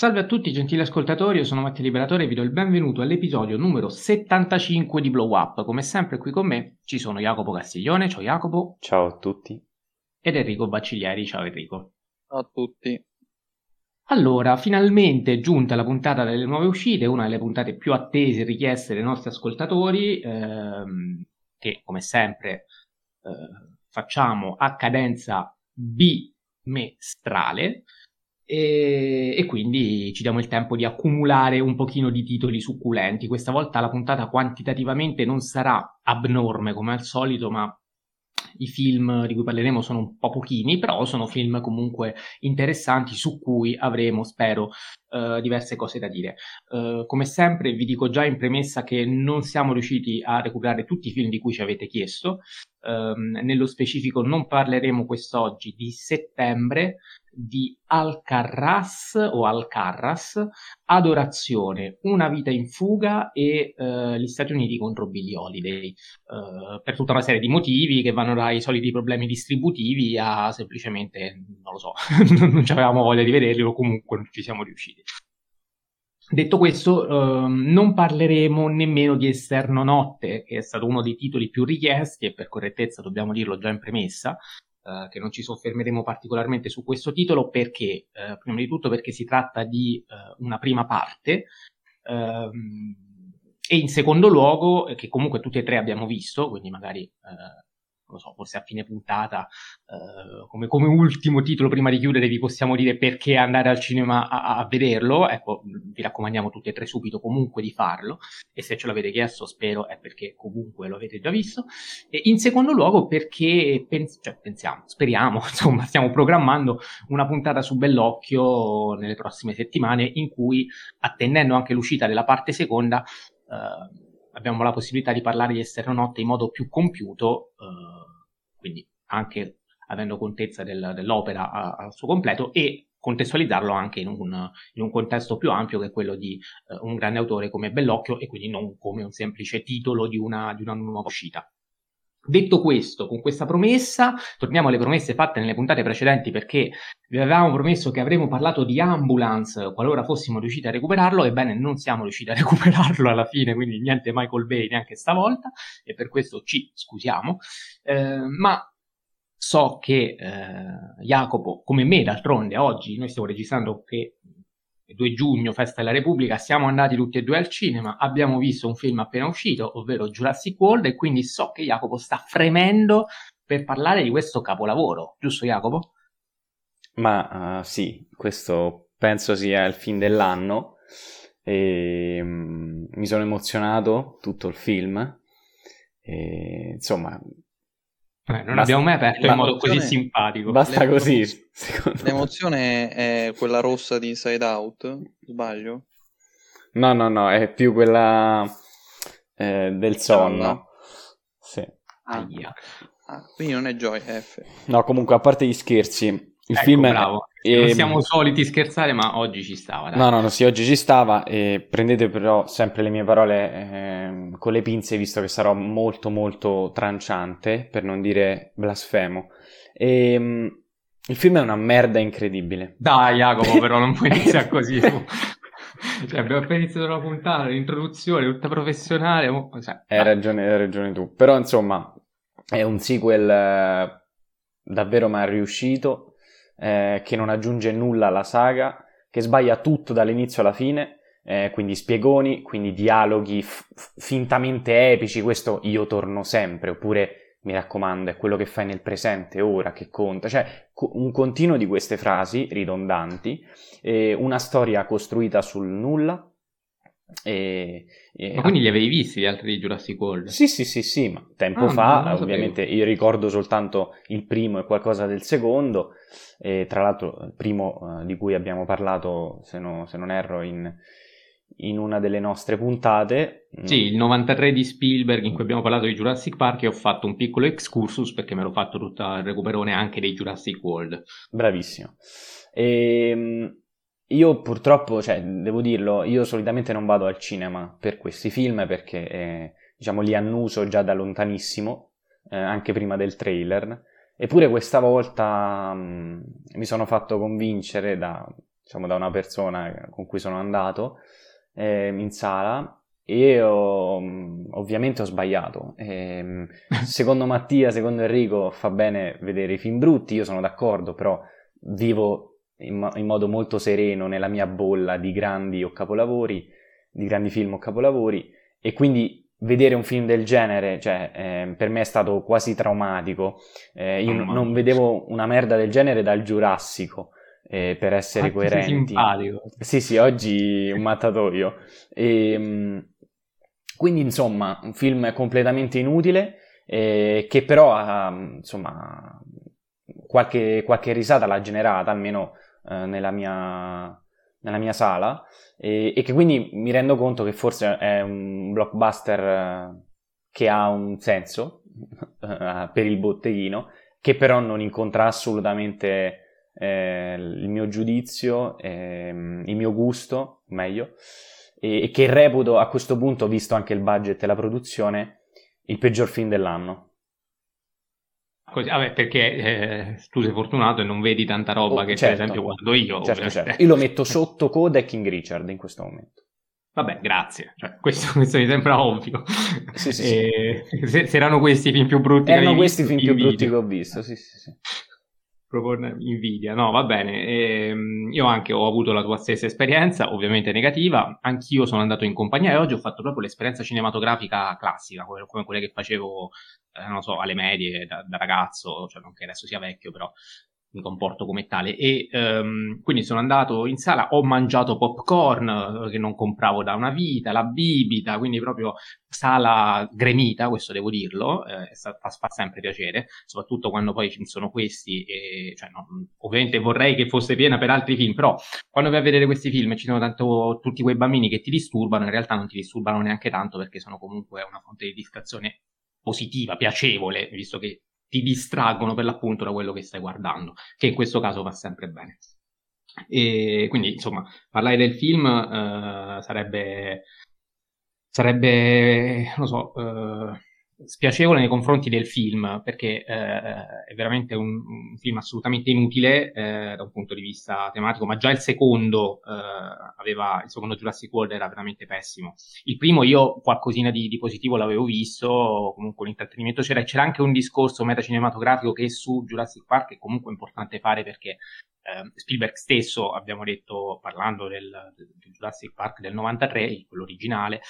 Salve a tutti gentili ascoltatori, io sono Mattia Liberatore e vi do il benvenuto all'episodio numero 75 di Blow Up. Come sempre qui con me ci sono Jacopo Castiglione, ciao Jacopo. Ciao a tutti. Ed Enrico Bacciglieri, ciao Enrico. Ciao a tutti. Allora, finalmente è giunta la puntata delle nuove uscite, una delle puntate più attese e richieste dai nostri ascoltatori, ehm, che come sempre eh, facciamo a cadenza bimestrale e, e, quindi ci diamo il tempo di accumulare un pochino di titoli succulenti. Questa volta la puntata quantitativamente non sarà abnorme come al solito, ma i film di cui parleremo sono un po' pochini, però sono film comunque interessanti su cui avremo, spero, uh, diverse cose da dire. Uh, come sempre vi dico già in premessa che non siamo riusciti a recuperare tutti i film di cui ci avete chiesto. Uh, nello specifico non parleremo quest'oggi di settembre, di Alcarras o Alcarras, Adorazione, Una vita in fuga e uh, gli Stati Uniti contro Billy Holiday, uh, per tutta una serie di motivi che vanno dai soliti problemi distributivi a semplicemente, non lo so, non avevamo voglia di vederli o comunque non ci siamo riusciti. Detto questo, uh, non parleremo nemmeno di Esterno Notte, che è stato uno dei titoli più richiesti e per correttezza dobbiamo dirlo già in premessa, Uh, che non ci soffermeremo particolarmente su questo titolo perché, uh, prima di tutto perché si tratta di uh, una prima parte ehm, e in secondo luogo che comunque tutti e tre abbiamo visto, quindi magari non so, forse a fine puntata, eh, come, come, ultimo titolo prima di chiudere vi possiamo dire perché andare al cinema a, a, vederlo, ecco, vi raccomandiamo tutti e tre subito comunque di farlo, e se ce l'avete chiesto spero è perché comunque lo avete già visto, e in secondo luogo perché pens- cioè, pensiamo, speriamo, insomma, stiamo programmando una puntata su Bellocchio nelle prossime settimane in cui, attendendo anche l'uscita della parte seconda, eh, abbiamo la possibilità di parlare di Esternonotte in modo più compiuto, eh, quindi anche avendo contezza del, dell'opera al suo completo e contestualizzarlo anche in un, in un, contesto più ampio che è quello di eh, un grande autore come Bellocchio e quindi non come un semplice titolo di una, di una nuova uscita. Detto questo, con questa promessa, torniamo alle promesse fatte nelle puntate precedenti perché vi avevamo promesso che avremmo parlato di Ambulance qualora fossimo riusciti a recuperarlo, ebbene non siamo riusciti a recuperarlo alla fine, quindi niente Michael Bay neanche stavolta e per questo ci scusiamo, eh, ma so che eh, Jacopo, come me d'altronde oggi, noi stiamo registrando che 2 giugno, festa della Repubblica, siamo andati tutti e due al cinema, abbiamo visto un film appena uscito, ovvero Jurassic World, e quindi so che Jacopo sta fremendo per parlare di questo capolavoro, giusto Jacopo? Ma uh, sì, questo penso sia il film dell'anno e um, mi sono emozionato tutto il film. E, insomma, eh, non basta, abbiamo mai aperto in modo così simpatico. Basta così. L'emozione è quella rossa di Inside Out, sbaglio? No, no, no, è più quella eh, del sonno. Sì. Ah, ah, quindi non è Joy F. No, comunque, a parte gli scherzi, il ecco, film bravo. È... Non siamo soliti scherzare, ma oggi ci stava. Dai. No, no, no, sì, oggi ci stava. E prendete però sempre le mie parole eh, con le pinze, visto che sarò molto, molto tranciante, per non dire blasfemo. E, um, il film è una merda incredibile. Dai, Jacopo, però non puoi iniziare così. cioè, abbiamo appena iniziato la puntata, l'introduzione, tutta professionale. Cioè, hai, ragione, hai ragione tu. Però, insomma, è un sequel eh, davvero mal riuscito eh, che non aggiunge nulla alla saga, che sbaglia tutto dall'inizio alla fine, eh, quindi spiegoni, quindi dialoghi f- fintamente epici, questo io torno sempre, oppure mi raccomando, è quello che fai nel presente ora che conta, cioè co- un continuo di queste frasi ridondanti, eh, una storia costruita sul nulla, e, e... Ma quindi li avevi visti gli altri di Jurassic World? Sì, sì, sì, sì, ma tempo ah, fa, ovviamente io ricordo soltanto il primo e qualcosa del secondo, e tra l'altro il primo uh, di cui abbiamo parlato, se, no, se non erro, in, in, una delle nostre puntate. Mm. Sì, il 93 di Spielberg in cui abbiamo parlato di Jurassic Park e ho fatto un piccolo excursus perché me l'ho fatto tutto il recuperone anche dei Jurassic World. Bravissimo. E, ehm, io purtroppo, cioè, devo dirlo, io solitamente non vado al cinema per questi film perché, eh, diciamo, li annuso già da lontanissimo, eh, anche prima del trailer. Eppure questa volta mh, mm, mi sono fatto convincere da diciamo da una persona con cui sono andato eh, in sala e ho, ovviamente ho sbagliato. E, ehm, secondo Mattia, secondo Enrico fa bene vedere i film brutti, io sono d'accordo, però vivo in, in modo molto sereno nella mia bolla di grandi o capolavori, di grandi film o capolavori e quindi vedere un film del genere, cioè, eh, per me è stato quasi traumatico. Eh, io oh, non vedevo una merda del genere dal Giurassico. Eh, per essere ah, coerenti. Sì, sì, oggi un mattatoio. E, ehm, quindi, insomma, un film completamente inutile, eh, che però ha, insomma, qualche, qualche risata l'ha generata, almeno eh, nella, mia, nella, mia, sala, e, e, che quindi mi rendo conto che forse è un blockbuster eh, che ha un senso eh, per il botteghino, che però non incontra assolutamente eh, il mio giudizio, ehm, il mio gusto, meglio, e, che reputo a questo punto, visto anche il budget e la produzione, il peggior film dell'anno. Così, vabbè, perché eh, tu sei fortunato e non vedi tanta roba oh, che certo. per esempio guardo io. Certo, certo. Io lo metto sotto Coda e King Richard in questo momento. Vabbè, grazie. Cioè, questo, questo, mi sembra ovvio. Sì, sì, e... sì. Se, se, erano questi i film più brutti erano questi i film più brutti che ho visto, sì, sì, sì proprio invidia. No, va bene. Ehm, io anche ho avuto la tua stessa esperienza, ovviamente negativa. Anch'io sono andato in compagnia e oggi ho fatto proprio l'esperienza cinematografica classica, come quelle che facevo, eh, non so, alle medie da, da ragazzo, cioè non che adesso sia vecchio, però mi comporto come tale. E um, quindi sono andato in sala, ho mangiato popcorn eh, che non compravo da una vita, la bibita, quindi proprio sala gremita, questo devo dirlo, eh, fa, sempre piacere, soprattutto quando poi ci sono questi, e, cioè, no, ovviamente vorrei che fosse piena per altri film, però quando vai a vedere questi film ci sono tanto tutti quei bambini che ti disturbano, in realtà non ti disturbano neanche tanto perché sono comunque una fonte di distrazione positiva, piacevole, visto che ti distraggono per l'appunto da quello che stai guardando, che in questo caso va sempre bene. E quindi, insomma, parlare del film uh, sarebbe, sarebbe, non so, uh, spiacevole nei confronti del film, perché eh, è veramente un, un, film assolutamente inutile eh, da un punto di vista tematico, ma già il secondo eh, aveva, il secondo Jurassic World era veramente pessimo. Il primo io qualcosina di, di positivo l'avevo visto, comunque un intrattenimento c'era, c'era anche un discorso metacinematografico che su Jurassic Park è comunque importante fare perché eh, Spielberg stesso, abbiamo detto, parlando del, del Jurassic Park del 93, quello originale,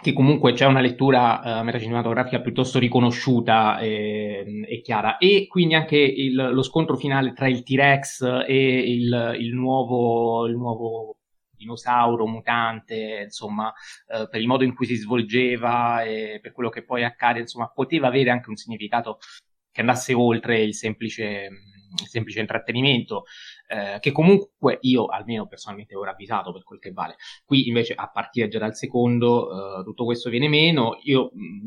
che comunque c'è una lettura uh, metacinematografica piuttosto riconosciuta e, e, chiara. E quindi anche il, lo scontro finale tra il T-Rex e il, il, nuovo, il nuovo dinosauro mutante, insomma, uh, per il modo in cui si svolgeva e per quello che poi accade, insomma, poteva avere anche un significato che andasse oltre il semplice, semplice intrattenimento eh, che comunque io almeno personalmente ho ravvisato per quel che vale. Qui invece a partire già dal secondo eh, tutto questo viene meno. Io mh,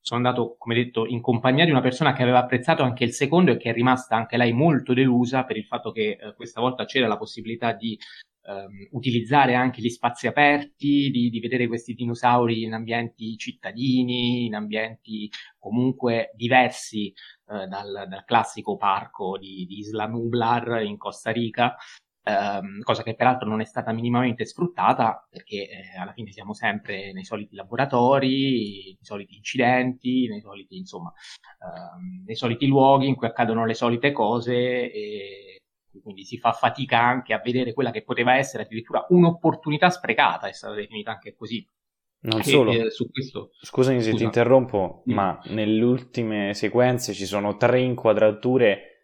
sono andato, come detto, in compagnia di una persona che aveva apprezzato anche il secondo e che è rimasta anche lei molto delusa per il fatto che eh, questa volta c'era la possibilità di ehm, utilizzare anche gli spazi aperti, di, di, vedere questi dinosauri in ambienti cittadini, in ambienti comunque diversi eh, dal, dal, classico parco di, di Isla Nublar in Costa Rica. Um, cosa che peraltro non è stata minimamente sfruttata perché eh, alla fine siamo sempre nei soliti laboratori, nei soliti incidenti, nei soliti, insomma, uh, nei soliti luoghi in cui accadono le solite cose e quindi si fa fatica anche a vedere quella che poteva essere addirittura un'opportunità sprecata, è stata definita anche così. Non e, solo, eh, su questo... scusami se Scusa. ti interrompo, mm. ma nelle ultime sequenze ci sono tre inquadrature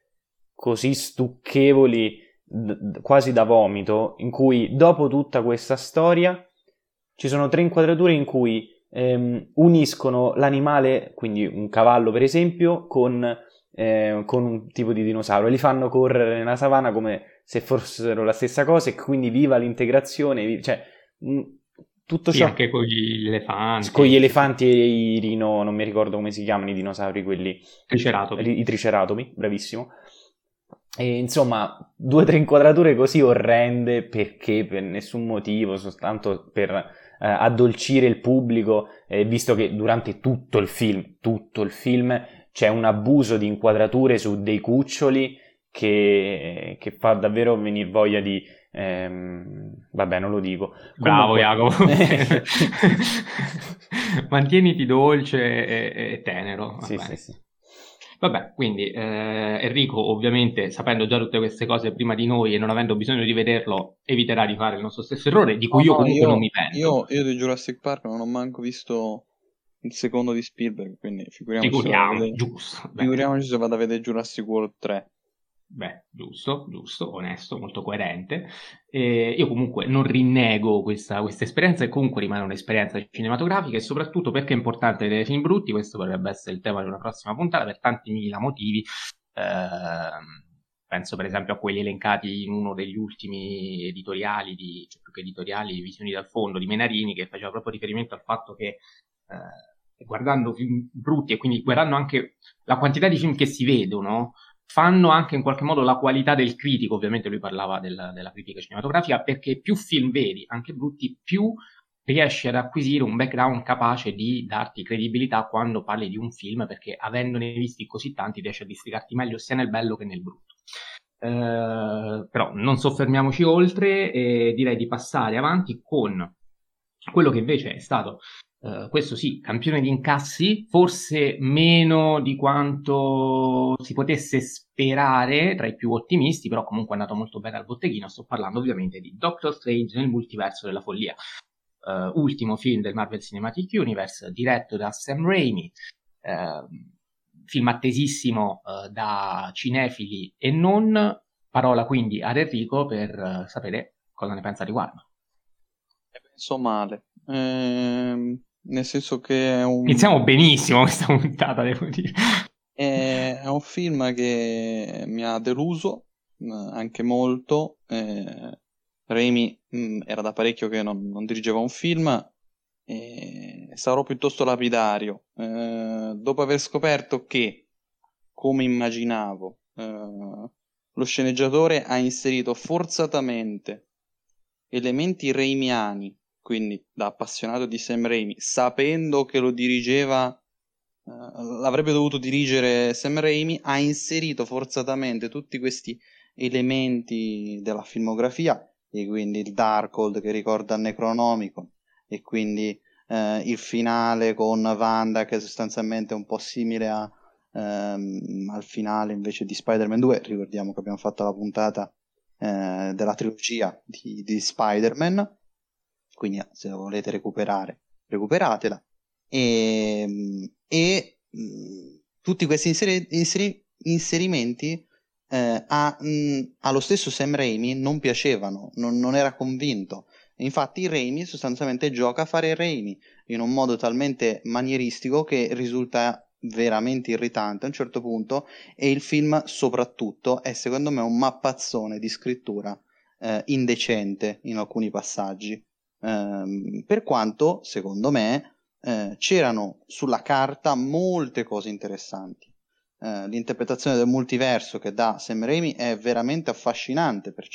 così stucchevoli, d- quasi da vomito, in cui dopo tutta questa storia ci sono tre inquadrature in cui ehm, uniscono l'animale, quindi un cavallo per esempio, con eh, con un tipo di dinosauro e li fanno correre nella savana come se fossero la stessa cosa e quindi viva l'integrazione, cioè mh, tutto sì, ciò... anche con gli elefanti. Con gli elefanti e i rino, non mi ricordo come si chiamano i dinosauri, quelli... Triceratopi. I, i triceratopi, bravissimo. E insomma, due o tre inquadrature così orrende perché per nessun motivo, soltanto per eh, addolcire il pubblico, eh, visto che durante tutto il film, tutto il film c'è un abuso di inquadrature su dei cuccioli che, che fa davvero venire voglia di... Ehm, vabbè, non lo dico. Bravo Jacopo. Mantieniti dolce e, e tenero. Sì, sì, sì. Vabbè, quindi eh, Enrico ovviamente sapendo già tutte queste cose prima di noi e non avendo bisogno di vederlo eviterà di fare il nostro stesso errore di cui no, io comunque io, non mi pento. Io, io di Jurassic Park non ho manco visto il secondo di Spielberg, quindi figuriamoci, Figuriamo, se, giusto, figuriamoci se vado a vedere Jurassic World 3. Beh, giusto, giusto, onesto, molto coerente. Eh, io comunque non rinnego questa, questa, esperienza e comunque rimane un'esperienza cinematografica e soprattutto perché è importante vedere film brutti, questo potrebbe essere il tema di una prossima puntata per tanti mila motivi. Eh, penso per esempio a quelli elencati in uno degli ultimi editoriali, di, cioè più che editoriali, Visioni dal fondo di Menarini, che faceva proprio riferimento al fatto che eh, guardando film brutti e quindi guardando anche la quantità di film che si vedono, fanno anche in qualche modo la qualità del critico, ovviamente lui parlava della, della critica cinematografica, perché più film vedi, anche brutti, più riesci ad acquisire un background capace di darti credibilità quando parli di un film, perché avendone visti così tanti riesci a districarti meglio sia nel bello che nel brutto. Eh, però non soffermiamoci oltre e direi di passare avanti con quello che invece è stato Uh, questo sì, campione di incassi, forse meno di quanto si potesse sperare tra i più ottimisti, però comunque è andato molto bene al botteghino. Sto parlando ovviamente di Doctor Strange nel multiverso della follia, uh, ultimo film del Marvel Cinematic Universe, diretto da Sam Raimi, uh, film attesissimo da cinefili e non. Parola quindi ad Enrico per sapere cosa ne pensa riguardo. Penso male. Ehm nel senso che è un... Iniziamo benissimo questa puntata, devo dire. È, un film che mi ha deluso anche molto. Eh, Raimi mh, mm, era da parecchio che non, non dirigeva un film. Sarò piuttosto lapidario. Eh, dopo aver scoperto che, come immaginavo, eh, lo sceneggiatore ha inserito forzatamente elementi reimiani quindi da appassionato di Sam Raimi, sapendo che lo dirigeva, eh, l'avrebbe dovuto dirigere Sam Raimi, ha inserito forzatamente tutti questi elementi della filmografia, e quindi il Darkhold che ricorda il Necronomicon, e quindi eh, il finale con Wanda che sostanzialmente è un po' simile a, ehm, al finale invece di Spider-Man 2, ricordiamo che abbiamo fatto la puntata eh, della trilogia di, di Spider-Man, quindi se la volete recuperare, recuperatela. E, ehm, e mh, mm, tutti questi inseri- inseri- inserimenti eh, a, mh, mm, allo stesso Sam Raimi non piacevano, non, non era convinto. Infatti Raimi sostanzialmente gioca a fare Raimi in un modo talmente manieristico che risulta veramente irritante a un certo punto e il film soprattutto è secondo me un mappazzone di scrittura eh, indecente in alcuni passaggi ehm, per quanto, secondo me, eh, c'erano sulla carta molte cose interessanti. Eh, l'interpretazione del multiverso che dà Sam Raimi è veramente affascinante per,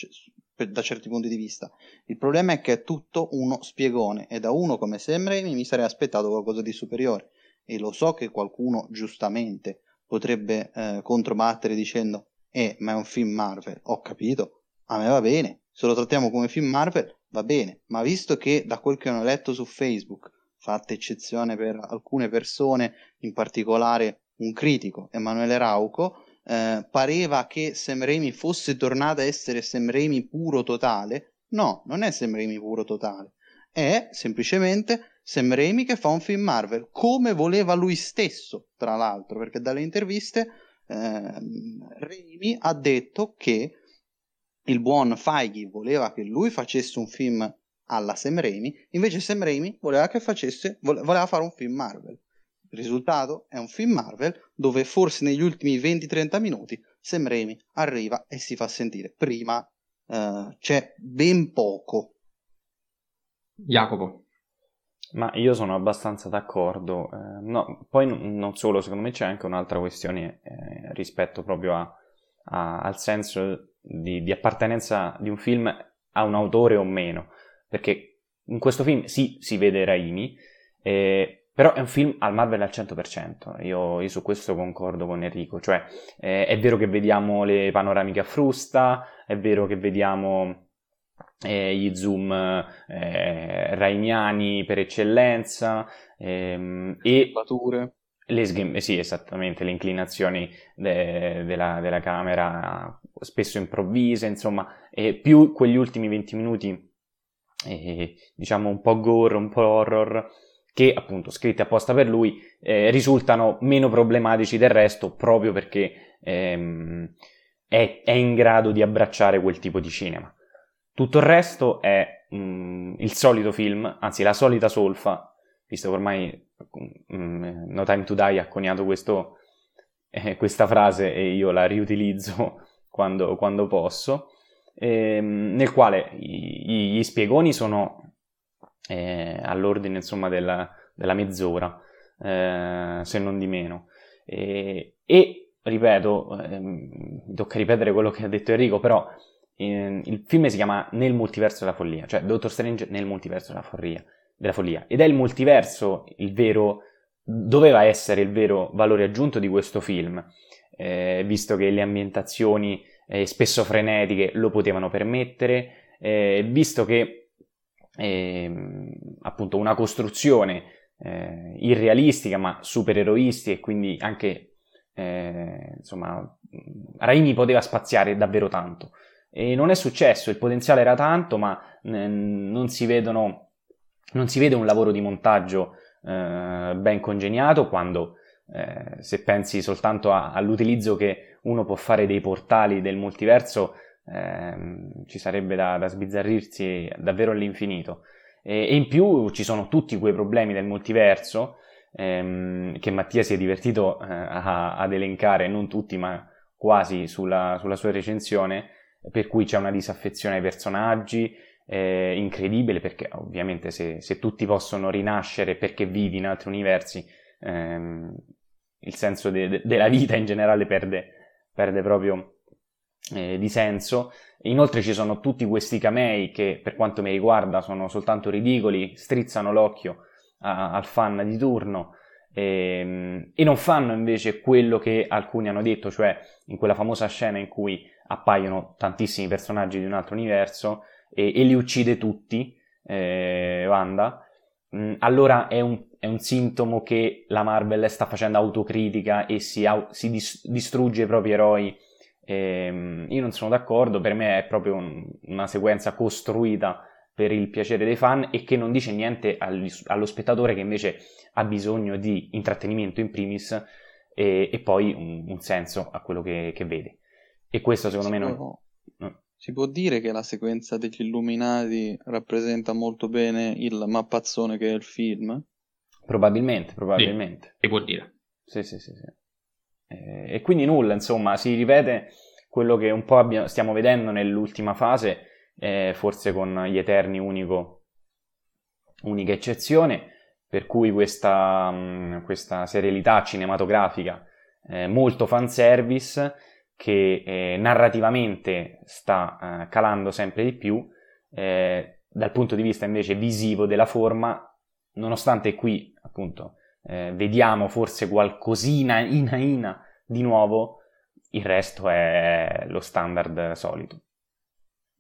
per, da certi punti di vista. Il problema è che è tutto uno spiegone e da uno come Sam Raimi mi sarei aspettato qualcosa di superiore. E lo so che qualcuno giustamente potrebbe eh, controbattere dicendo eh, ma è un film Marvel. Ho capito, a me va bene. Se lo trattiamo come film Marvel, va bene, ma visto che da quel che ho letto su Facebook, fatta eccezione per alcune persone, in particolare un critico, Emanuele Rauco, eh, pareva che Sam Raimi fosse tornato a essere Sam Raimi puro totale. No, non è Sam Raimi puro totale, è semplicemente Sam Raimi che fa un film Marvel, come voleva lui stesso, tra l'altro, perché dalle interviste eh, Raimi ha detto che il buon Feige voleva che lui facesse un film alla Sam Raimi, invece Sam Raimi voleva che facesse, voleva fare un film Marvel. Il risultato è un film Marvel dove forse negli ultimi 20-30 minuti Sam Raimi arriva e si fa sentire. Prima uh, c'è ben poco. Jacopo. Ma io sono abbastanza d'accordo. Eh, no, poi n- non solo, secondo me c'è anche un'altra questione eh, rispetto proprio a, a, al senso di, di appartenenza di un film a un autore o meno, perché in questo film sì si vede Raimi, eh, però è un film al Marvel al 100%, io, io su questo concordo con Enrico, cioè eh, è vero che vediamo le panoramiche a frusta, è vero che vediamo eh, gli zoom eh, rainiani per eccellenza ehm, e Bature. Le sghim- sì, esattamente, le inclinazioni de- della, della, camera spesso improvvise, insomma, e più quegli ultimi 20 minuti, eh, diciamo un po' gore, un po' horror, che appunto scritti apposta per lui, eh, risultano meno problematici del resto proprio perché ehm, è, è in grado di abbracciare quel tipo di cinema. Tutto il resto è mh, mm, il solito film, anzi la solita solfa, visto che ormai No Time to Die ha coniato questo, eh, questa frase e io la riutilizzo quando, quando posso, ehm, nel quale gli, gli spiegoni sono eh, all'ordine insomma della, della mezz'ora, eh, se non di meno. E, e ripeto, ehm, tocca ripetere quello che ha detto Enrico, però il film si chiama Nel multiverso della follia, cioè Doctor Strange nel multiverso della follia, della follia. Ed è il multiverso il vero, doveva essere il vero valore aggiunto di questo film, eh, visto che le ambientazioni eh, spesso frenetiche lo potevano permettere, eh, visto che ehm, appunto una costruzione eh, irrealistica ma supereroisti e quindi anche eh, insomma Raimi poteva spaziare davvero tanto. E non è successo, il potenziale era tanto, ma non si vedono, non si vede un lavoro di montaggio eh, ben congegnato quando eh, se pensi soltanto a, all'utilizzo che uno può fare dei portali del multiverso, ehm, ci sarebbe da, da, sbizzarrirsi davvero all'infinito. E, e, in più ci sono tutti quei problemi del multiverso ehm, che Mattia si è divertito eh, a, ad elencare, non tutti, ma quasi sulla, sulla sua recensione per cui c'è una disaffezione ai personaggi eh, incredibile, perché ovviamente se, se, tutti possono rinascere perché vivi in altri universi, ehm, il senso de, de, della vita in generale perde, perde proprio eh, di senso. Inoltre ci sono tutti questi camei che, per quanto mi riguarda, sono soltanto ridicoli, strizzano l'occhio a, al fan di turno. E, ehm, e, non fanno invece quello che alcuni hanno detto, cioè in quella famosa scena in cui appaiono tantissimi personaggi di un altro universo e, e li uccide tutti, eh, Wanda, mm, allora è un, è un, sintomo che la Marvel sta facendo autocritica e si, au- si dis- distrugge i propri eroi. Eh, io non sono d'accordo, per me è proprio un, una sequenza costruita per il piacere dei fan e che non dice niente al, allo spettatore che invece ha bisogno di intrattenimento in primis e, e poi un, un, senso a quello che, che vede. E questo secondo me non... Si può dire che la sequenza degli Illuminati rappresenta molto bene il mappazzone che è il film? Probabilmente, probabilmente. Sì, si può dire. Sì, sì, sì. sì. E, e, quindi nulla, insomma, si ripete quello che un po' abbiamo, stiamo vedendo nell'ultima fase, eh, forse con gli Eterni unico, unica eccezione, per cui questa, mh, questa serialità cinematografica eh, molto fanservice che eh, narrativamente sta eh, calando sempre di più, eh, dal punto di vista invece visivo della forma, nonostante qui appunto eh, vediamo forse qualcosina ina ina di nuovo, il resto è lo standard solito.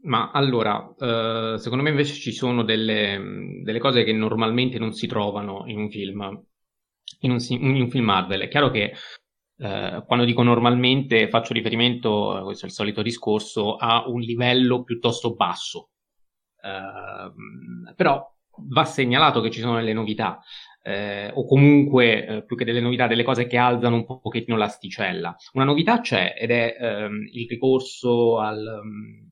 Ma allora, eh, secondo me invece ci sono delle, delle, cose che normalmente non si trovano in un film, in un, in un film Marvel. È chiaro che eh, quando dico normalmente faccio riferimento, eh, questo è il solito discorso, a un livello piuttosto basso. Eh, però va segnalato che ci sono delle novità, eh, o comunque eh, più che delle novità, delle cose che alzano un pochettino l'asticella. Una novità c'è ed è ehm, il ricorso al, um,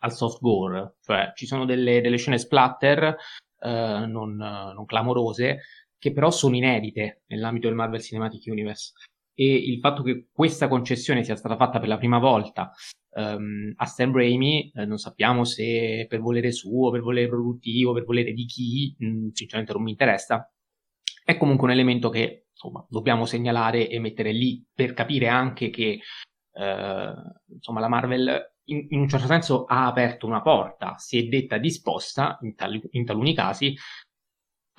al gore, cioè ci sono delle, delle scene splatter non, non clamorose che però sono inedite nell'ambito del Marvel Cinematic Universe e il fatto che questa concessione sia stata fatta per la prima volta um, a Sam Raimi, eh, non sappiamo se per volere suo, per volere produttivo, per volere di chi, mh, mm, sinceramente non mi interessa, è comunque un elemento che insomma, dobbiamo segnalare e mettere lì per capire anche che eh, insomma, la Marvel in, in, un certo senso ha aperto una porta, si è detta disposta in, tal, in taluni casi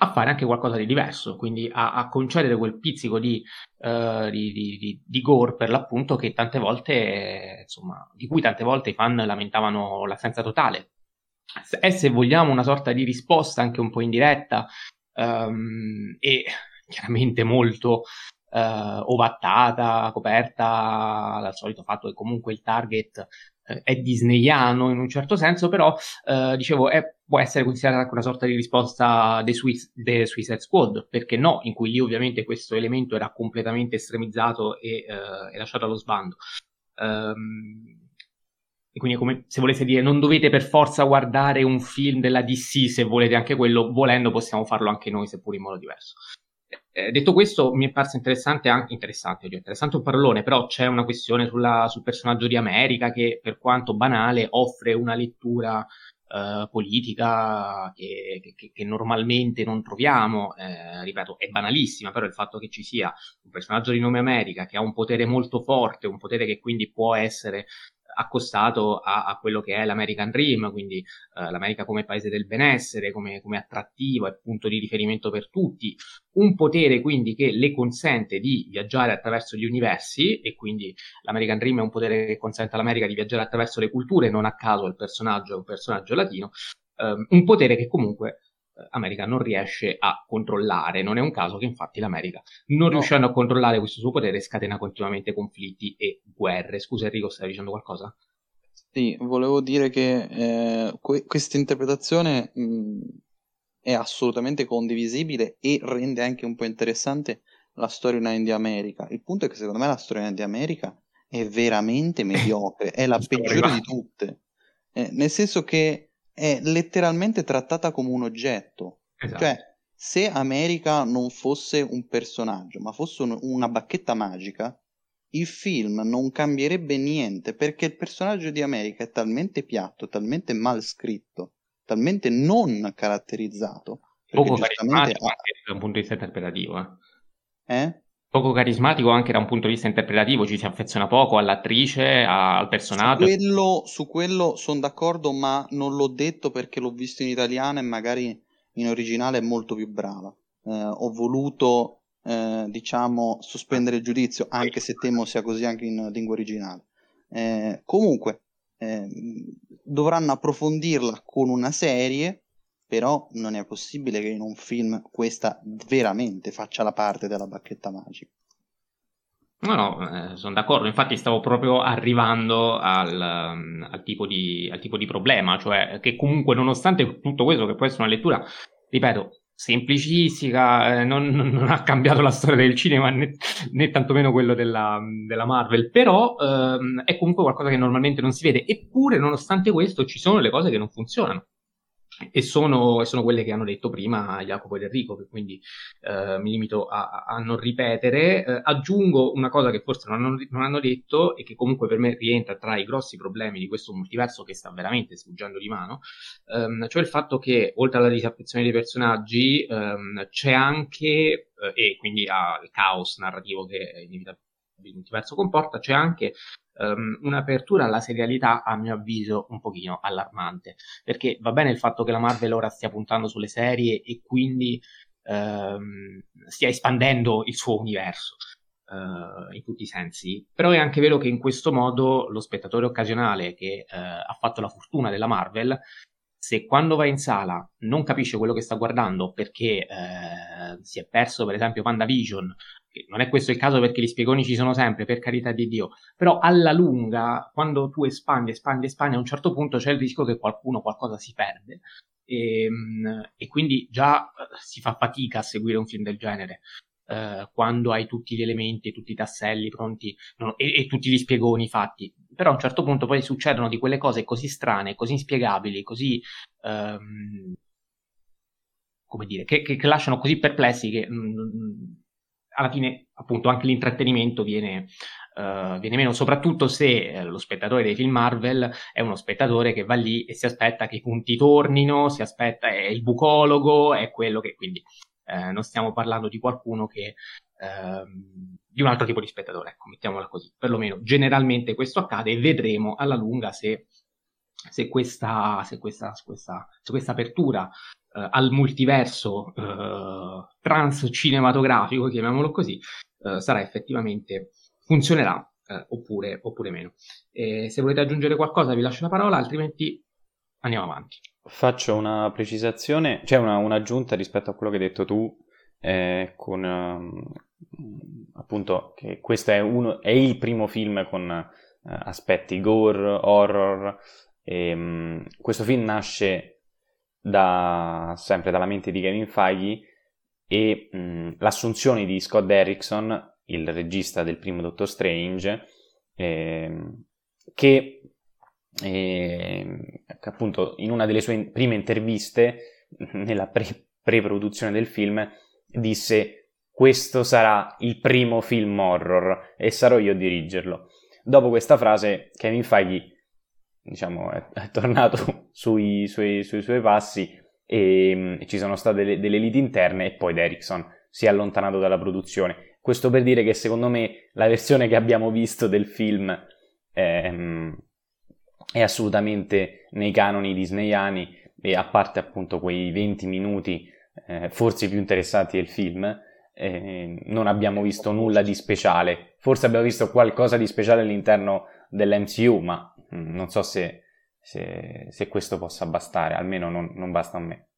a fare anche qualcosa di diverso, quindi a, a concedere quel pizzico di, uh, di, di, di, gore per l'appunto che tante volte, insomma, di cui tante volte i fan lamentavano l'assenza totale. E se vogliamo una sorta di risposta anche un po' indiretta um, e chiaramente molto uh, ovattata, coperta dal solito fatto che comunque il target è disneyano in un certo senso, però uh, dicevo è, può essere considerata anche una sorta di risposta dei, Swiss, dei Suicide Squad, perché no, in cui lì ovviamente questo elemento era completamente estremizzato e, e lasciato allo sbando. Um, e quindi come se volete dire non dovete per forza guardare un film della DC se volete anche quello, volendo possiamo farlo anche noi seppur in modo diverso. Eh, detto questo, mi è parso interessante anche interessante, interessante un parolone, però c'è una questione sulla, sul personaggio di America che, per quanto banale, offre una lettura eh, politica che, che, che, normalmente non troviamo. Eh, ripeto, è banalissima, però il fatto che ci sia un personaggio di nome America che ha un potere molto forte, un potere che quindi può essere accostato a, a, quello che è l'American Dream, quindi eh, l'America come paese del benessere, come, come attrattivo e punto di riferimento per tutti, un potere quindi che le consente di viaggiare attraverso gli universi e quindi l'American Dream è un potere che consente all'America di viaggiare attraverso le culture, non a caso il personaggio è un personaggio latino, ehm, un potere che comunque America non riesce a controllare. Non è un caso che infatti l'America, non no. riuscendo a controllare questo suo potere, scatena continuamente conflitti e guerre. Scusa Enrico, stai dicendo qualcosa? Sì, volevo dire che eh, que- questa interpretazione mh, è assolutamente condivisibile e rende anche un po' interessante la storyline di America. Il punto è che secondo me la storyline di America è veramente mediocre, è la peggiore di tutte. Eh, nel senso che è letteralmente trattata come un oggetto. Esatto. Cioè, se America non fosse un personaggio, ma fosse un, una bacchetta magica, il film non cambierebbe niente perché il personaggio di America è talmente piatto, talmente mal scritto, talmente non caratterizzato. Poco carismatico ha... da un punto di vista interpretativo. Eh? eh? Poco carismatico anche da un punto di vista interpretativo, ci si affeziona poco all'attrice, al personaggio. Su quello, quello sono d'accordo, ma non l'ho detto perché l'ho visto in italiano e magari in originale è molto più brava. Eh, ho voluto, eh, diciamo, sospendere il giudizio, anche se temo sia così anche in lingua originale. Eh, comunque, ehm, dovranno approfondirla con una serie, però non è possibile che in un film questa veramente faccia la parte della bacchetta magica. No, no, eh, sono d'accordo. Infatti, stavo proprio arrivando al, um, al, tipo di, al, tipo di, problema, cioè che comunque, nonostante tutto questo, che può essere una lettura, ripeto, semplicistica, eh, non, non, ha cambiato la storia del cinema né, né tantomeno quello della, della Marvel, però ehm, è comunque qualcosa che normalmente non si vede. Eppure, nonostante questo, ci sono le cose che non funzionano e sono, sono, quelle che hanno detto prima Jacopo ed Enrico, quindi eh, mi limito a, a non ripetere. Eh, aggiungo una cosa che forse non hanno, non hanno, detto e che comunque per me rientra tra i grossi problemi di questo multiverso che sta veramente sfuggendo di mano, ehm, cioè il fatto che oltre alla disaffezione dei personaggi ehm, c'è anche, eh, e quindi al caos narrativo che inevitabilmente il multiverso comporta, c'è anche um, un'apertura alla serialità, a mio avviso, un pochino allarmante. Perché va bene il fatto che la Marvel ora stia puntando sulle serie e quindi um, stia espandendo il suo universo. Uh, in tutti i sensi, però è anche vero che in questo modo lo spettatore occasionale che uh, ha fatto la fortuna della Marvel se quando va in sala non capisce quello che sta guardando perché eh, si è perso per esempio PandaVision non è questo il caso perché gli spiegoni ci sono sempre, per carità di Dio, però alla lunga, quando tu espandi, espandi, espandi, a un certo punto c'è il rischio che qualcuno qualcosa si perde e, ehm, e quindi già eh, si fa fatica a seguire un film del genere. Uh, quando hai tutti gli elementi, tutti i tasselli pronti no, e, e, tutti gli spiegoni fatti, però a un certo punto poi succedono di quelle cose così strane, così inspiegabili, così um, come dire, che, che, che, lasciano così perplessi che mm, alla fine appunto anche l'intrattenimento viene, uh, viene meno, soprattutto se eh, lo spettatore dei film Marvel è uno spettatore che va lì e si aspetta che i punti tornino, si aspetta, è il bucologo, è quello che quindi eh, non stiamo parlando di qualcuno che ehm, di un altro tipo di spettatore, ecco, mettiamola così. Perlomeno generalmente questo accade e vedremo alla lunga se se questa, se questa, se questa, se questa apertura uh, al multiverso uh, transcinematografico, chiamiamolo così, uh, sarà effettivamente funzionerà oppure, oppure, meno. E se volete aggiungere qualcosa vi lascio la parola, altrimenti andiamo avanti. Faccio una precisazione, cioè una, un'aggiunta rispetto a quello che hai detto tu, eh, con um, appunto che questo è, uno, è il primo film con uh, aspetti gore, horror. E, um, questo film nasce da, sempre dalla mente di Kevin Feige e um, l'assunzione di Scott Derrickson, il regista del primo Doctor Strange, eh, che, eh, appunto in una delle sue prime interviste, nella pre- pre-produzione del film, disse questo sarà il primo film horror e sarò io a dirigerlo. Dopo questa frase Kevin Feige diciamo, è, è tornato sui, sui, sui, suoi passi e, e ci sono state delle, delle liti interne e poi Derrickson si è allontanato dalla produzione. Questo per dire che secondo me la versione che abbiamo visto del film è, mm, è assolutamente nei canoni disneyani e a parte appunto quei 20 minuti eh, forse più interessanti del film, eh, non abbiamo visto nulla di speciale. Forse abbiamo visto qualcosa di speciale all'interno dell'MCU, ma non so se, se, se, questo possa bastare, almeno non, non basta a me.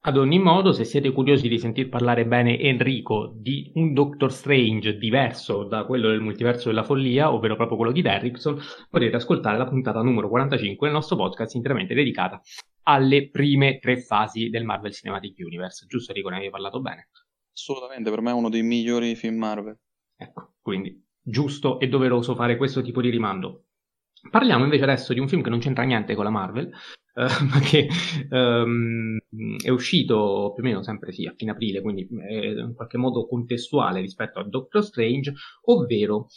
Ad ogni modo, se siete curiosi di sentir parlare bene Enrico di un Doctor Strange diverso da quello del multiverso della follia, ovvero proprio quello di Derrickson, potete ascoltare la puntata numero 45 del nostro podcast interamente dedicata alle prime tre fasi del Marvel Cinematic Universe. Giusto Enrico, ne avevi parlato bene? Assolutamente, per me è uno dei migliori film Marvel. Ecco, quindi giusto e doveroso fare questo tipo di rimando. Parliamo invece adesso di un film che non c'entra niente con la Marvel, eh, ma che um, è uscito più o meno sempre sì, a fine aprile, quindi è in qualche modo contestuale rispetto a Doctor Strange, ovvero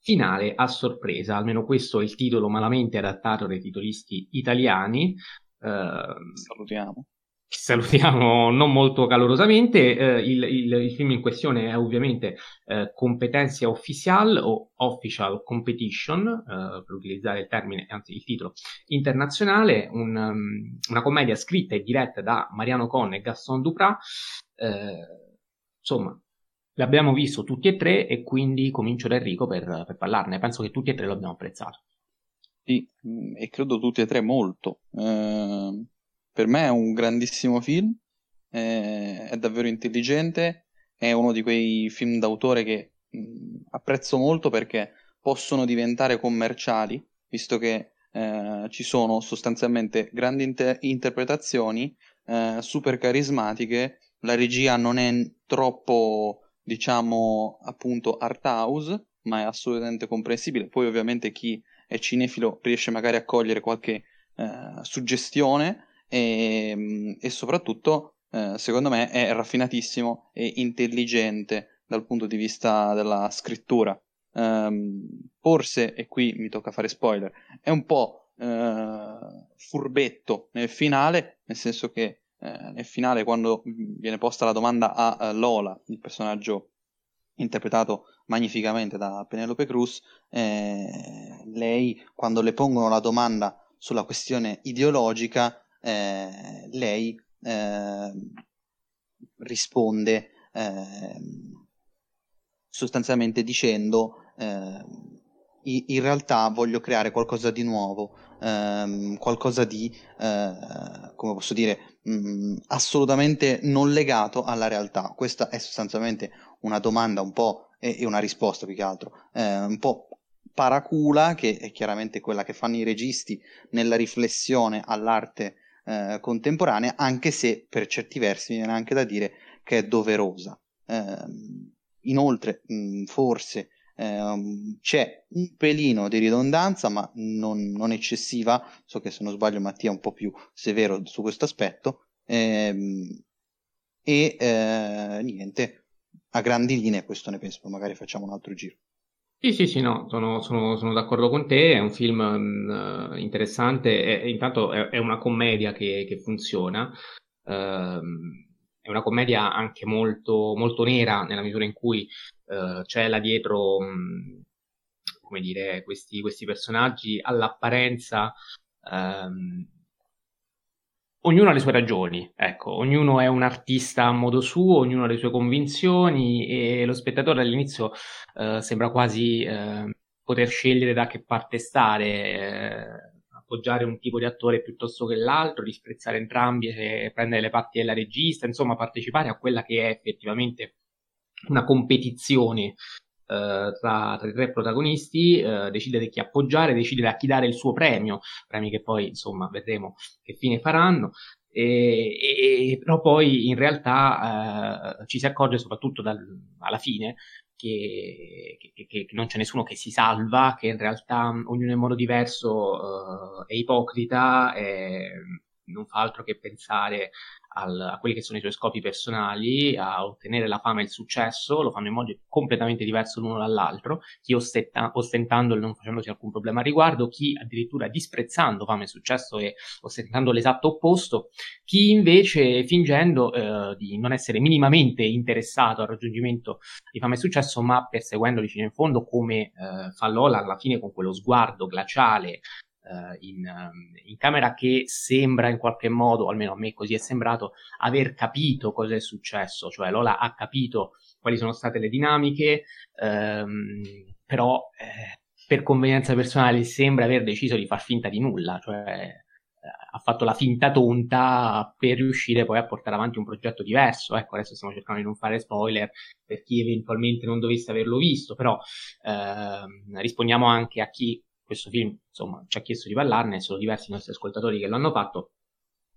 Finale a sorpresa, almeno questo è il titolo malamente adattato dai titolisti italiani. Uh, Salutiamo salutiamo non molto calorosamente. Eh, il, il, il, film in questione è ovviamente eh, Competencia Official o Official Competition, eh, per utilizzare il termine, anzi il titolo internazionale, un, um, una commedia scritta e diretta da Mariano Conne e Gaston Duprat. Eh, insomma, l'abbiamo visto tutti e tre e quindi comincio da Enrico per, per parlarne. Penso che tutti e tre lo abbiamo apprezzato. Sì, e credo tutti e tre molto. Eh per me è un grandissimo film, è, è davvero intelligente, è uno di quei film d'autore che mh, apprezzo molto perché possono diventare commerciali, visto che eh, ci sono sostanzialmente grandi inter- interpretazioni, eh, super carismatiche, la regia non è troppo, diciamo, appunto art house, ma è assolutamente comprensibile. Poi ovviamente chi è cinefilo riesce magari a cogliere qualche eh, suggestione, e, ehm, e soprattutto eh, secondo me è raffinatissimo e intelligente dal punto di vista della scrittura. Um, forse, e qui mi tocca fare spoiler, è un po' uh, furbetto nel finale, nel senso che uh, nel finale quando viene posta la domanda a uh, Lola, il personaggio interpretato magnificamente da Penelope Cruz, eh, lei quando le pongono la domanda sulla questione ideologica eh, lei eh, risponde eh, sostanzialmente dicendo ehm, in realtà voglio creare qualcosa di nuovo, ehm, qualcosa di, eh, come posso dire, mh, mm, assolutamente non legato alla realtà. Questa è sostanzialmente una domanda un po' e, e una risposta più che altro, eh, un po' paracula, che è chiaramente quella che fanno i registi nella riflessione all'arte eh, contemporanea, anche se per certi versi viene anche da dire che è doverosa. Eh, inoltre, mh, forse eh, c'è un pelino di ridondanza, ma non, non, eccessiva. So che se non sbaglio Mattia è un po' più severo su questo aspetto. Ehm, e eh, niente, a grandi linee questo ne penso, magari facciamo un altro giro. Sì, sì, sì, no, sono, sono- sono d'accordo con te, è un film mm, eh, interessante, è- intanto è, è una commedia che, che funziona, ehm, è una commedia anche molto, molto nera nella misura in cui eh, c'è là dietro, mh, come dire, questi, questi personaggi all'apparenza Um, ognuno ha le sue ragioni, ecco, ognuno è un artista a modo suo, ognuno ha le sue convinzioni e lo spettatore all'inizio uh, sembra quasi uh, poter scegliere da che parte stare, uh, appoggiare un tipo di attore piuttosto che l'altro, disprezzare entrambi e prendere le parti della regista, insomma partecipare a quella che è effettivamente una competizione tra, tra, i tre protagonisti, uh, decidere chi appoggiare, decidere a chi dare il suo premio, premi che poi insomma vedremo che fine faranno. E, e, però poi in realtà uh, ci si accorge soprattutto dal, alla fine che, che, che, non c'è nessuno che si salva, che in realtà ognuno in modo diverso è ipocrita e non fa altro che pensare al, a quelli che sono i suoi scopi personali, a ottenere la fama e il successo, lo fanno in modo completamente diverso l'uno dall'altro, chi ostenta, ostentandolo e non facendosi alcun problema al riguardo, chi addirittura disprezzando fama e successo e ostentando l'esatto opposto, chi invece fingendo eh, di non essere minimamente interessato al raggiungimento di fama e successo, ma perseguendoli fino in fondo come eh, fa Lola alla fine con quello sguardo glaciale in, um, in, camera che sembra in qualche modo, almeno a me così è sembrato, aver capito cosa è successo, cioè Lola ha capito quali sono state le dinamiche, um, però eh, per convenienza personale sembra aver deciso di far finta di nulla, cioè eh, ha fatto la finta tonta per riuscire poi a portare avanti un progetto diverso. Ecco, adesso stiamo cercando di non fare spoiler per chi eventualmente non dovesse averlo visto, però ehm, rispondiamo anche a chi questo film, insomma, ci ha chiesto di parlarne, sono diversi i nostri ascoltatori che l'hanno fatto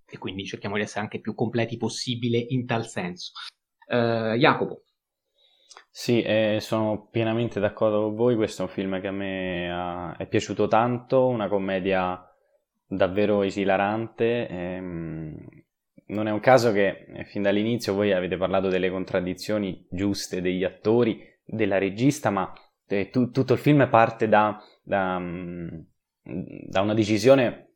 e quindi cerchiamo di essere anche più completi possibile in tal senso. Uh, Jacopo. Sì, eh, sono pienamente d'accordo con voi, questo è un film che a me ha, è piaciuto tanto, una commedia davvero esilarante. Ehm, non è un caso che eh, fin dall'inizio voi avete parlato delle contraddizioni giuste degli attori, della regista, ma eh, tu, tutto il film parte da da, mm, da una decisione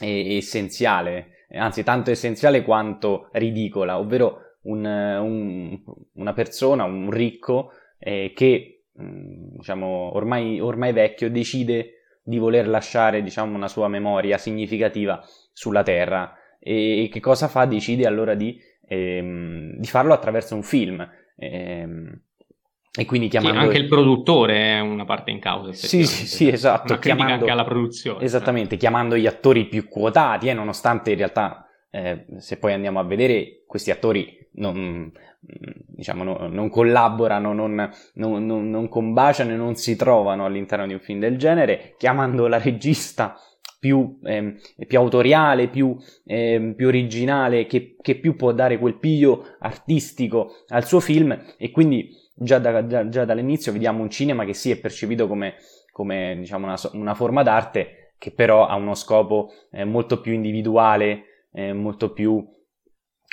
essenziale, anzi tanto essenziale quanto ridicola, ovvero un, un, una persona, un ricco eh, che mm, diciamo, ormai, ormai vecchio decide di voler lasciare diciamo, una sua memoria significativa sulla Terra e, e che cosa fa? Decide allora di, ehm, di farlo attraverso un film. Ehm, e quindi chiamando... Sì, anche il produttore è una parte in causa. Sì, sì, sì, esatto. Una chiamando... anche alla produzione. Esattamente, chiamando gli attori più quotati, eh, nonostante in realtà, eh, se poi andiamo a vedere, questi attori non, diciamo, no, non collaborano, non, non, non, combaciano e non si trovano all'interno di un film del genere, chiamando la regista più, eh, più autoriale, più, eh, più originale, che, che più può dare quel piglio artistico al suo film e quindi già, da, già, già dall'inizio vediamo un cinema che sì è percepito come, come diciamo, una, una, forma d'arte che però ha uno scopo eh, molto più individuale, eh, molto più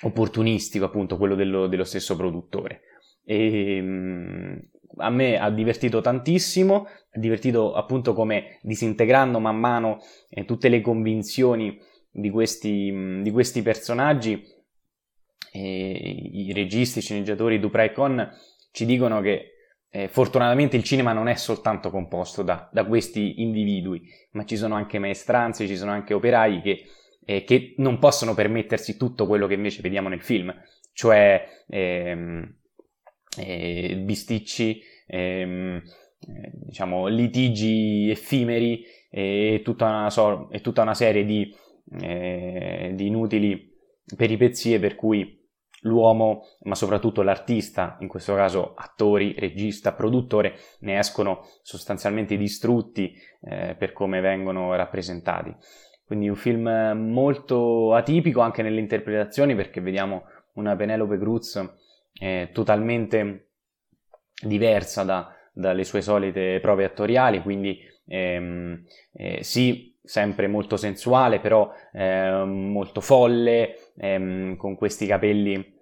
opportunistico appunto quello dello, dello stesso produttore. E, mh, a me ha divertito tantissimo, ha divertito appunto come disintegrando man mano eh, tutte le convinzioni di questi, mh, di questi personaggi, i registi, i sceneggiatori Dupre e Con ci dicono che eh, fortunatamente il cinema non è soltanto composto da, da, questi individui, ma ci sono anche maestranze, ci sono anche operai che, eh, che, non possono permettersi tutto quello che invece vediamo nel film, cioè ehm, eh, bisticci, ehm, eh, diciamo, litigi effimeri e tutta una, so- e tutta una serie di, eh, di inutili peripezie per cui l'uomo, ma soprattutto l'artista, in questo caso attori, regista, produttore, ne escono sostanzialmente distrutti eh, per come vengono rappresentati. Quindi un film molto atipico anche nelle interpretazioni perché vediamo una Penelope Cruz eh, totalmente diversa da, dalle sue solite prove attoriali, quindi ehm, eh, sì, sempre molto sensuale, però eh, molto folle, ehm, con questi capelli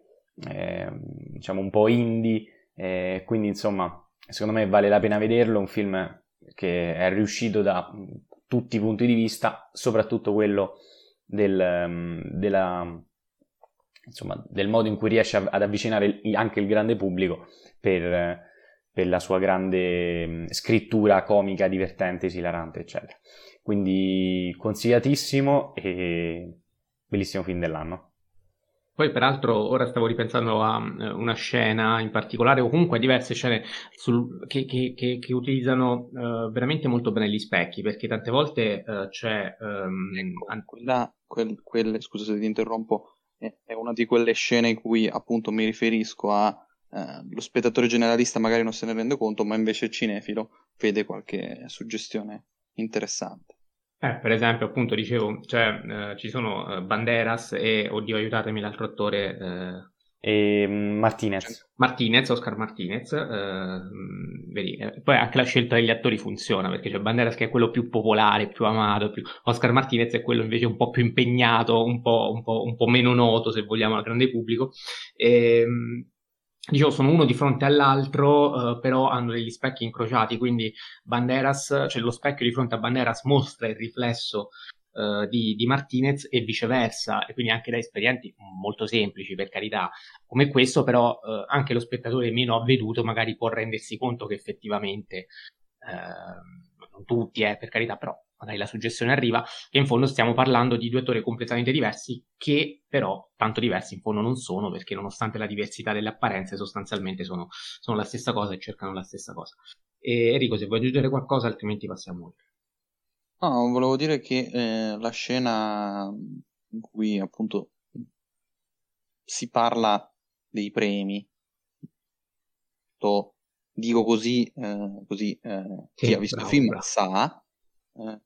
eh, diciamo un po' indie, eh, quindi insomma secondo me vale la pena vederlo, un film che è riuscito da tutti i punti di vista, soprattutto quello del, mm, della, insomma, del modo in cui riesce ad avvicinare anche il grande pubblico per, per la sua grande mm, scrittura comica, divertente, esilarante, eccetera. Quindi consigliatissimo e bellissimo film dell'anno. Poi, peraltro, ora stavo ripensando a uh, una scena in particolare, o comunque a diverse scene sul, che, che, che, che, utilizzano uh, veramente molto bene gli specchi, perché tante volte uh, c'è. Um, quella, quel, quelle, scusa se ti interrompo, è, è, una di quelle scene in cui appunto mi riferisco a. lo spettatore generalista magari non se ne rende conto, ma invece il cinefilo vede qualche suggestione interessante. Eh, per esempio, appunto, dicevo, cioè, eh, ci sono eh, Banderas e, oddio, aiutatemi, l'altro attore... Eh, e mm, Martinez. Martinez, Oscar Martinez. Eh, mm, vedi, eh, poi anche la scelta degli attori funziona, perché c'è Banderas che è quello più popolare, più amato, più... Oscar Martinez è quello invece un po' più impegnato, un po', un po', un po meno noto, se vogliamo, al grande pubblico. E, dicevo, sono uno di fronte all'altro, eh, però hanno degli specchi incrociati, quindi Banderas, cioè lo specchio di fronte a Banderas mostra il riflesso eh, di, di, Martinez e viceversa, e quindi anche da esperienti molto semplici, per carità, come questo, però eh, anche lo spettatore meno avveduto magari può rendersi conto che effettivamente, eh, non tutti, eh, per carità, però magari la suggestione arriva, che in fondo stiamo parlando di due attori completamente diversi, che però tanto diversi in fondo non sono, perché nonostante la diversità delle apparenze, sostanzialmente sono, sono la stessa cosa e cercano la stessa cosa. E Enrico, se vuoi aggiungere qualcosa, altrimenti passiamo oltre. No, volevo dire che eh, la scena in cui appunto si parla dei premi, dico così, eh, così eh, chi ha visto bravo, il film bravo. sa, eh,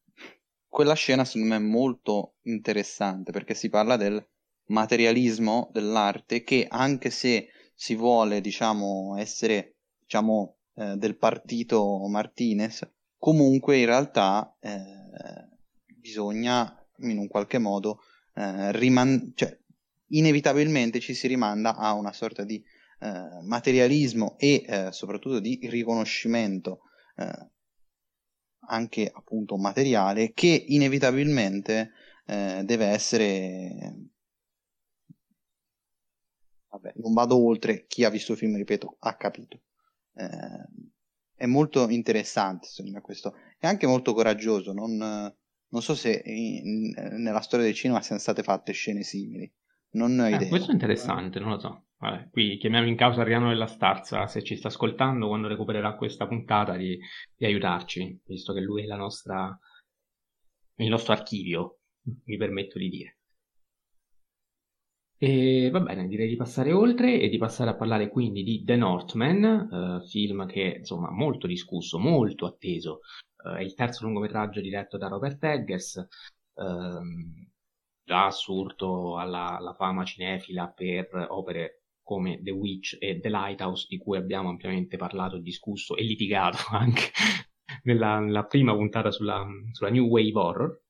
quella scena secondo me è molto interessante perché si parla del materialismo dell'arte che anche se si vuole diciamo essere diciamo eh, del partito Martinez comunque in realtà eh, bisogna in un qualche modo eh, riman- cioè, inevitabilmente ci si rimanda a una sorta di eh, materialismo e eh, soprattutto di riconoscimento eh, anche appunto materiale che inevitabilmente eh, deve essere vabbè non vado oltre chi ha visto il film ripeto ha capito. Eh, è molto interessante secondo me questo. È anche molto coraggioso non, non so se in, nella storia del cinema siano state fatte scene simili non ho idea. questo è interessante non lo so Vabbè, qui chiamiamo in causa Ariano della Starza se ci sta ascoltando quando recupererà questa puntata di, di aiutarci, visto che lui è la nostra, il nostro archivio, mi permetto di dire. E va bene, direi di passare oltre e di passare a parlare quindi di The Northman, eh, film che insomma molto discusso, molto atteso. Eh, è il terzo lungometraggio diretto da Robert Eggers, ehm, già assurdo alla, alla fama cinefila per opere come The Witch e The Lighthouse, di cui abbiamo ampiamente parlato, discusso e litigato anche nella, nella prima puntata sulla, sulla, New Wave Horror.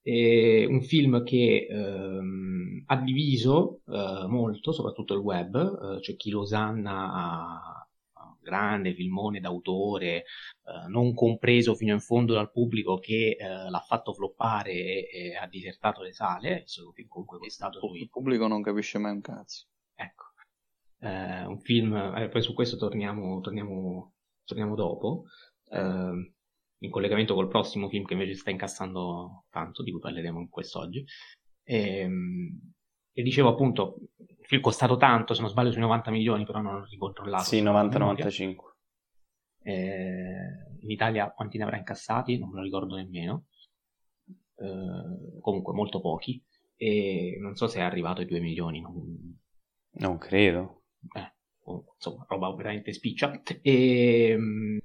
È un film che ehm, ha diviso eh, molto, soprattutto il web, eh, c'è chi lo osanna a, a grande filmone d'autore, eh, non compreso fino in fondo dal pubblico che eh, l'ha fatto floppare e, e, ha disertato le sale, comunque è stato Il pubblico non capisce mai un cazzo. Ecco, eh, un film, eh, poi su questo torniamo, torniamo, torniamo dopo, eh, in collegamento col prossimo film che invece sta incassando tanto, di cui parleremo quest'oggi. E, ehm, e dicevo appunto, il film è costato tanto, se non sbaglio sui 90 milioni, però non ho ricontrollato. Sì, 90-95. Eh, in Italia quanti ne avrà incassati? Non me lo ricordo nemmeno. Eh, comunque molto pochi. E non so se è arrivato ai 2 milioni. Non, non credo. Eh, insomma, roba veramente spiccia. E, ehm,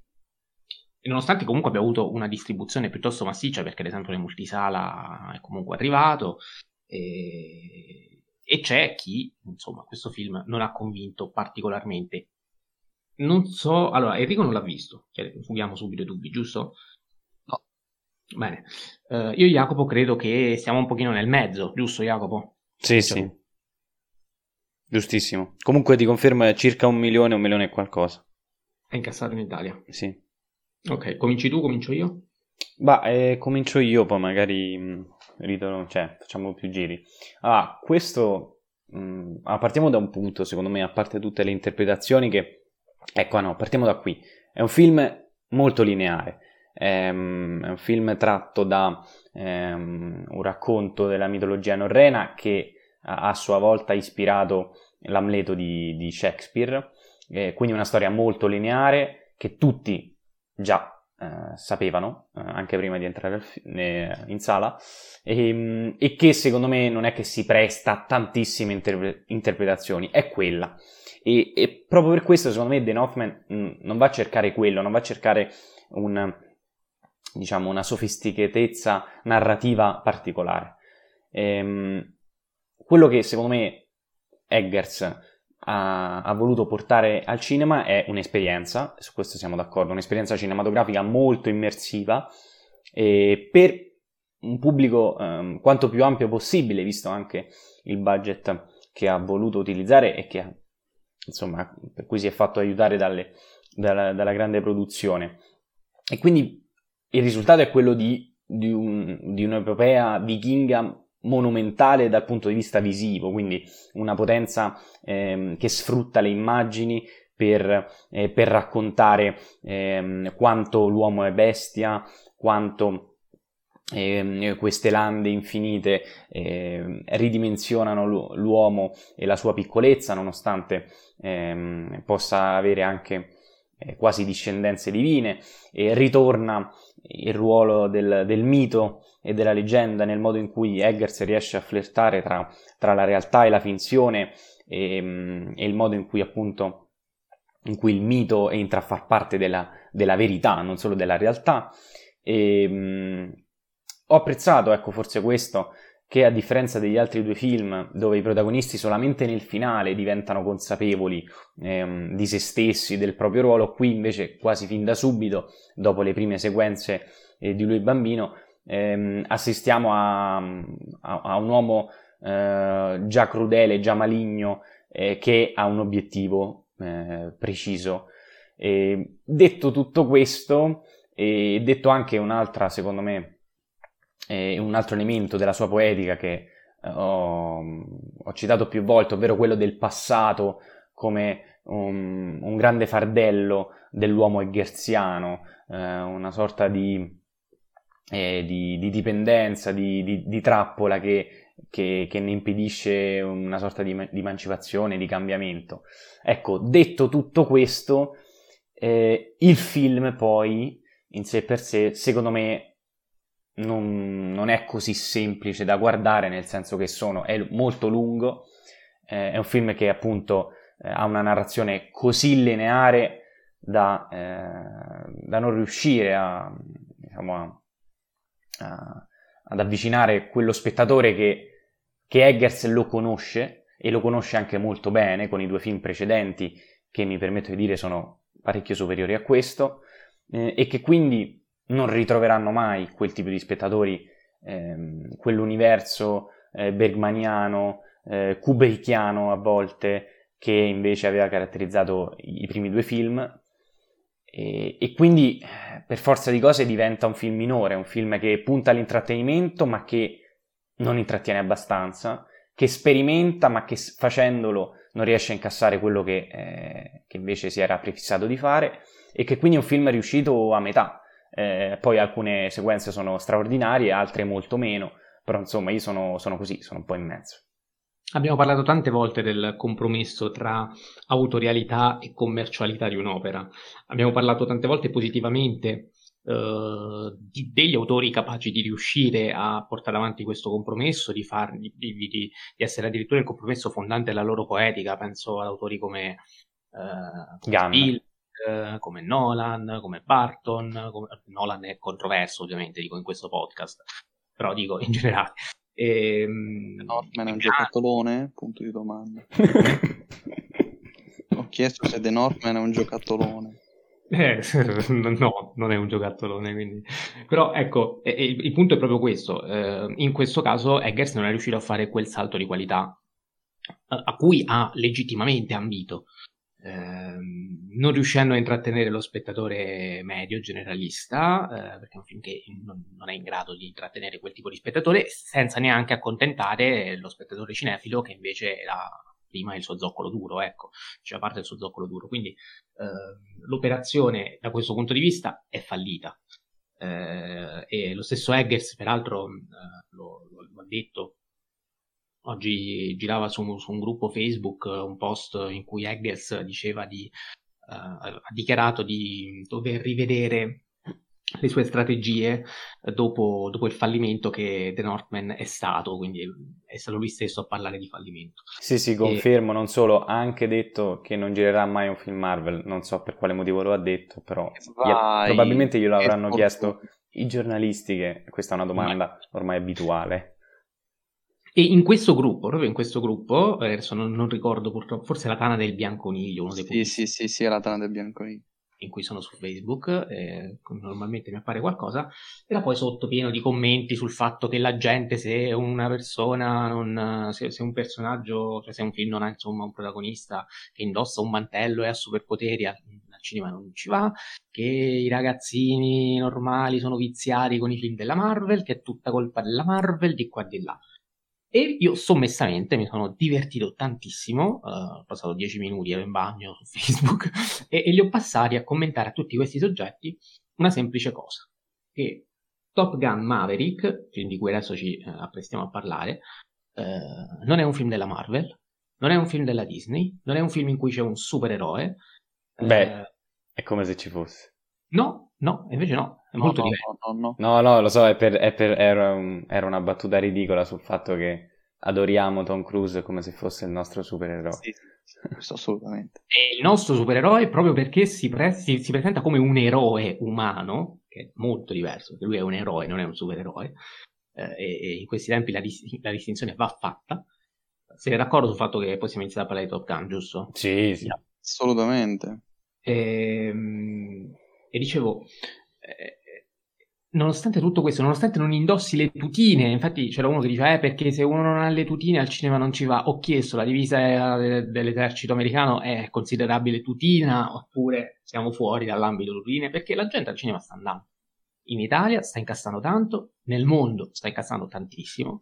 e, nonostante comunque abbia avuto una distribuzione piuttosto massiccia, perché ad esempio nel multisala è comunque arrivato, e, e c'è chi, insomma, questo film non ha convinto particolarmente. Non so, allora, Enrico non l'ha visto, cioè, fughiamo subito i dubbi, giusto? No. Bene, uh, io e Jacopo credo che siamo un pochino nel mezzo, giusto Jacopo? Sì, diciamo. sì. Giustissimo. Comunque ti confermo è circa un milione, un milione e qualcosa. È incassato in Italia? Sì. Ok, cominci tu, comincio io? Bah, eh, comincio io, poi magari mh, mm, ritorno, cioè, facciamo più giri. Ah, questo... Mh, mm, ah, partiamo da un punto, secondo me, a parte tutte le interpretazioni che Ecco, no, partiamo da qui. È un film molto lineare, è un film tratto da um, un racconto della mitologia norrena che a sua volta ispirato l'Amleto di, di Shakespeare, eh, quindi una storia molto lineare che tutti già eh, sapevano, eh, anche prima di entrare in sala, e, ehm, e, che secondo me non è che si presta a tantissime interpre- interpretazioni, è quella. E, e, proprio per questo, secondo me, Dan Hoffman mh, mm, non va a cercare quello, non va a cercare un, diciamo, una sofisticatezza narrativa particolare. Ehm, quello che secondo me Eggers ha, ha, voluto portare al cinema è un'esperienza, su questo siamo d'accordo, un'esperienza cinematografica molto immersiva per un pubblico um, quanto più ampio possibile, visto anche il budget che ha voluto utilizzare e che, insomma, per cui si è fatto aiutare dalle, dalla, dalla, grande produzione. E quindi il risultato è quello di, di, un, di un'epopea vichinga monumentale dal punto di vista visivo, quindi una potenza ehm, che sfrutta le immagini per, eh, per raccontare ehm, quanto l'uomo è bestia, quanto eh, queste lande infinite eh, ridimensionano l'uomo e la sua piccolezza, nonostante ehm, possa avere anche eh, quasi discendenze divine, e ritorna il ruolo del, del mito e della leggenda nel modo in cui Eggers riesce a flirtare tra, tra la realtà e la finzione e, mm, e, il modo in cui appunto in cui il mito entra a far parte della, della verità, non solo della realtà. E, mh, mm, ho apprezzato, ecco, forse questo, che a differenza degli altri due film, dove i protagonisti solamente nel finale diventano consapevoli ehm, di se stessi, del proprio ruolo, qui invece quasi fin da subito, dopo le prime sequenze eh, di lui bambino, ehm, assistiamo a, a, a, un uomo eh, già crudele, già maligno, eh, che ha un obiettivo eh, preciso. Detto tutto questo, e detto anche un'altra, secondo me, eh, un altro elemento della sua poetica che eh, ho, ho, citato più volte, ovvero quello del passato come un, un grande fardello dell'uomo eggerziano, eh, una sorta di eh, di, di, dipendenza, di, di, di trappola che, che, che, ne impedisce una sorta di, emancipazione, di cambiamento. Ecco, detto tutto questo, eh, il film poi, in sé per sé, secondo me non, non, è così semplice da guardare, nel senso che sono, è molto lungo, eh, è un film che appunto eh, ha una narrazione così lineare da, eh, da non riuscire a, diciamo, a a, ad avvicinare quello spettatore che, che Eggers lo conosce e lo conosce anche molto bene con i due film precedenti che mi permetto di dire sono parecchio superiori a questo eh, e che quindi non ritroveranno mai quel tipo di spettatori, ehm, quell'universo eh, bergmaniano, eh, kubrickiano a volte che invece aveva caratterizzato i primi due film e, e, quindi per forza di cose diventa un film minore, un film che punta all'intrattenimento ma che non intrattiene abbastanza, che sperimenta ma che facendolo non riesce a incassare quello che, eh, che invece si era prefissato di fare e che quindi è un film riuscito a metà. Eh, poi alcune sequenze sono straordinarie, altre molto meno, però insomma io sono, sono così, sono un po' in mezzo. Abbiamo parlato tante volte del compromesso tra autorialità e commercialità di un'opera. Abbiamo parlato tante volte positivamente Uh, di, degli autori capaci di riuscire a portare avanti questo compromesso, di, far, di, di, essere addirittura il compromesso fondante della loro poetica. Penso ad autori come, uh, come Come Nolan, come Barton. Come... Nolan è controverso, ovviamente, dico in questo podcast, però dico in generale. E, ehm, Norman è un giocattolone? Punto di domanda. Ho chiesto se The Northman è un giocattolone. Eh, no, non è un giocattolone, quindi. Però ecco, il, il punto è proprio questo. Eh, in questo caso Eggers non è riuscito a fare quel salto di qualità a cui ha legittimamente ambito. Ehm, non riuscendo a intrattenere lo spettatore medio, generalista, eh, perché è un film che non, non, è in grado di intrattenere quel tipo di spettatore, senza neanche accontentare lo spettatore cinefilo che invece era prima il suo zoccolo duro, ecco, faceva parte del suo zoccolo duro. Quindi eh, l'operazione da questo punto di vista è fallita. Eh, e lo stesso Eggers, peraltro, eh, lo, lo, lo, ha detto, oggi girava su, su, un gruppo Facebook un post in cui Eggers diceva di, eh, ha dichiarato di dover rivedere le sue strategie eh, dopo, dopo, il fallimento che The Northman è stato, quindi è stato lui stesso a parlare di fallimento. Sì, sì, confermo, e... non solo, ha anche detto che non girerà mai un film Marvel, non so per quale motivo lo ha detto, però Vai, probabilmente glielo avranno chiesto i giornalisti, che questa è una domanda ormai abituale. E in questo gruppo, proprio in questo gruppo, adesso non, non ricordo purtroppo, forse la Tana del Bianconiglio, uno dei Sì, sì, sì, sì, è la Tana del Bianconiglio in cui sono su Facebook, eh, normalmente mi appare qualcosa, era poi sotto pieno di commenti sul fatto che la gente, se una persona, non, se, se, un personaggio, cioè se un film non ha insomma un protagonista che indossa un mantello e ha superpoteri, al, al cinema non ci va, che i ragazzini normali sono viziati con i film della Marvel, che è tutta colpa della Marvel, di qua e di là. E io sommessamente mi sono divertito tantissimo, uh, ho passato dieci minuti, ero in bagno su Facebook, e, e, li ho passati a commentare a tutti questi soggetti una semplice cosa, che Top Gun Maverick, film di cui adesso ci uh, apprestiamo a parlare, uh, non è un film della Marvel, non è un film della Disney, non è un film in cui c'è un supereroe. Beh, è come se ci fosse. No, no, invece no, è molto no, diverso. No, no, no, no, lo so, è per, è per, era, un, era, una battuta ridicola sul fatto che adoriamo Tom Cruise come se fosse il nostro supereroe. Sì, questo assolutamente. È il nostro supereroe proprio perché si, pre- si, si, presenta come un eroe umano, che è molto diverso, perché lui è un eroe, non è un supereroe, eh, e, e, in questi tempi la, dis- la distinzione va fatta. Siete d'accordo sul fatto che possiamo iniziare a parlare di Top Gun, giusto? Sì, sì. Assolutamente. Ehm, e dicevo, eh, nonostante tutto questo, nonostante non indossi le tutine, infatti c'era uno che diceva, eh, perché se uno non ha le tutine al cinema non ci va. Ho chiesto, la divisa dell'esercito americano è considerabile tutina oppure siamo fuori dall'ambito tutine? Perché la gente al cinema sta andando. In Italia sta incassando tanto, nel mondo sta incassando tantissimo.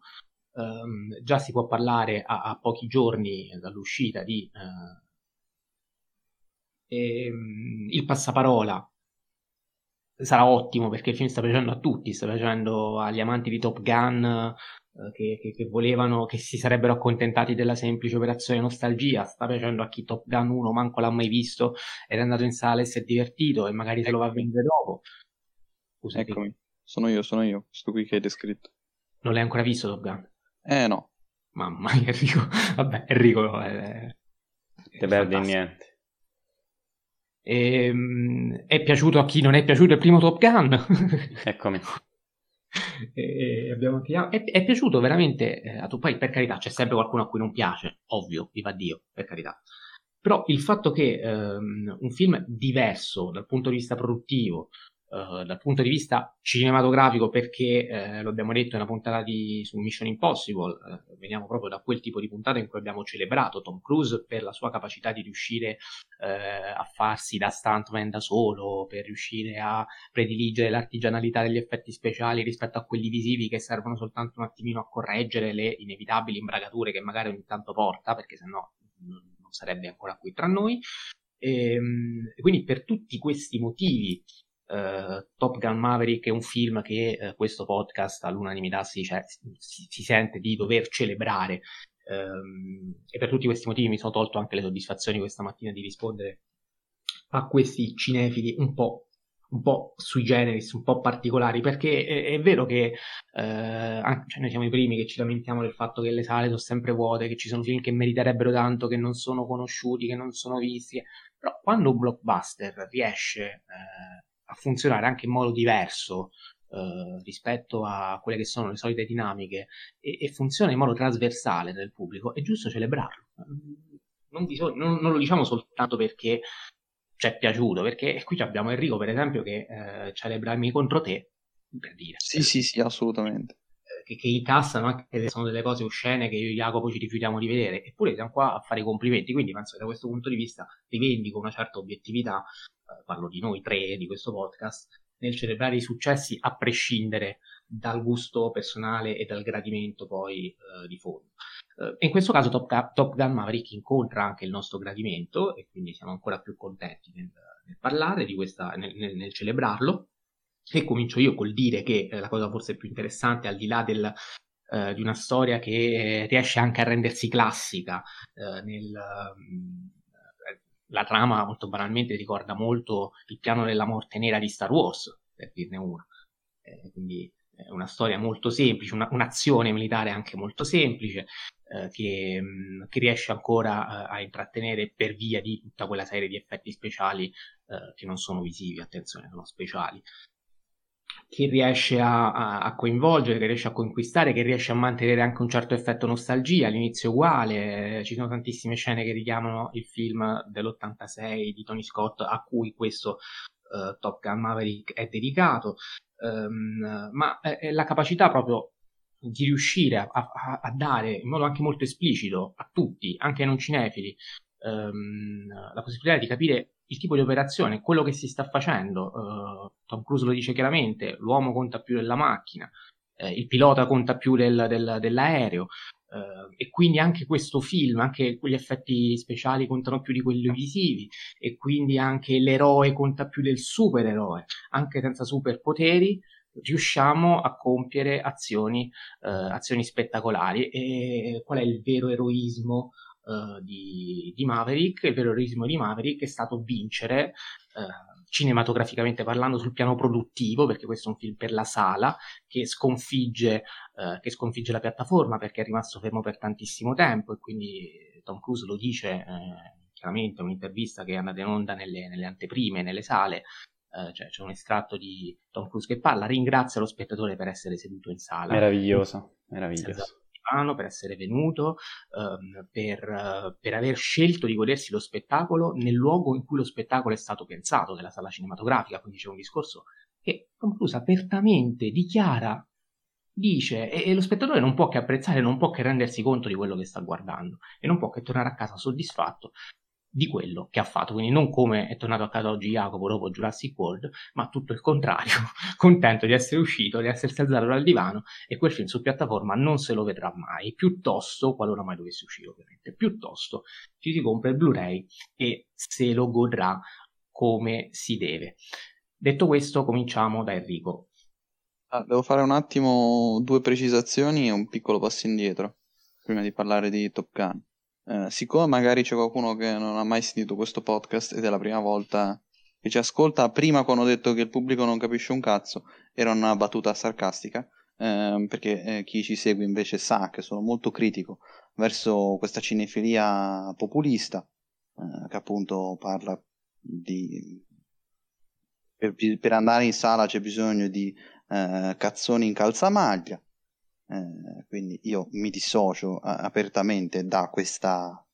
Um, già si può parlare a, a pochi giorni dall'uscita di uh, ehm, il passaparola sarà ottimo perché il film sta piacendo a tutti, sta piacendo agli amanti di Top Gun eh, che, che, che, volevano, che si sarebbero accontentati della semplice operazione nostalgia, sta piacendo a chi Top Gun 1 manco l'ha mai visto ed è andato in sala e si è divertito e magari se lo va a vendere dopo. Scusate. Eccomi, sono io, sono io, questo qui che hai descritto. Non l'hai ancora visto Top Gun? Eh no. Mamma mia Enrico, vabbè Enrico è... Te perdi niente. E, ehm, è piaciuto a chi non è piaciuto il primo Top Gun. Eccomi. e abbiamo è, è piaciuto veramente eh, a tu. Poi, per carità, c'è sempre qualcuno a cui non piace, ovvio, viva Dio, per carità. Però il fatto che ehm, un film diverso dal punto di vista produttivo, Uh, dal punto di vista cinematografico, perché eh, lo abbiamo detto una puntata di, su Mission Impossible, eh, veniamo proprio da quel tipo di puntata in cui abbiamo celebrato Tom Cruise per la sua capacità di riuscire eh, a farsi da stuntman da solo, per riuscire a prediligere l'artigianalità degli effetti speciali rispetto a quelli visivi che servono soltanto un attimino a correggere le inevitabili imbragature che magari ogni tanto porta, perché sennò non sarebbe ancora qui tra noi. E, ehm, quindi per tutti questi motivi Uh, Top Gun Maverick è un film che uh, questo podcast all'unanimità si, cioè, si, si, sente di dover celebrare. Um, e per tutti questi motivi mi sono tolto anche le soddisfazioni questa mattina di rispondere a questi cinefili un po', un po sui generis, un po' particolari perché è, è vero che uh, anche, cioè noi siamo i primi che ci lamentiamo del fatto che le sale sono sempre vuote, che ci sono film che meriterebbero tanto, che non sono conosciuti, che non sono visti, però quando un blockbuster riesce a funzionare anche in modo diverso eh, rispetto a quelle che sono le solite dinamiche e, e, funziona in modo trasversale nel pubblico, è giusto celebrarlo. Non, bisogna, non, non lo diciamo soltanto perché ci è piaciuto, perché qui abbiamo Enrico, per esempio, che eh, celebra me contro te, per dire. Sì, sì, sì, assolutamente. Eh, che, che, incassano anche se sono delle cose oscene che io e Jacopo ci rifiutiamo di vedere, eppure siamo qua a fare i complimenti, quindi penso che da questo punto di vista rivendico una certa obiettività parlo di noi tre di questo podcast, nel celebrare i successi a prescindere dal gusto personale e dal gradimento poi eh, di fondo. in questo caso Top, Top, Gun Maverick incontra anche il nostro gradimento e quindi siamo ancora più contenti nel, nel parlare di questa, nel, nel, nel, celebrarlo. E comincio io col dire che eh, la cosa forse più interessante, al di là del, eh, di una storia che riesce anche a rendersi classica eh, nel, la trama molto banalmente ricorda molto il piano della morte nera di Star Wars, per dirne una. Eh, quindi è una storia molto semplice, una, un'azione militare anche molto semplice, eh, che, mh, che, riesce ancora eh, a intrattenere per via di tutta quella serie di effetti speciali eh, che non sono visivi, attenzione, sono speciali che riesce a, a, coinvolgere, che riesce a conquistare, che riesce a mantenere anche un certo effetto nostalgia, all'inizio uguale, ci sono tantissime scene che richiamano il film dell'86 di Tony Scott a cui questo uh, Top Gun Maverick è dedicato, um, ma è, la capacità proprio di riuscire a, a, a, dare in modo anche molto esplicito a tutti, anche ai non cinefili, um, la possibilità di capire il tipo di operazione, quello che si sta facendo. Uh, Tom Cruise lo dice chiaramente, l'uomo conta più della macchina, eh, il pilota conta più del, del, dell'aereo. Uh, e quindi anche questo film, anche quegli effetti speciali contano più di quelli visivi e quindi anche l'eroe conta più del supereroe, anche senza superpoteri riusciamo a compiere azioni, uh, azioni spettacolari e qual è il vero eroismo uh, di, di, Maverick, il terrorismo di Maverick è stato vincere, uh, cinematograficamente parlando, sul piano produttivo, perché questo è un film per la sala, che sconfigge, uh, che sconfigge la piattaforma perché è rimasto fermo per tantissimo tempo e quindi Tom Cruise lo dice eh, chiaramente, è un'intervista che è andata in onda nelle, nelle anteprime, nelle sale, cioè c'è un estratto di Tom Cruise che parla, ringrazia lo spettatore per essere seduto in sala. Meraviglioso, meraviglioso. Esatto Milano, per essere venuto, ehm, per, per, aver scelto di godersi lo spettacolo nel luogo in cui lo spettacolo è stato pensato, nella sala cinematografica, quindi c'è un discorso che Cruise apertamente dichiara, dice, e, e lo spettatore non può che apprezzare, non può che rendersi conto di quello che sta guardando e non può che tornare a casa soddisfatto di quello che ha fatto, quindi non come è tornato a casa oggi Jacopo dopo Jurassic World, ma tutto il contrario, contento di essere uscito, di essersi alzato dal divano e quel film su piattaforma non se lo vedrà mai, piuttosto, qualora mai dovesse uscire ovviamente, piuttosto ci si compra il Blu-ray e se lo godrà come si deve. Detto questo, cominciamo da Enrico. Ah, devo fare un attimo due precisazioni e un piccolo passo indietro prima di parlare di Top Gun. Eh, siccome magari c'è qualcuno che non ha mai sentito questo podcast ed è la prima volta che ci ascolta, prima quando ho detto che il pubblico non capisce un cazzo, era una battuta sarcastica, eh, perché eh, chi ci segue invece sa che sono molto critico verso questa cinefilia populista, eh, che appunto parla di... Per, per, andare in sala c'è bisogno di eh, cazzoni in calzamaglia, eh, quindi io mi dissocio a- apertamente da questa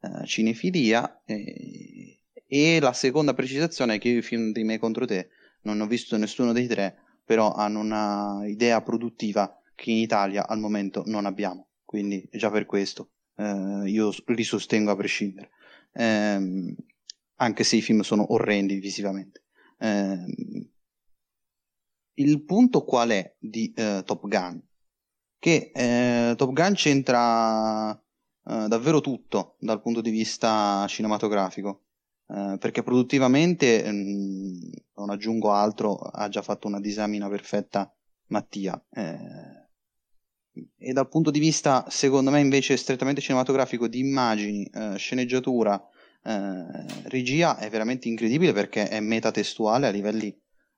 uh, cinefilia e, e, la seconda precisazione è che io i film di me contro te non ho visto nessuno dei tre però hanno una idea produttiva che in Italia al momento non abbiamo. Quindi già per questo uh, io li sostengo a prescindere. Um, anche se i film sono orrendi visivamente. Um, il punto qual è di Top Gun che eh, Top Gun c'entra eh, davvero tutto dal punto di vista cinematografico. Eh, perché produttivamente, mh, mm, non aggiungo altro, ha già fatto una disamina perfetta Mattia. Eh, e dal punto di vista, secondo me, invece strettamente cinematografico, di immagini, eh, sceneggiatura, eh, regia, è veramente incredibile perché è metatestuale a livelli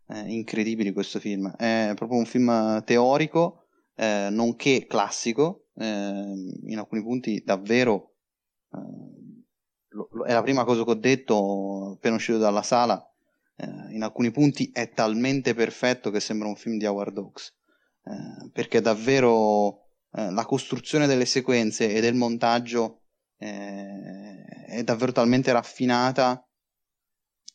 incredibili questo film. È proprio un film teorico eh, nonché classico, eh, in alcuni punti davvero eh, lo, è la prima cosa che ho detto appena uscito dalla sala. Eh, in alcuni punti è talmente perfetto che sembra un film di Howard Hawks eh, perché davvero la costruzione delle sequenze e del montaggio è davvero talmente raffinata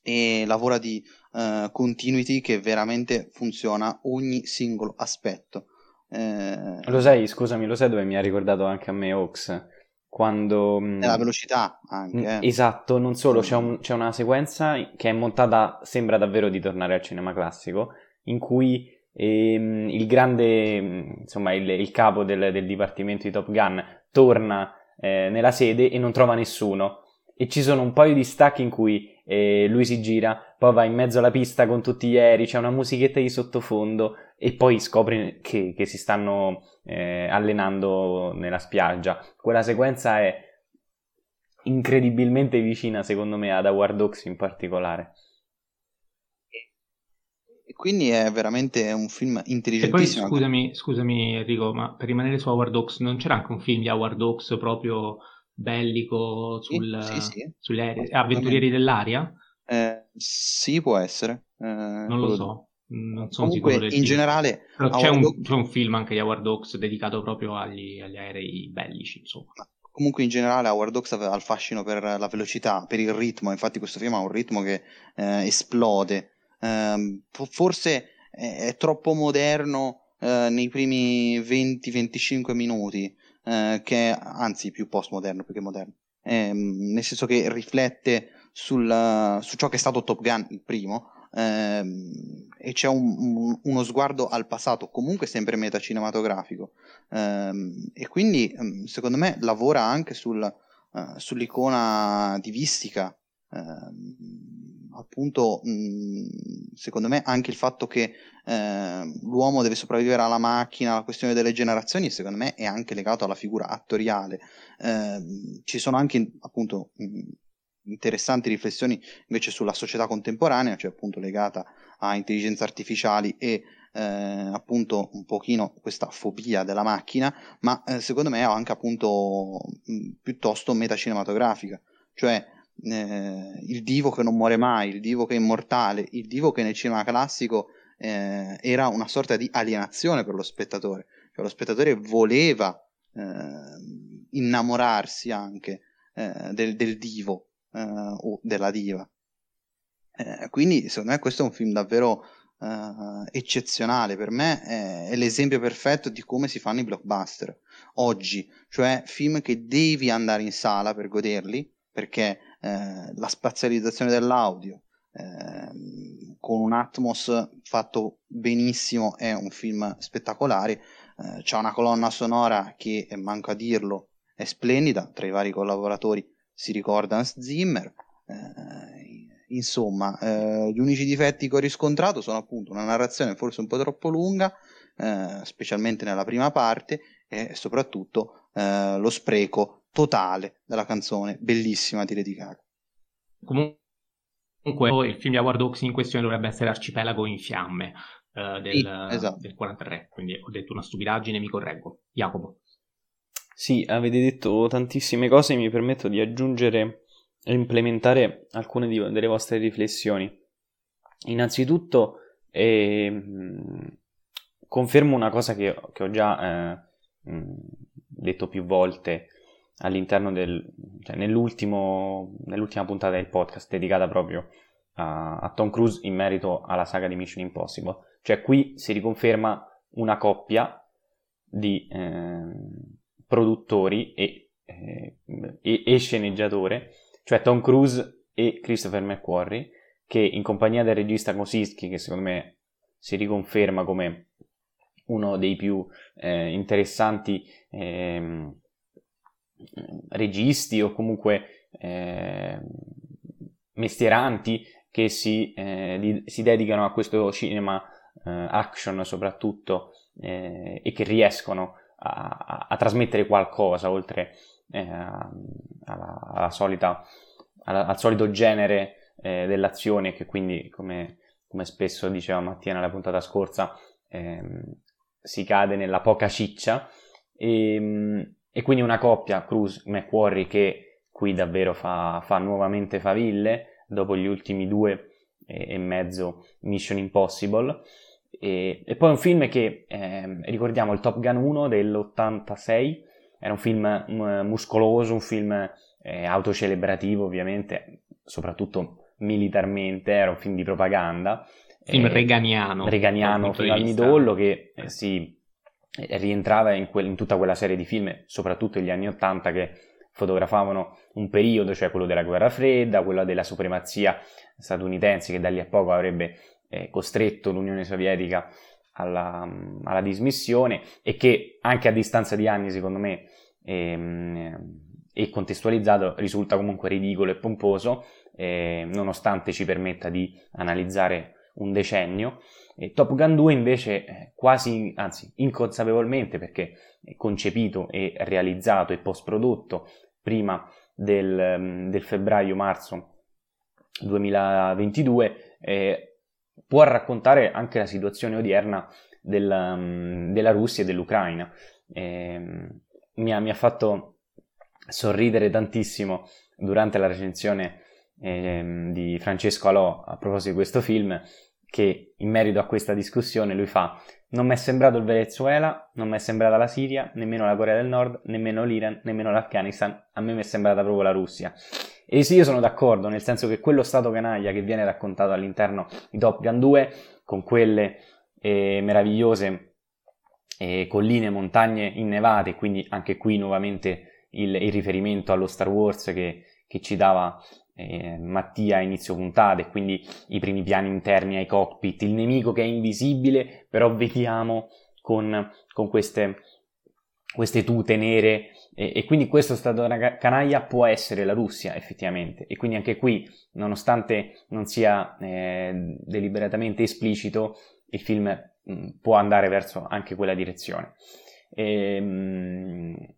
e lavora di uh, continuity che veramente funziona ogni singolo aspetto. Eh... Lo sai, scusami, lo sai dove mi ha ricordato anche a me Ox? Quando... Mm, la velocità anche. Mm, eh. Esatto, non solo, c'è, un, c'è, una sequenza che è montata, sembra davvero di tornare al cinema classico, in cui ehm, il grande, insomma, il, il capo del, del, dipartimento di Top Gun torna eh, nella sede e non trova nessuno. E ci sono un paio di stacchi in cui eh, lui si gira, poi va in mezzo alla pista con tutti gli aerei, c'è una musichetta di sottofondo e poi scopre che, che si stanno eh, allenando nella spiaggia. Quella sequenza è incredibilmente vicina, secondo me, ad Howard Hawks in particolare. E quindi è veramente un film intelligentissimo. E poi scusami, scusami Enrico, ma per rimanere su Howard Hawks, non c'era anche un film di Howard Hawks proprio bellico sul, sì, sì, sì. sugli aerei, avventurieri dell'aria? Eh, sì, può essere. Eh, non lo so. Non sono Comunque, sicuro. in generale, c'è un, c'è un, film anche di Howard Hawks dedicato proprio agli, agli aerei bellici. Insomma. Comunque, in generale, Howard Hawks aveva il fascino per la velocità, per il ritmo. Infatti, questo film ha un ritmo che eh, esplode. Eh, forse è, è, troppo moderno eh, nei primi 20-25 minuti eh, che anzi più postmoderno più che moderno, eh, nel senso che riflette sul, su ciò che è stato Top Gun il primo ehm, e c'è un, un, uno sguardo al passato comunque sempre metacinematografico ehm, e quindi ehm, secondo me lavora anche sul, uh, sull'icona divistica ehm, appunto, mh, secondo me, anche il fatto che eh, l'uomo deve sopravvivere alla macchina, la questione delle generazioni, secondo me, è anche legato alla figura attoriale. Eh, ci sono anche, appunto, mh, interessanti riflessioni invece sulla società contemporanea, cioè appunto legata a intelligenze artificiali e eh, appunto un pochino questa fobia della macchina, ma eh, secondo me è anche appunto mh, piuttosto metacinematografica, cioè eh, il divo che non muore mai, il divo che è immortale, il divo che nel cinema classico eh, era una sorta di alienazione per lo spettatore, cioè lo spettatore voleva eh, innamorarsi anche eh, del, del, divo eh, o della diva. Eh, quindi secondo me questo è un film davvero eccezionale, per me è, è l'esempio perfetto di come si fanno i blockbuster oggi, cioè film che devi andare in sala per goderli, perché eh, la spazializzazione dell'audio, eh, con un Atmos fatto benissimo, è un film spettacolare. Eh, c'è una colonna sonora che, manco a dirlo, è splendida. Tra i vari collaboratori si ricorda Hans Zimmer. Eh, insomma, eh, gli unici difetti che ho riscontrato sono appunto una narrazione forse un po' troppo lunga, eh, specialmente nella prima parte, e soprattutto eh, lo spreco totale della canzone, bellissima di Lady Gaga. Comunque il film di Howard Hawks in questione dovrebbe essere Arcipelago in fiamme uh, del, sì, esatto. del 43, quindi ho detto una stupidaggine, mi correggo. Jacopo. Sì, avete detto tantissime cose, mi permetto di aggiungere e implementare alcune di, delle vostre riflessioni. Innanzitutto eh, confermo una cosa che, che ho già eh, detto più volte all'interno del, cioè nell'ultima puntata del podcast dedicata proprio a, a, Tom Cruise in merito alla saga di Mission Impossible. Cioè qui si riconferma una coppia di eh, produttori e, eh, e, e, sceneggiatore, cioè Tom Cruise e Christopher McQuarrie, che in compagnia del regista Kosinski, che secondo me si riconferma come uno dei più eh, interessanti eh, registi o comunque eh, mestieranti che si, eh, di, si, dedicano a questo cinema eh, action soprattutto eh, e che riescono a, a, trasmettere qualcosa oltre eh, alla, alla solita, alla, al solito genere eh, dell'azione che quindi come, come, spesso diceva Mattia nella puntata scorsa ehm, si cade nella poca ciccia e, ehm, e quindi una coppia, Cruz McQuarrie, che qui davvero fa, fa nuovamente faville dopo gli ultimi due e, e mezzo Mission Impossible. E, e, poi un film che eh, ricordiamo il Top Gun 1 dell'86, era un film m- muscoloso, un film eh, autocelebrativo ovviamente, soprattutto militarmente, era un film di propaganda. Film eh, reganiano. Reganiano fino al midollo che eh, si rientrava in, que- in, tutta quella serie di film, soprattutto negli anni Ottanta, che fotografavano un periodo, cioè quello della guerra fredda, quello della supremazia statunitense che da lì a poco avrebbe eh, costretto l'Unione Sovietica alla, alla, dismissione e che anche a distanza di anni, secondo me, e, e contestualizzato risulta comunque ridicolo e pomposo, eh, nonostante ci permetta di analizzare un decennio. E Top Gun 2 invece eh, quasi, anzi inconsapevolmente perché concepito e realizzato e post-prodotto prima del, mm, del febbraio-marzo 2022, eh, può raccontare anche la situazione odierna della, mm, della Russia e dell'Ucraina. Eh, mi, ha, mi, ha, fatto sorridere tantissimo durante la recensione eh, di Francesco Alò a proposito di questo film che in merito a questa discussione lui fa non mi è sembrato il Venezuela, non mi è sembrata la Siria, nemmeno la Corea del Nord, nemmeno l'Iran, nemmeno l'Afghanistan, a me mi è sembrata proprio la Russia. E sì, io sono d'accordo, nel senso che quello stato canaglia che viene raccontato all'interno di Top Gun 2, con quelle eh, meravigliose eh, colline, montagne innevate, quindi anche qui nuovamente il, il riferimento allo Star Wars che, che ci dava eh, Mattia a inizio puntata e quindi i primi piani interni ai cockpit, il nemico che è invisibile, però vediamo con, con queste, queste tute nere e, e, quindi questo stato canaglia può essere la Russia effettivamente. E quindi anche qui nonostante non sia eh, deliberatamente esplicito il film mh, mm, può andare verso anche quella direzione. E, mh,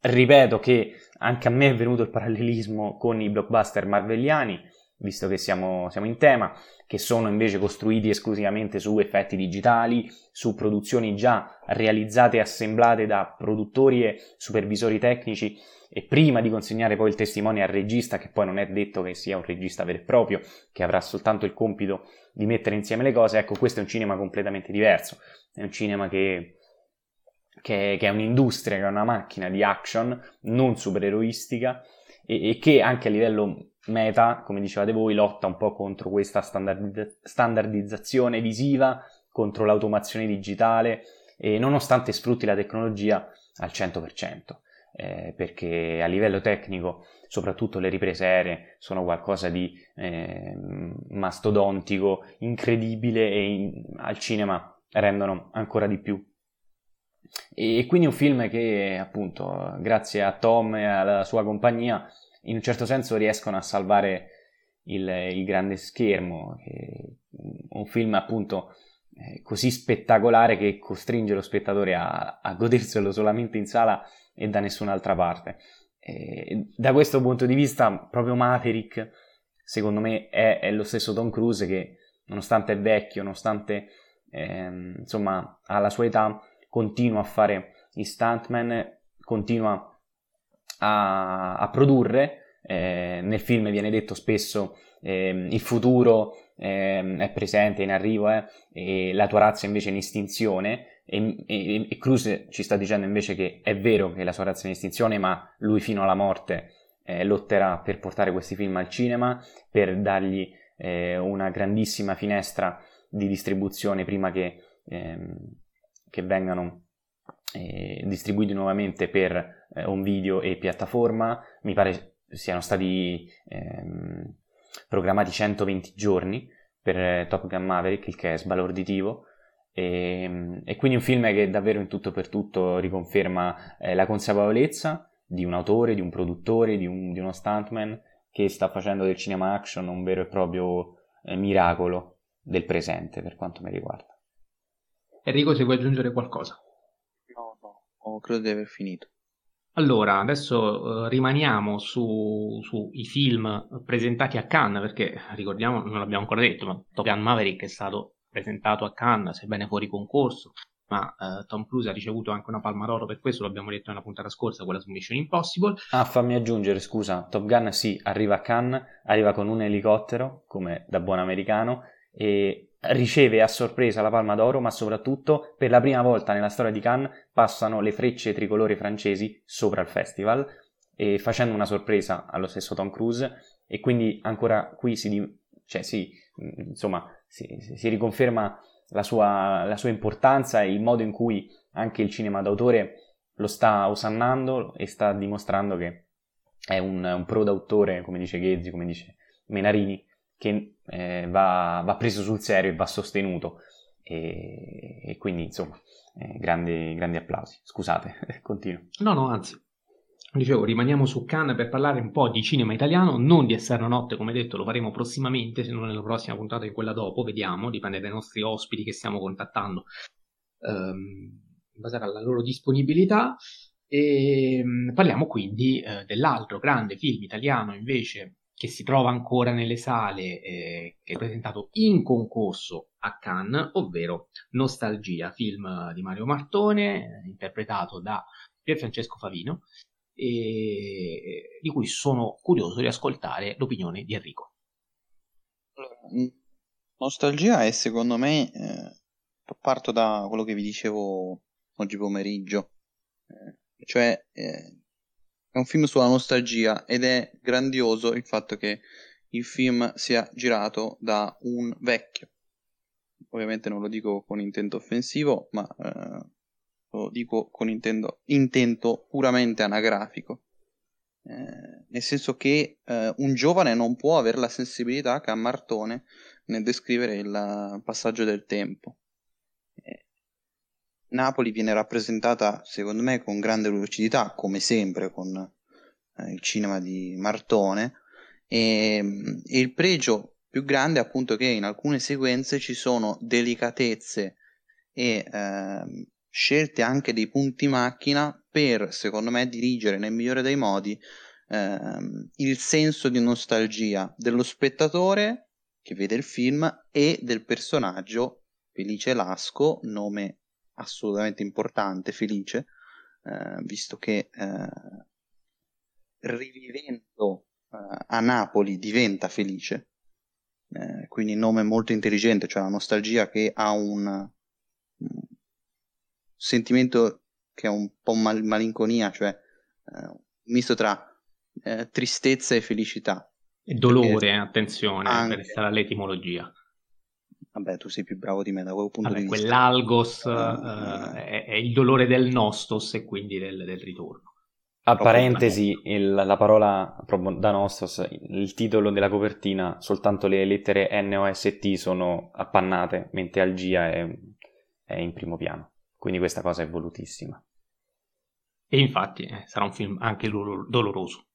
ripeto che anche a me è venuto il parallelismo con i blockbuster marvelliani, visto che siamo, siamo in tema, che sono invece costruiti esclusivamente su effetti digitali, su produzioni già realizzate e assemblate da produttori e supervisori tecnici. E prima di consegnare poi il testimone al regista, che poi non è detto che sia un regista vero e proprio, che avrà soltanto il compito di mettere insieme le cose, ecco questo è un cinema completamente diverso, è un cinema che che, che, è un'industria, che è una macchina di action non supereroistica e, e, che anche a livello meta, come dicevate voi, lotta un po' contro questa standardizz- standardizzazione visiva, contro l'automazione digitale e nonostante sfrutti la tecnologia al 100%. Eh, perché a livello tecnico, soprattutto le riprese aeree, sono qualcosa di eh, mastodontico, incredibile e in, al cinema rendono ancora di più e quindi un film che appunto grazie a Tom e alla sua compagnia in un certo senso riescono a salvare il, il grande schermo, un film appunto eh, così spettacolare che costringe lo spettatore a, a goderselo solamente in sala e da nessun'altra parte. E da questo punto di vista proprio Maverick secondo me è, è lo stesso Tom Cruise che nonostante è vecchio, nonostante eh, insomma ha sua età, continua a fare i stuntman, continua a, a produrre, eh, nel film viene detto spesso eh, il futuro eh, è presente, in arrivo, eh, e la tua razza invece è in estinzione, e, e, e Cruz ci sta dicendo invece che è vero che la sua razza è in estinzione, ma lui fino alla morte eh, lotterà per portare questi film al cinema, per dargli eh, una grandissima finestra di distribuzione prima che ehm, che vengano distribuiti nuovamente per eh, un video e piattaforma. Mi pare siano stati ehm, programmati 120 giorni per eh, Top Gun Maverick, il che è sbalorditivo. E, ehm, e, quindi un film che davvero in tutto per tutto riconferma eh, la consapevolezza di un autore, di un produttore, di, un, di, uno stuntman che sta facendo del cinema action un vero e proprio eh, miracolo del presente per quanto mi riguarda. Enrico, se vuoi aggiungere qualcosa. No, no, oh, credo di aver finito. Allora, adesso eh, rimaniamo sui su film presentati a Cannes, perché ricordiamo, non l'abbiamo ancora detto, ma Top Gun Maverick è stato presentato a Cannes, sebbene fuori concorso, ma eh, Tom Cruise ha ricevuto anche una palma d'oro per questo, l'abbiamo detto nella puntata scorsa, quella su Mission Impossible. Ah, fammi aggiungere, scusa, Top Gun sì, arriva a Cannes, arriva con un elicottero, come da buon americano, e riceve a sorpresa la Palma d'Oro, ma soprattutto per la prima volta nella storia di Cannes passano le frecce tricolori francesi sopra il festival, facendo una sorpresa allo stesso Tom Cruise e quindi ancora qui si, cioè, si, insomma, si, si riconferma la sua, la sua, importanza e il modo in cui anche il cinema d'autore lo sta osannando e sta dimostrando che è un, un pro d'autore, come dice Ghezzi, come dice Menarini, che eh, va, va, preso sul serio e va sostenuto. e, e quindi insomma eh, grandi, grandi applausi. Scusate, continuo. No, no, anzi. Dicevo, rimaniamo su Cannes per parlare un po' di cinema italiano, non di Esterno Notte, come detto, lo faremo prossimamente, se non nella prossima puntata in quella dopo, vediamo, dipende dai nostri ospiti che stiamo contattando, ehm, in base alla loro disponibilità. E ehm, parliamo quindi eh, dell'altro grande film italiano invece che si trova ancora nelle sale, eh, che è presentato in concorso a Cannes, ovvero Nostalgia, film di Mario Martone, eh, interpretato da Pierfrancesco Favino, e di cui sono curioso di ascoltare l'opinione di Enrico. Nostalgia è secondo me, eh, parto da quello che vi dicevo oggi pomeriggio, eh, cioè eh, è un film sulla nostalgia ed è grandioso il fatto che il film sia girato da un vecchio. Ovviamente non lo dico con intento offensivo, ma eh, lo dico con intendo, intento puramente anagrafico. Eh, nel senso che eh, un giovane non può avere la sensibilità che ha Martone nel descrivere il passaggio del tempo. Eh, Napoli viene rappresentata, secondo me, con grande lucidità, come sempre con eh, il cinema di Martone, e, e, il pregio più grande è appunto che in alcune sequenze ci sono delicatezze e eh, scelte anche dei punti macchina per, secondo me, dirigere nel migliore dei modi eh, il senso di nostalgia dello spettatore che vede il film e del personaggio Felice Lasco, nome assolutamente importante, Felice, eh, visto che eh, rivivendo eh, a Napoli diventa Felice, eh, quindi nome molto intelligente, cioè la nostalgia che ha un, un sentimento che è un po' mal- malinconia, cioè eh, un misto tra eh, tristezza e felicità. E dolore, attenzione, anche, per stare all'etimologia. Vabbè, tu sei più bravo di me da quel punto Vabbè, di vista. Quell'algos uh, uh, è, è, il dolore del nostos e quindi del, del ritorno. A parentesi, il, la parola da nostos, il titolo della copertina, soltanto le lettere N o S T sono appannate, mentre Algia è, è in primo piano. Quindi questa cosa è volutissima. E infatti eh, sarà un film anche doloroso.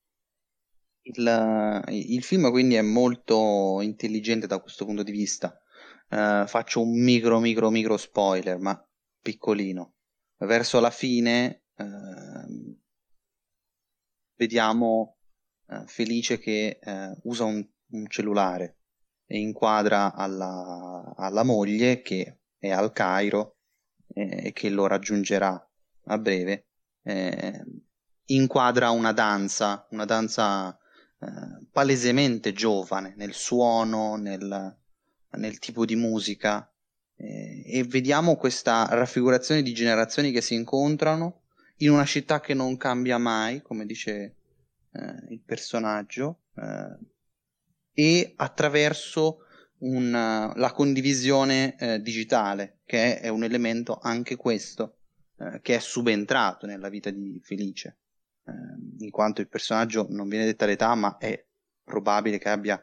Il, il, film quindi è molto intelligente da questo punto di vista. Uh, faccio un micro micro micro spoiler, ma piccolino. Verso la fine uh, vediamo uh, Felice che usa un, un, cellulare e inquadra alla, alla moglie che è al Cairo e che lo raggiungerà a breve eh, inquadra una danza, una danza eh, palesemente giovane nel suono, nel, nel tipo di musica eh, e vediamo questa raffigurazione di generazioni che si incontrano in una città che non cambia mai, come dice eh, il personaggio, eh, e attraverso un, la condivisione eh, digitale, che è un elemento anche questo eh, che è subentrato nella vita di Felice, eh, in quanto il personaggio non viene detta l'età, ma è probabile che abbia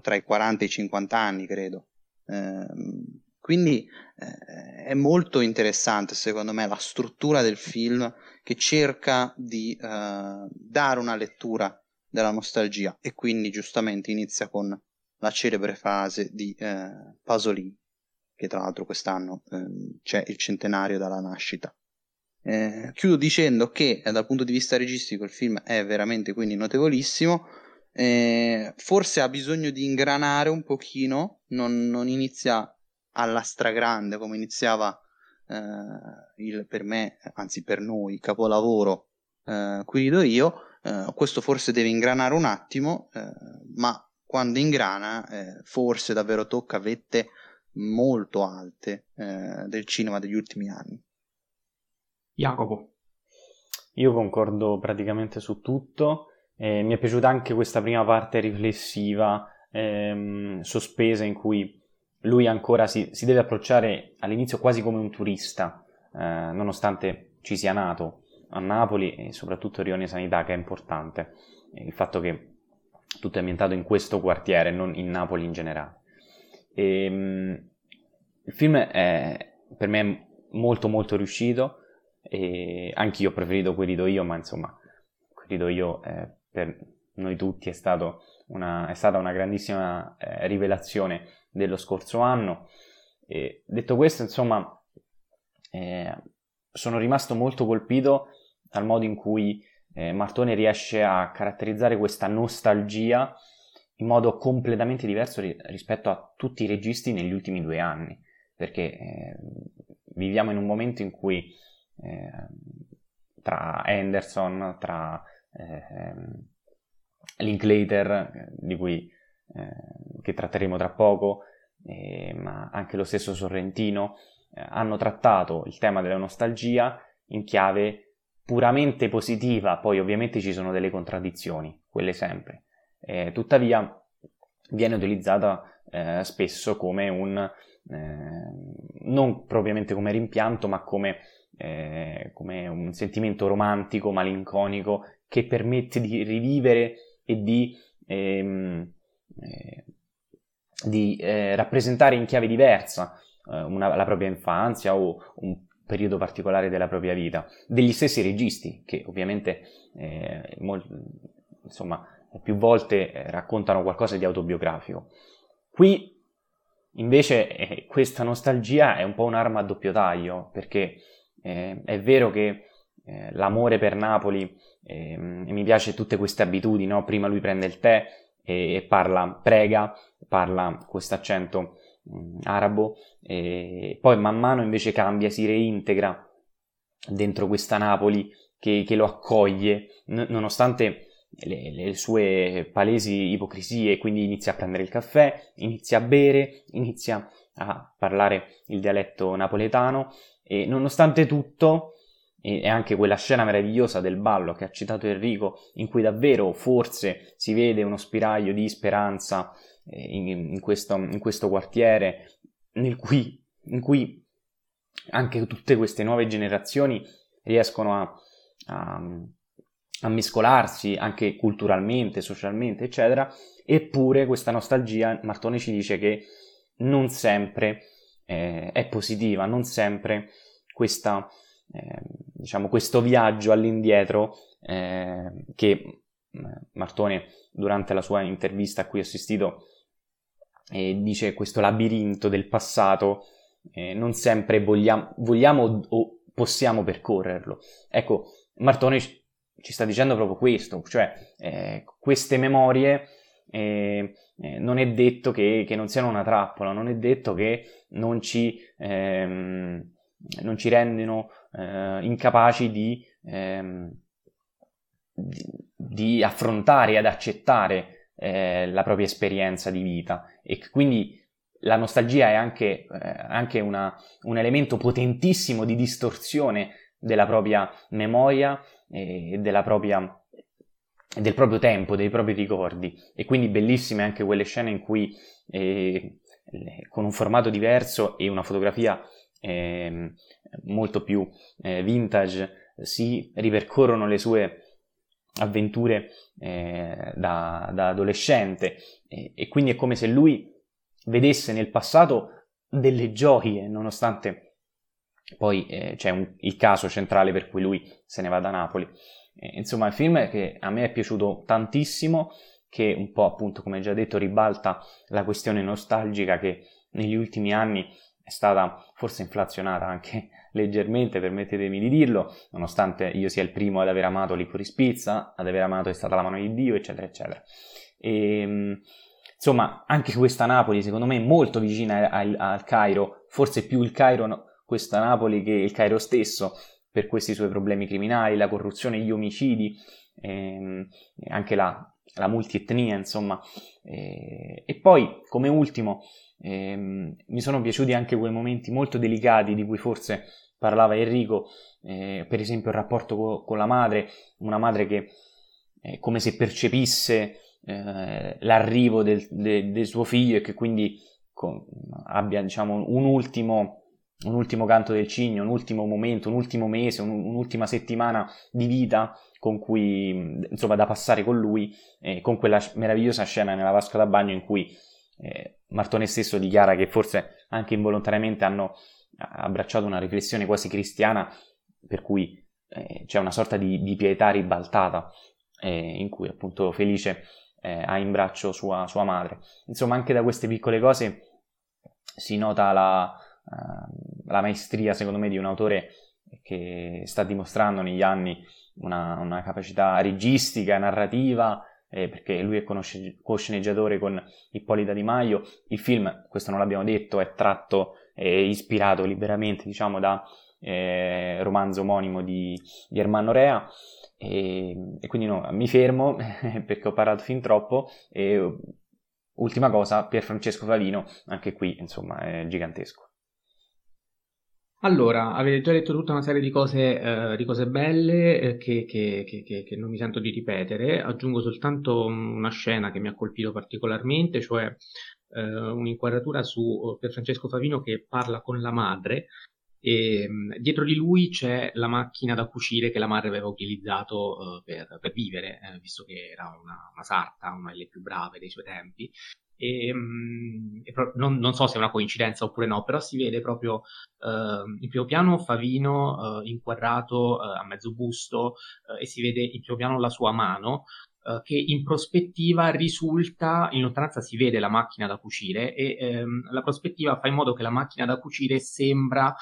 tra i 40 e i 50 anni, credo. Ehm, quindi eh, è molto interessante, secondo me, la struttura del film che cerca di eh, dare una lettura della nostalgia e quindi giustamente inizia con la celebre frase di eh, Pasolini che tra l'altro quest'anno ehm, c'è il centenario dalla nascita. Eh, chiudo dicendo che eh, dal punto di vista registico il film è veramente quindi notevolissimo. Eh, forse ha bisogno di ingranare un pochino, non, non inizia alla stragrande come iniziava eh, il, per me, anzi per noi, capolavoro eh, qui do io. Eh, questo forse deve ingranare un attimo, ma quando ingrana forse davvero tocca vette molto alte eh, del cinema degli ultimi anni. Jacopo. Io concordo praticamente su tutto. Eh, mi è piaciuta anche questa prima parte riflessiva, ehm, sospesa, in cui lui ancora si, si, deve approcciare all'inizio quasi come un turista, eh, nonostante ci sia nato a Napoli e soprattutto Rione Sanità, che è importante. Il fatto che tutto è ambientato in questo quartiere, non in Napoli in generale. E, ehm, il film è per me molto molto riuscito e anche io ho preferito Querido io, ma insomma, Querido io eh, per noi tutti è, una, è, stata una grandissima eh, rivelazione dello scorso anno. E detto questo, insomma, eh, sono rimasto molto colpito dal modo in cui eh, Martone riesce a caratterizzare questa nostalgia in modo completamente diverso ri- rispetto a tutti i registi negli ultimi due anni, perché eh, viviamo in un momento in cui eh, tra Anderson, tra eh, Linklater, di cui eh, tratteremo tra poco, eh, ma anche lo stesso Sorrentino, eh, hanno trattato il tema della nostalgia in chiave puramente positiva, poi ovviamente ci sono delle contraddizioni, quelle sempre. Eh, tuttavia viene utilizzata eh, spesso come un, non propriamente come rimpianto, ma come, eh, come un sentimento romantico, malinconico, che permette di rivivere e di, ehm, eh, di eh, rappresentare in chiave diversa eh, una, la propria infanzia o un periodo particolare della propria vita, degli stessi registi che ovviamente eh, mol- insomma, più volte eh, raccontano qualcosa di autobiografico. Qui invece eh, questa nostalgia è un po' un'arma a doppio taglio perché è vero che eh, l'amore per Napoli ehm, e mi piace tutte queste abitudini, no? prima lui prende il tè e, e parla, prega, parla questo accento mh, arabo e poi man mano invece cambia, si reintegra dentro questa Napoli che, che lo accoglie, n- nonostante le, le, sue palesi ipocrisie, quindi inizia a prendere il caffè, inizia a bere, inizia a parlare il dialetto napoletano e nonostante tutto, e anche quella scena meravigliosa del ballo che ha citato Enrico, in cui davvero forse si vede uno spiraglio di speranza eh, in, in, questo, in questo, quartiere, cui, in cui anche tutte queste nuove generazioni riescono a, a, a mescolarsi anche culturalmente, socialmente, eccetera, eppure questa nostalgia, Martone ci dice che non sempre eh, è positiva, non sempre questa, diciamo, questo viaggio all'indietro eh, che Martone durante la sua intervista a cui ho assistito e dice questo labirinto del passato, eh, non sempre vogliamo, vogliamo o possiamo percorrerlo. Ecco, Martone ci sta dicendo proprio questo, cioè eh, queste memorie eh, eh, non è detto che, che, non siano una trappola, non è detto che non ci, ehm, non ci rendano eh, incapaci di, ehm, di, di affrontare ad accettare eh, la propria esperienza di vita. E quindi la nostalgia è anche, eh, anche una, un elemento potentissimo di distorsione della propria memoria e della propria, del proprio tempo, dei propri ricordi. E quindi bellissime anche quelle scene in cui eh, con un formato diverso e una fotografia eh, molto più eh, vintage si ripercorrono le sue avventure eh, da, da, adolescente. E, e, quindi è come se lui vedesse nel passato delle gioie nonostante poi eh, c'è un, il caso centrale per cui lui se ne va da Napoli. Eh, insomma il film che a me è piaciuto tantissimo che un po' appunto come già detto ribalta la questione nostalgica che negli ultimi anni stata forse inflazionata anche leggermente, permettetemi di dirlo, nonostante io sia il primo ad aver amato Licorice Pizza, ad aver amato È stata la mano di Dio, eccetera, eccetera. E, ehm, insomma, anche questa Napoli, secondo me, è molto vicina al, al Cairo, forse più il Cairo, questa Napoli, che il Cairo stesso, per questi suoi problemi criminali, la corruzione, gli omicidi, ehm, anche la, la multietnia, insomma. E, e poi, come ultimo, ehm, mi sono piaciuti anche quei momenti molto delicati di cui forse parlava Enrico, eh, per esempio il rapporto co- con la madre, una madre che è come se percepisse eh, l'arrivo del, de, del, suo figlio e che quindi con, abbia diciamo, un, ultimo, un ultimo canto del cigno, un ultimo momento, un ultimo mese, un, un'ultima settimana di vita con cui, insomma, da passare con lui, eh, con quella meravigliosa scena nella vasca da bagno in cui eh, Martone stesso dichiara che forse anche involontariamente hanno abbracciato una riflessione quasi cristiana per cui eh, c'è una sorta di, di pietà ribaltata eh, in cui appunto Felice eh, ha in braccio sua, sua, madre. Insomma, anche da queste piccole cose si nota la, uh, la maestria, secondo me, di un autore che sta dimostrando negli anni una, una capacità registica, narrativa, eh, perché lui è co-sceneggiatore con Ippolita Di Maio. Il film, questo non l'abbiamo detto, è tratto, è ispirato liberamente, diciamo, da eh, romanzo omonimo di, di Ermanno Rea. E, e, quindi no, mi fermo perché ho parlato fin troppo. E ultima cosa, Pier Francesco Favino, anche qui insomma è gigantesco. Allora, avete già detto tutta una serie di cose, eh, di cose belle eh, che, che, che, che, non mi sento di ripetere. Aggiungo soltanto una scena che mi ha colpito particolarmente, cioè eh, un'inquadratura su Pier Francesco Favino che parla con la madre e ehm, dietro di lui c'è la macchina da cucire che la madre aveva utilizzato uh, per, per, vivere, eh, visto che era una, una, sarta, una delle più brave dei suoi tempi. E, um, e pro- non, non, so se è una coincidenza oppure no, però si vede proprio uh, in primo piano Favino uh, inquadrato a mezzo busto e si vede in primo piano la sua mano che in prospettiva risulta, in lontananza si vede la macchina da cucire e ehm, la prospettiva fa in modo che la macchina da cucire sembra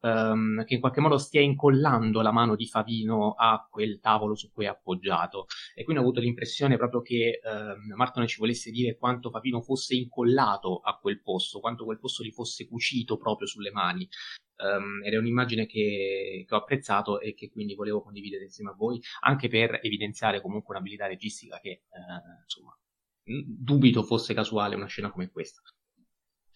um, che in qualche modo stia incollando la mano di Favino a quel tavolo su cui è appoggiato. E quindi ho avuto l'impressione proprio che um, Martone ci volesse dire quanto Favino fosse incollato a quel posto, quanto quel posto gli fosse cucito proprio sulle mani. Um, ed è un'immagine che, che, ho apprezzato e che quindi volevo condividere insieme a voi, anche per evidenziare comunque un'abilità registica che, eh, insomma, dubito fosse casuale una scena come questa.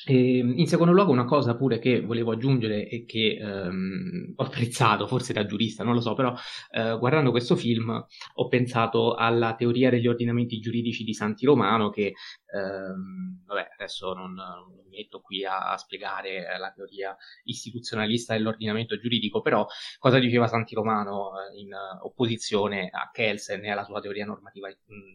E ehm, in secondo luogo una cosa pure che volevo aggiungere e che ehm, ho apprezzato, forse da giurista, non lo so, però eh, guardando questo film ho pensato alla teoria degli ordinamenti giuridici di Santi Romano che, ehm, vabbè, adesso non, non, mi metto qui a, a, spiegare la teoria istituzionalista dell'ordinamento giuridico, però cosa diceva Santi Romano eh, in opposizione a Kelsen e alla sua teoria normativa,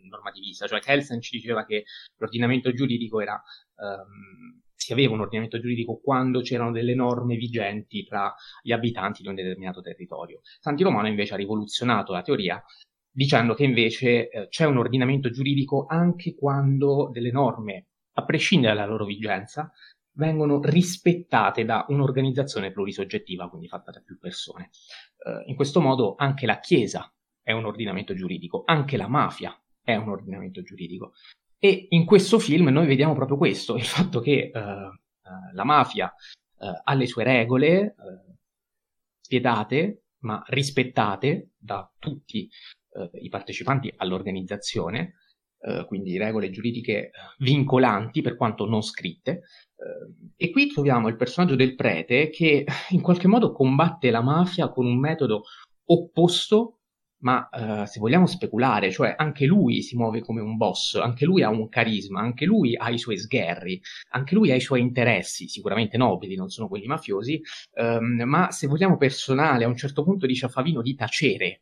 normativista? Cioè Kelsen ci diceva che l'ordinamento giuridico era... Ehm, si aveva un ordinamento giuridico quando c'erano delle norme vigenti tra gli abitanti di un determinato territorio. Santi Romano invece ha rivoluzionato la teoria dicendo che invece eh, c'è un ordinamento giuridico anche quando delle norme, a prescindere dalla loro vigenza, vengono rispettate da un'organizzazione plurisoggettiva, quindi fatta da più persone. Eh, in questo modo anche la Chiesa è un ordinamento giuridico, anche la mafia è un ordinamento giuridico. E in questo film noi vediamo proprio questo, il fatto che uh, uh, la mafia uh, ha le sue regole spietate, ma rispettate da tutti i partecipanti all'organizzazione, quindi regole giuridiche vincolanti per quanto non scritte. e qui troviamo il personaggio del prete che in qualche modo combatte la mafia con un metodo opposto ma uh, se vogliamo speculare, cioè anche lui si muove come un boss, anche lui ha un carisma, anche lui ha i suoi sgherri, anche lui ha i suoi interessi, sicuramente nobili, non sono quelli mafiosi, um, ma se vogliamo personale, a un certo punto dice a Favino di tacere,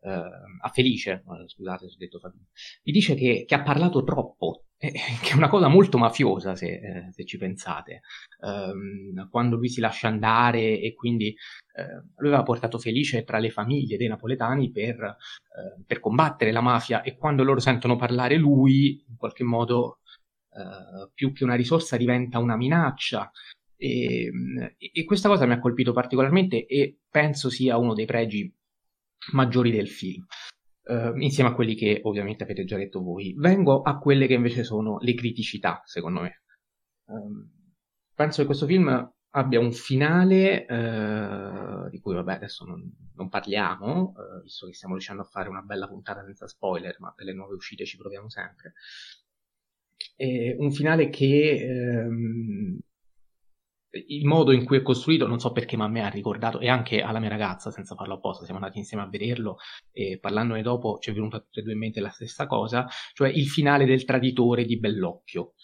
uh, a Felice, scusate se ho detto Favino, gli dice che, che ha parlato troppo, eh, che è una cosa molto mafiosa se, eh, se ci pensate. Um, quando lui si lascia andare e quindi eh, lui aveva portato Felice tra le famiglie dei napoletani per, eh, per, combattere la mafia e quando loro sentono parlare lui, in qualche modo, eh, più che una risorsa diventa una minaccia. E, e questa cosa mi ha colpito particolarmente e penso sia uno dei pregi maggiori del film eh, insieme a quelli che ovviamente avete già detto voi. Vengo a quelle che invece sono le criticità, secondo me. Um, penso che questo film abbia un finale uh, di cui vabbè adesso non, non parliamo, uh, visto che stiamo riuscendo a fare una bella puntata senza spoiler, ma per le nuove uscite ci proviamo sempre. E un finale che um, il modo in cui è costruito, non so perché, ma a me ha ricordato, e anche alla mia ragazza, senza farlo apposta, siamo andati insieme a vederlo e parlandone dopo ci è venuta tutte e due in mente la stessa cosa, cioè il finale del traditore di Bellocchio.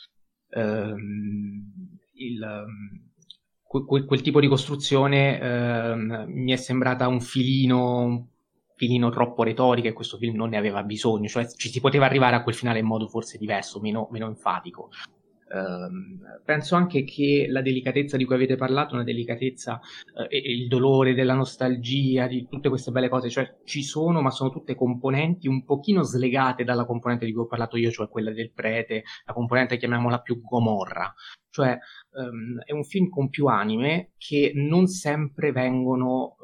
Um, il, quel, quel, tipo di costruzione um, mi è sembrata un filino, un filino troppo retorica e questo film non ne aveva bisogno, cioè ci si poteva arrivare a quel finale in modo forse diverso, meno, meno enfatico. Uh, penso anche che la delicatezza di cui avete parlato, una delicatezza, uh, e, il dolore della nostalgia, di tutte queste belle cose, cioè ci sono, ma sono tutte componenti un pochino slegate dalla componente di cui ho parlato io, cioè quella del prete, la componente chiamiamola più gomorra. Cioè um, è un film con più anime che non sempre vengono,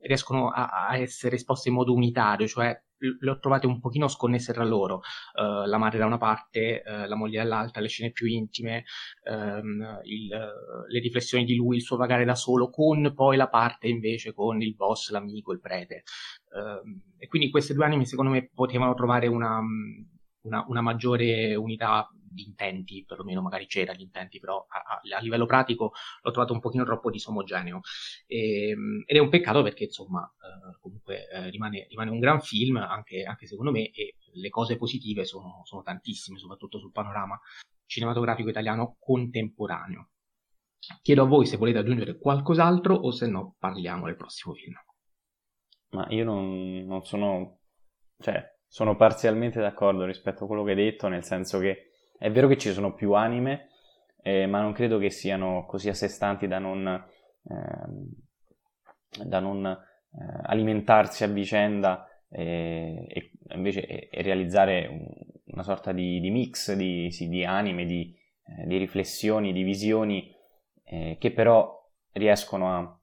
riescono a, a essere esposte in modo unitario, cioè le ho trovate un pochino sconnesse tra loro, uh, la madre da una parte, uh, la moglie dall'altra, le scene più intime, um, il, uh, le riflessioni di lui, il suo vagare da solo, con poi la parte invece con il boss, l'amico, il prete. Ehm, e quindi queste due anime secondo me potevano trovare una, una, una maggiore unità di intenti, perlomeno magari c'era gli intenti, però a, a, livello pratico l'ho trovato un pochino troppo disomogeneo. E, ehm, ed è un peccato perché, insomma, eh, comunque eh, rimane, rimane, un gran film, anche, anche, secondo me, e le cose positive sono, sono tantissime, soprattutto sul panorama cinematografico italiano contemporaneo. Chiedo a voi se volete aggiungere qualcos'altro o se no parliamo del prossimo film. Ma io non, non sono, cioè, sono parzialmente d'accordo rispetto a quello che hai detto, nel senso che è vero che ci sono più anime, eh, ma non credo che siano così a sé stanti da non, eh, da non eh, alimentarsi a vicenda e, e invece e, e realizzare un, una sorta di, di mix di, sì, di, anime, di, eh, di, riflessioni, di visioni eh, che però riescono, a,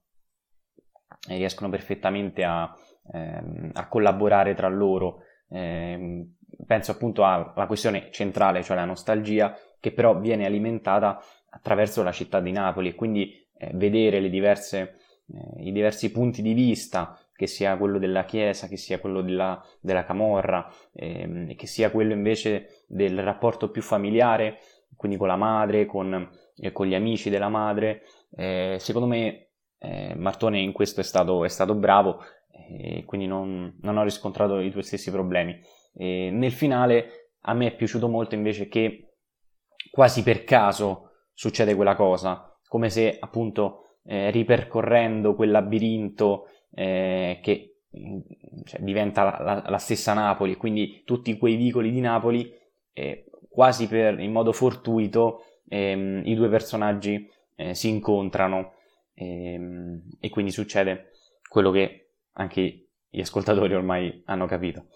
riescono perfettamente a, ehm, a collaborare tra loro. Eh, penso appunto alla questione centrale, cioè la nostalgia, che però viene alimentata attraverso la città di Napoli e quindi eh, vedere diverse, eh, i diversi punti di vista, che sia quello della Chiesa, che sia quello della, della Camorra, ehm, che sia quello invece del rapporto più familiare, quindi con la madre, con, eh, con gli amici della madre. Eh, secondo me eh, Martone in questo è stato, è stato bravo e quindi non, non ho riscontrato i tuoi stessi problemi. E nel finale a me è piaciuto molto invece che quasi per caso succede quella cosa, come se appunto eh, ripercorrendo quel labirinto eh, che mm, cioè, diventa la, la, stessa Napoli, quindi tutti quei vicoli di Napoli, eh, quasi per, in modo fortuito ehm, i due personaggi eh, si incontrano ehm, e quindi succede quello che anche gli ascoltatori ormai hanno capito.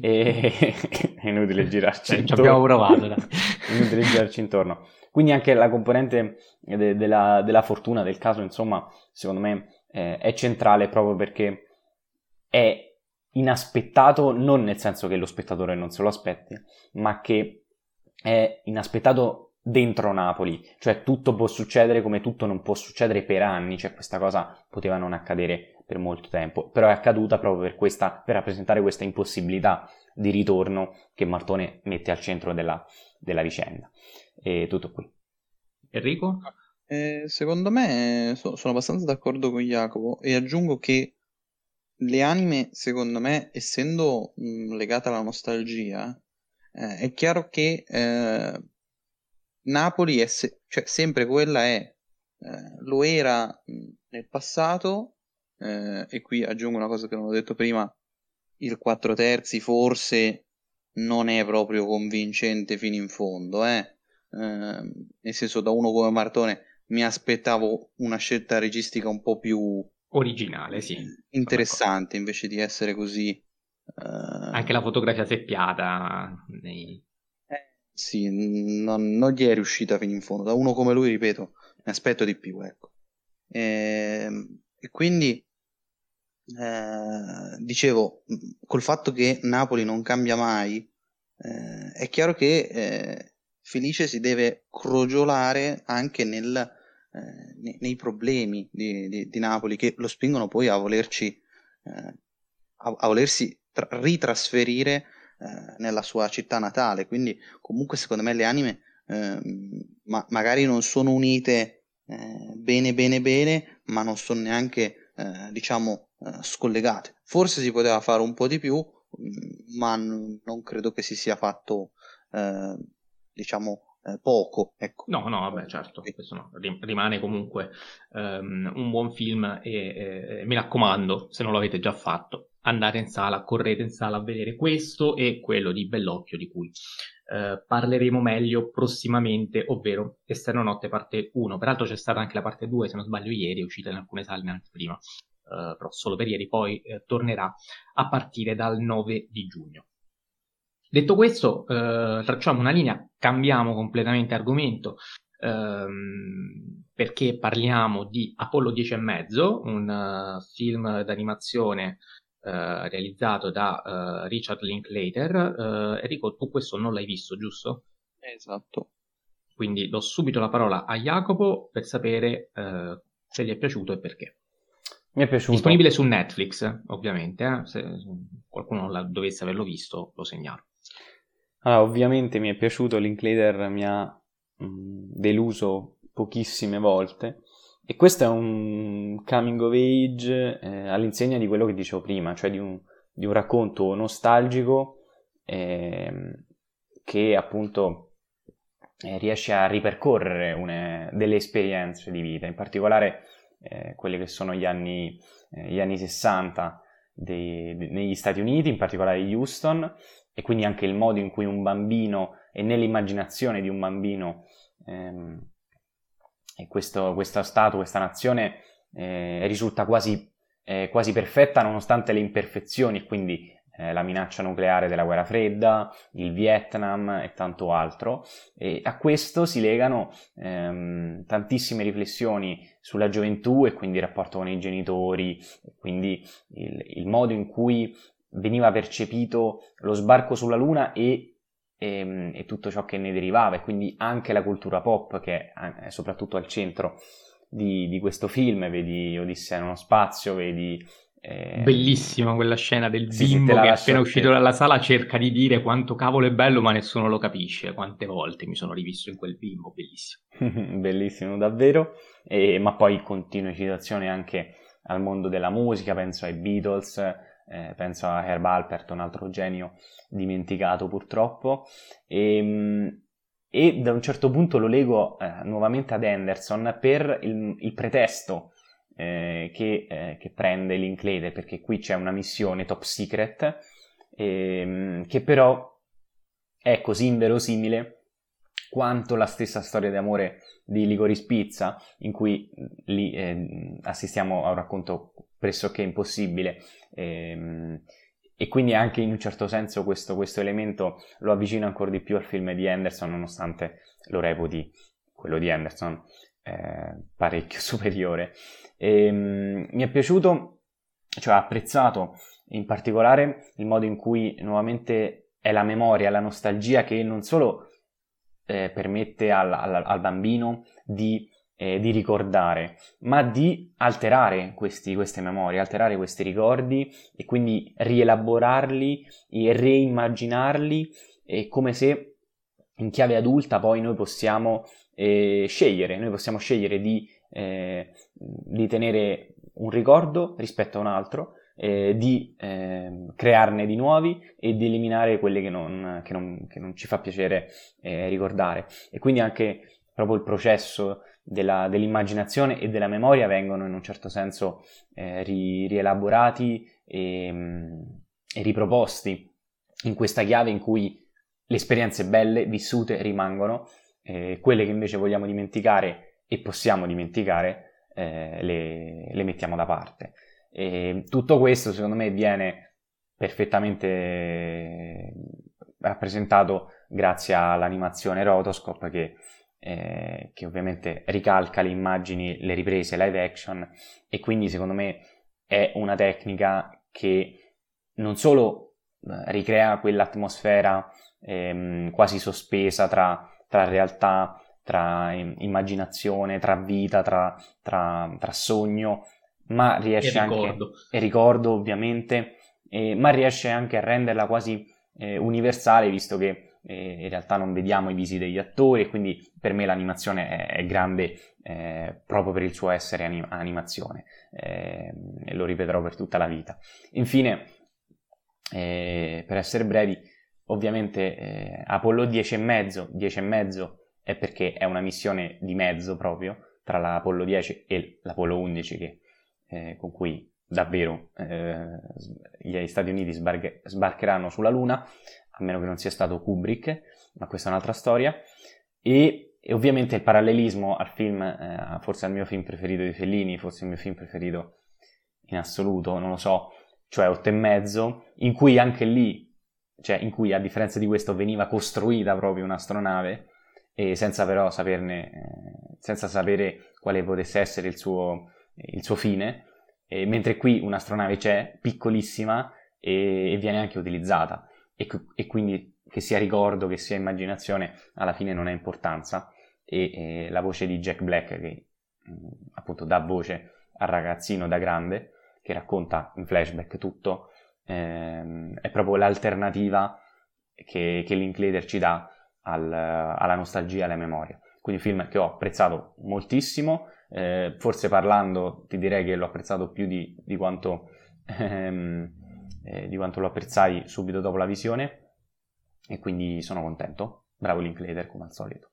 E è inutile girarci intorno. Ci abbiamo provato. è inutile girarci intorno. Quindi anche la componente de- della, della, fortuna, del caso, insomma, secondo me eh, è centrale proprio perché è inaspettato, non nel senso che lo spettatore non se lo aspetti, ma che è inaspettato dentro Napoli, cioè tutto può succedere come tutto non può succedere per anni, cioè questa cosa poteva non accadere per molto tempo, però è accaduta proprio per, questa, per rappresentare questa impossibilità di ritorno che Martone mette al centro della, della vicenda. E tutto qui. Enrico? Eh, secondo me so, sono abbastanza d'accordo con Jacopo e aggiungo che le anime, secondo me, essendo mh, legate alla nostalgia, eh, è chiaro che eh, Napoli è se- cioè, sempre quella è, eh, lo era mh, nel passato eh, e qui aggiungo una cosa che non ho detto prima, il 4 terzi forse non è proprio convincente fino in fondo, eh? Eh, nel senso da uno come Martone mi aspettavo una scelta registica un po' più originale, sì. Interessante invece di essere così. Uh... Anche la fotografia seppiata. Nei... Eh, sì, non, non, gli è riuscita fino in fondo. Da uno come lui, ripeto, mi aspetto di più, ecco. E, ehm, e quindi eh, dicevo, col fatto che Napoli non cambia mai, eh, è chiaro che eh, Felice si deve crogiolare anche nel, eh, nei, problemi di, di, di, Napoli che lo spingono poi a volerci, eh, a, a, volersi tra- ritrasferire nella sua città natale. Quindi, comunque, secondo me, le anime ehm, ma- magari non sono unite bene, bene, bene, ma non sono neanche, diciamo, eh, scollegate. Forse si poteva fare un po' di più, mm, ma n- non credo che si sia fatto, eh, diciamo, eh, poco. Ecco. No, no, vabbè, certo, questo no. rimane comunque um, un buon film e, e, mi raccomando, se non lo avete già fatto, andate in sala, correte in sala a vedere questo e quello di Bellocchio di cui eh, parleremo meglio prossimamente, ovvero Esterno Notte parte 1. Peraltro c'è stata anche la parte 2, se non sbaglio ieri, è uscita in alcune sale anche prima, eh, però solo per ieri, poi eh, tornerà a partire dal 9 di giugno. Detto questo, eh, tracciamo una linea, cambiamo completamente argomento, ehm, perché parliamo di Apollo 10 e mezzo, un uh, film d'animazione uh, realizzato da uh, Richard Linklater. Enrico, tu questo non l'hai visto, giusto? Esatto. Quindi do subito la parola a Jacopo per sapere se gli è piaciuto e perché. Mi è piaciuto. Disponibile su Netflix, ovviamente. Eh? Se qualcuno non dovesse averlo visto, lo segnalo. Allora, ovviamente mi è piaciuto, Linklater mi ha mh, deluso pochissime volte e questo è un coming of age eh, all'insegna di quello che dicevo prima, cioè di un, di un racconto nostalgico eh, che appunto eh, riesce a ripercorrere une, delle esperienze di vita, in particolare eh, quelli che sono gli anni, eh, gli anni 60 dei, de, negli Stati Uniti, in particolare Houston, e quindi anche il modo in cui un bambino e nell'immaginazione di un bambino ehm, e questo, questo, Stato, questa nazione eh, risulta quasi, eh, quasi, perfetta nonostante le imperfezioni quindi eh, la minaccia nucleare della guerra fredda, il Vietnam e tanto altro. E a questo si legano ehm, tantissime riflessioni sulla gioventù e quindi il rapporto con i genitori, quindi il, il modo in cui veniva percepito lo sbarco sulla Luna e, e, ehm, e, tutto ciò che ne derivava, e quindi anche la cultura pop che è soprattutto al centro di, di questo film, vedi Odissea nello spazio, vedi... Eh... Bellissima quella scena del sì, bimbo che appena uscito dalla sala cerca di dire quanto cavolo è bello ma nessuno lo capisce, quante volte mi sono rivisto in quel bimbo, bellissimo. bellissimo davvero, e, ma poi continue citazioni anche al mondo della musica, penso ai Beatles, eh, penso a Herb Alpert, un altro genio dimenticato purtroppo, e, ehm, e da un certo punto lo leggo eh, nuovamente ad Anderson per il, il pretesto eh, che, eh, che, prende Linklater, perché qui c'è una missione top secret ehm, che però è così inverosimile quanto la stessa storia d'amore di Ligoris Pizza, in cui lì eh, assistiamo a un racconto pressoché impossibile. E, ehm, e, quindi anche in un certo senso questo, questo, elemento lo avvicina ancora di più al film di Anderson, nonostante lo reputi quello di Anderson eh, parecchio superiore. E, ehm, mi è piaciuto, cioè ho apprezzato in particolare il modo in cui nuovamente è la memoria, la nostalgia che non solo eh, permette al, al, al, bambino di, eh, di, ricordare, ma di alterare questi, queste memorie, alterare questi ricordi e quindi rielaborarli e reimmaginarli eh, come se in chiave adulta poi noi possiamo eh, scegliere, noi possiamo scegliere di, eh, di tenere un ricordo rispetto a un altro eh, di eh, crearne di nuovi e di eliminare quelli che non, che non, che non ci fa piacere eh, ricordare. E quindi anche proprio il processo della, dell'immaginazione e della memoria vengono in un certo senso eh, ri, rielaborati e, mm, e riproposti in questa chiave in cui le esperienze belle vissute rimangono, eh, quelle che invece vogliamo dimenticare e possiamo dimenticare eh, le, le mettiamo da parte. E tutto questo secondo me viene perfettamente rappresentato grazie all'animazione Rotoscope che, eh, che ovviamente ricalca le immagini, le riprese live action. E quindi secondo me è una tecnica che non solo eh, ricrea quell'atmosfera ehm, quasi sospesa tra, tra realtà, tra immaginazione, tra vita, tra, tra, tra sogno, ma riesce e anche, e ricordo ovviamente, eh, ma riesce anche a renderla quasi eh, universale, visto che eh, in realtà non vediamo i visi degli attori e quindi per me l'animazione è, è grande eh, proprio per il suo essere anim- animazione eh, e lo ripeterò per tutta la vita. Infine, eh, per essere brevi, ovviamente Apollo 10 e mezzo, 10 e mezzo è perché è una missione di mezzo proprio tra l'Apollo 10 e l'Apollo 11 che eh, con cui davvero eh, gli Stati Uniti sbarche, sbarcheranno sulla Luna, a meno che non sia stato Kubrick, ma questa è un'altra storia. E, e ovviamente il parallelismo al film, eh, forse al mio film preferito di Fellini, forse il mio film preferito in assoluto, non lo so, cioè Otto e mezzo, in cui anche lì, cioè in cui a differenza di questo veniva costruita proprio un'astronave, e senza però saperne, eh, senza sapere quale potesse essere il suo, il suo fine, e mentre qui un'astronave c'è, piccolissima, e, e viene anche utilizzata, e, e, quindi che sia ricordo, che sia immaginazione, alla fine non ha importanza, e, e la voce di Jack Black, che mh, mm, appunto dà voce al ragazzino da grande, che racconta in flashback tutto, ehm, è proprio l'alternativa che, che Linklater ci dà al, alla nostalgia e alla memoria. Quindi un film che ho apprezzato moltissimo, eh, forse parlando ti direi che l'ho apprezzato più di, di, quanto, ehm, eh, di quanto lo apprezzai subito dopo la visione e quindi sono contento. Bravo Linklater come al solito.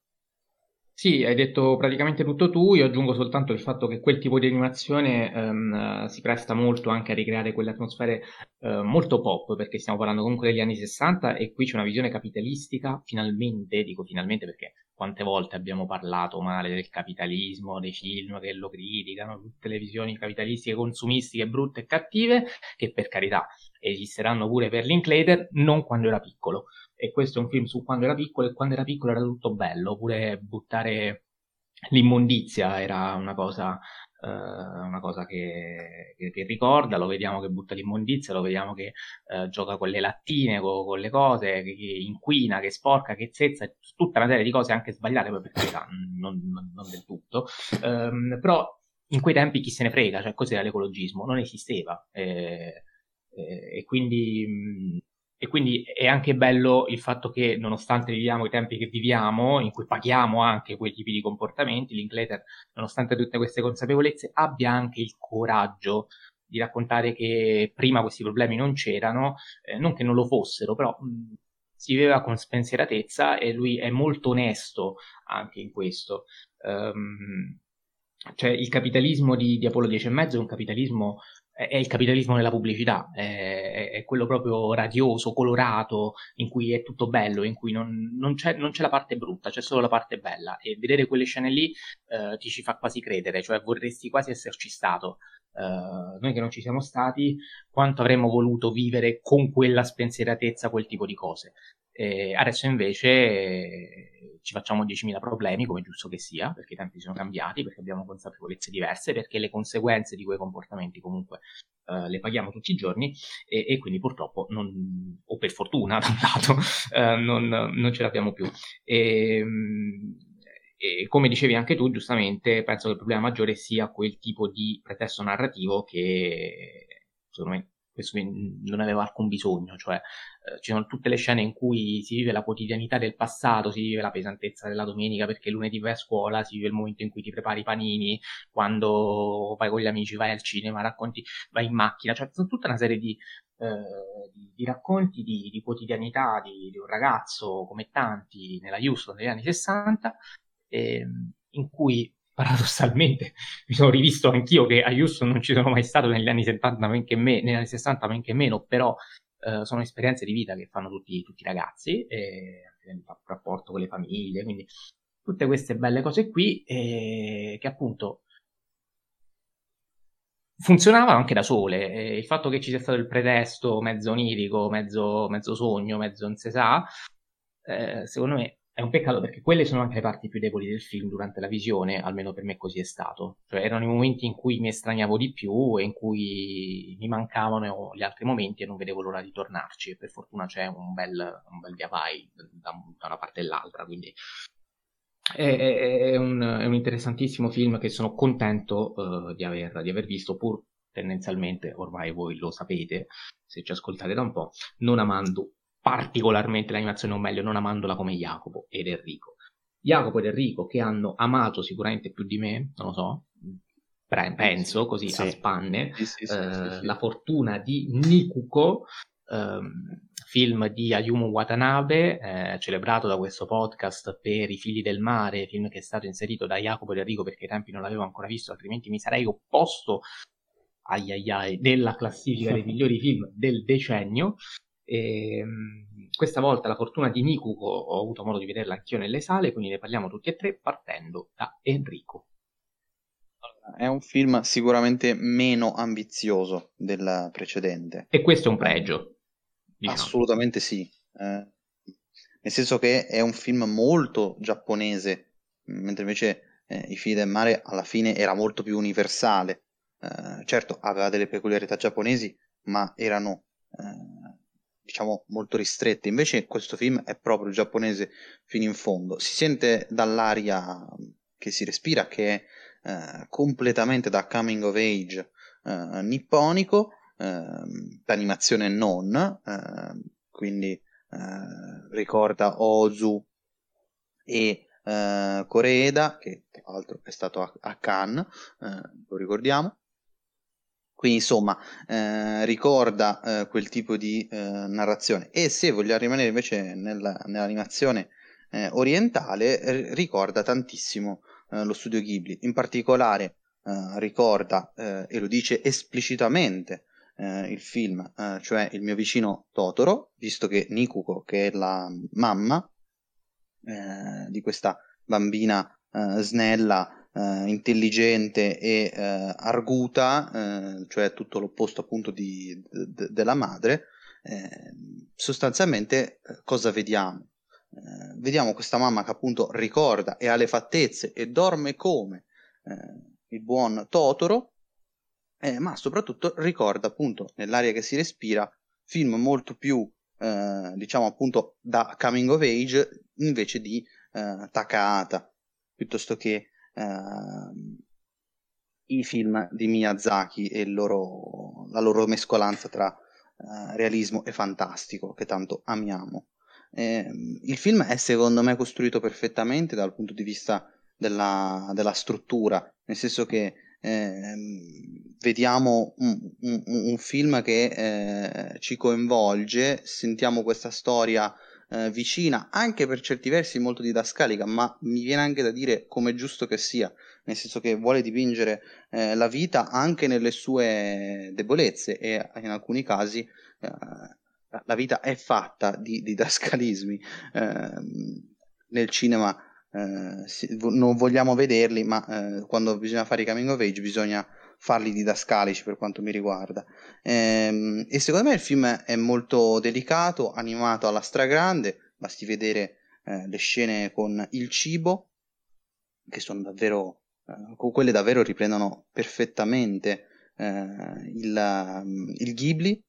Sì, hai detto praticamente tutto tu, io aggiungo soltanto il fatto che quel tipo di animazione ehm, si presta molto anche a ricreare quelle atmosfere eh, molto pop, perché stiamo parlando comunque degli anni 60 e qui c'è una visione capitalistica, finalmente, dico finalmente perché quante volte abbiamo parlato male del capitalismo, dei film che lo criticano, tutte le visioni capitalistiche, consumistiche, brutte e cattive, che per carità esisteranno pure per Linklater, non quando era piccolo e questo è un film su quando era piccolo e quando era piccolo era tutto bello, pure buttare l'immondizia era una cosa, uh, una cosa che, che, che, ricorda, lo vediamo che butta l'immondizia, lo vediamo che uh, gioca con le lattine, con, con le cose, che, che, inquina, che sporca, che zezza, tutta una serie di cose anche sbagliate, poi per carità, non, non, non, del tutto, um, però in quei tempi chi se ne frega, cioè cos'era l'ecologismo? Non esisteva. Eh, eh, e quindi e quindi è anche bello il fatto che, nonostante viviamo i tempi che viviamo, in cui paghiamo anche quei tipi di comportamenti, Linklater, nonostante tutte queste consapevolezze, abbia anche il coraggio di raccontare che prima questi problemi non c'erano, eh, non che non lo fossero, però mh, si viveva con spensieratezza e lui è molto onesto anche in questo. Um, cioè il capitalismo di, di Apollo 10 e mezzo è un capitalismo è il capitalismo nella pubblicità, è, è, quello proprio radioso, colorato, in cui è tutto bello, in cui non, non, c'è, non, c'è, la parte brutta, c'è solo la parte bella. E vedere quelle scene lì eh, ti ci fa quasi credere, cioè vorresti quasi esserci stato. Uh, noi che non ci siamo stati, quanto avremmo voluto vivere con quella spensieratezza quel tipo di cose. E adesso invece eh, ci facciamo 10.000 problemi, come giusto che sia, perché i tempi sono cambiati, perché abbiamo consapevolezze diverse, perché le conseguenze di quei comportamenti comunque uh, le paghiamo tutti i giorni e, e quindi purtroppo, non, o per fortuna da un lato, uh, non, non, ce l'abbiamo più. E, ehm, e come dicevi anche tu, giustamente, penso che il problema maggiore sia quel tipo di pretesto narrativo che secondo me questo non aveva alcun bisogno, cioè eh, ci sono tutte le scene in cui si vive la quotidianità del passato, si vive la pesantezza della domenica perché lunedì vai a scuola, si vive il momento in cui ti prepari i panini, quando vai con gli amici, vai al cinema, racconti, vai in macchina, cioè sono tutta una serie di, eh, di, racconti di, di quotidianità di, di, un ragazzo come tanti nella Houston degli anni 60, eh, in cui paradossalmente mi sono rivisto anch'io che a Houston non ci sono mai stato negli anni 70, men che me, negli anni 60, men che meno, però eh, sono esperienze di vita che fanno tutti, tutti i ragazzi, e nel rapporto con le famiglie, quindi tutte queste belle cose qui eh, che appunto funzionavano anche da sole. Eh, il fatto che ci sia stato il pretesto mezzo onirico, mezzo, mezzo sogno, mezzo non si sa, eh, secondo me è un peccato perché quelle sono anche le parti più deboli del film durante la visione, almeno per me così è stato. Cioè erano i momenti in cui mi estraniavo di più e in cui mi mancavano gli altri momenti e non vedevo l'ora di tornarci. Per fortuna c'è un bel, un bel via vai da, da una parte e l'altra, quindi è, è, un, è, un, interessantissimo film che sono contento uh, di, aver, di, aver, visto, pur tendenzialmente, ormai voi lo sapete, se ci ascoltate da un po', non amando particolarmente l'animazione, o meglio, non amandola come Jacopo ed Enrico. Jacopo ed Enrico che hanno amato sicuramente più di me, non lo so, penso così sì. a spanne, sì, sì, eh, La fortuna di Nikuko, ehm, film di Ayumu Watanabe, eh, celebrato da questo podcast per I figli del mare, film che è stato inserito da Jacopo ed Enrico perché ai tempi non l'avevo ancora visto, altrimenti mi sarei opposto ai ai ai della classifica dei migliori film del decennio. E, ehm, questa volta la fortuna di Nikuko ho avuto modo di vederla anch'io nelle sale, quindi ne parliamo tutti e tre partendo da Enrico. È un film sicuramente meno ambizioso del precedente. E questo è un pregio. Diciamo. Assolutamente sì. Eh, nel senso che è un film molto giapponese, mentre invece eh, I figli del mare alla fine era molto più universale. Eh, certo, aveva delle peculiarità giapponesi, ma erano eh, diciamo molto ristrette. Invece questo film è proprio giapponese fino in fondo. Si sente dall'aria che si respira che è eh, completamente da coming of age eh, nipponico, ehm, d'animazione non, ehm, quindi eh, ricorda Ozu e eh, Koreeda, che tra l'altro è stato a, a Cannes, lo ricordiamo. Quindi insomma eh, ricorda eh, quel tipo di eh, narrazione e se vogliamo rimanere invece nella, nell'animazione orientale ricorda tantissimo eh, lo studio Ghibli. In particolare eh, ricorda eh, e lo dice esplicitamente il film, cioè Il mio vicino Totoro, visto che Nikuko, che è la mamma di questa bambina snella, intelligente e arguta, cioè tutto l'opposto appunto di, de, della madre, sostanzialmente cosa vediamo? eh, vediamo questa mamma che appunto ricorda e ha le fattezze e dorme come eh, il buon Totoro, eh, ma soprattutto ricorda appunto nell'aria che si respira film molto più eh, diciamo appunto da coming of age invece di eh, Takahata piuttosto che ehm, i film di Miyazaki e loro, la loro mescolanza tra eh, realismo e fantastico che tanto amiamo. Eh, il film è secondo me costruito perfettamente dal punto di vista della, della struttura, nel senso che eh, vediamo un, un, un, film che eh, ci coinvolge, sentiamo questa storia eh, vicina, anche per certi versi molto didascalica, ma mi viene anche da dire come giusto che sia, nel senso che vuole dipingere eh, la vita anche nelle sue debolezze e in alcuni casi eh, la vita è fatta di didascalismi. Eh, nel cinema eh, non vogliamo vederli, ma eh, quando bisogna fare i coming of age bisogna farli didascalici per quanto mi riguarda. Ehm, e secondo me il film è molto delicato, animato alla stragrande, basti vedere eh, le scene con il cibo, che sono davvero, eh, quelle davvero riprendono perfettamente eh, il, il Ghibli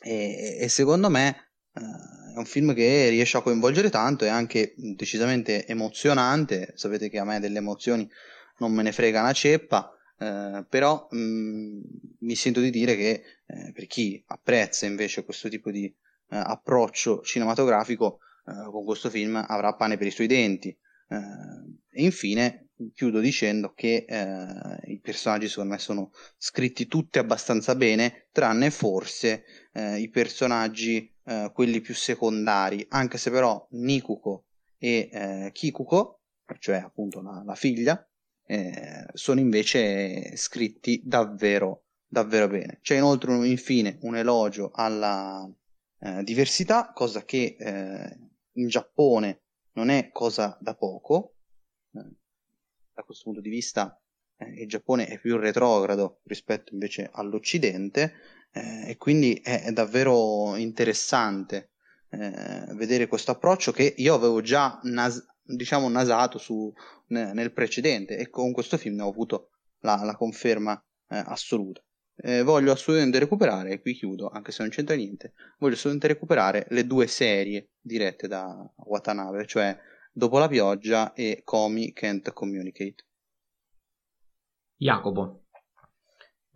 e, e secondo me uh, è un film che riesce a coinvolgere tanto e anche decisamente emozionante. Sapete che a me delle emozioni non me ne frega una ceppa. Uh, però mh, mm, mi sento di dire che eh, per chi apprezza invece questo tipo di uh, approccio cinematografico con questo film avrà pane per i suoi denti. E infine chiudo dicendo che i personaggi secondo me sono scritti tutti abbastanza bene tranne forse eh, i personaggi, eh, quelli più secondari, anche se però Nikuko e eh, Kikuko, cioè appunto la, la figlia, eh, sono invece scritti davvero, davvero bene. C'è inoltre infine un elogio alla eh, diversità, cosa che eh, in Giappone non è cosa da poco. da questo punto di vista il Giappone è più retrogrado rispetto invece all'Occidente, eh, e quindi è, è, davvero interessante eh, vedere questo approccio che io avevo già nas- diciamo nasato su, ne, nel precedente e con questo film ne ho avuto la, la conferma eh, assoluta. Eh, voglio assolutamente recuperare, e qui chiudo anche se non c'entra niente, voglio assolutamente recuperare le due serie dirette da Watanabe, cioè Dopo la pioggia e Komi Can't Communicate. Jacopo.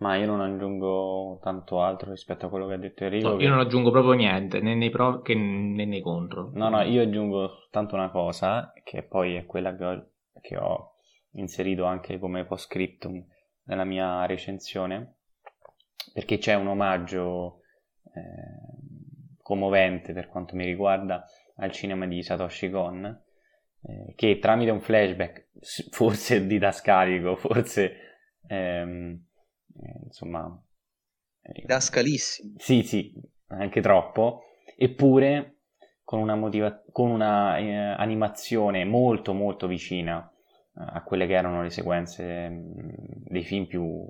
Ma io non aggiungo tanto altro rispetto a quello che ha detto Enrico. No, che... Io non aggiungo proprio niente, né nei pro che né nei contro. No, no, io aggiungo soltanto una cosa, che poi è quella che ho, che ho inserito anche come post scriptum nella mia recensione, perché c'è un omaggio eh, commovente per quanto mi riguarda al cinema di Satoshi Kon, eh, che tramite un flashback, forse didascalico, forse... Ehm, eh, insomma... Didascalissimo. Sì, sì, anche troppo. Eppure con una, motiva- con una eh, animazione molto molto vicina eh, a quelle che erano le sequenze mh, mm, dei film più,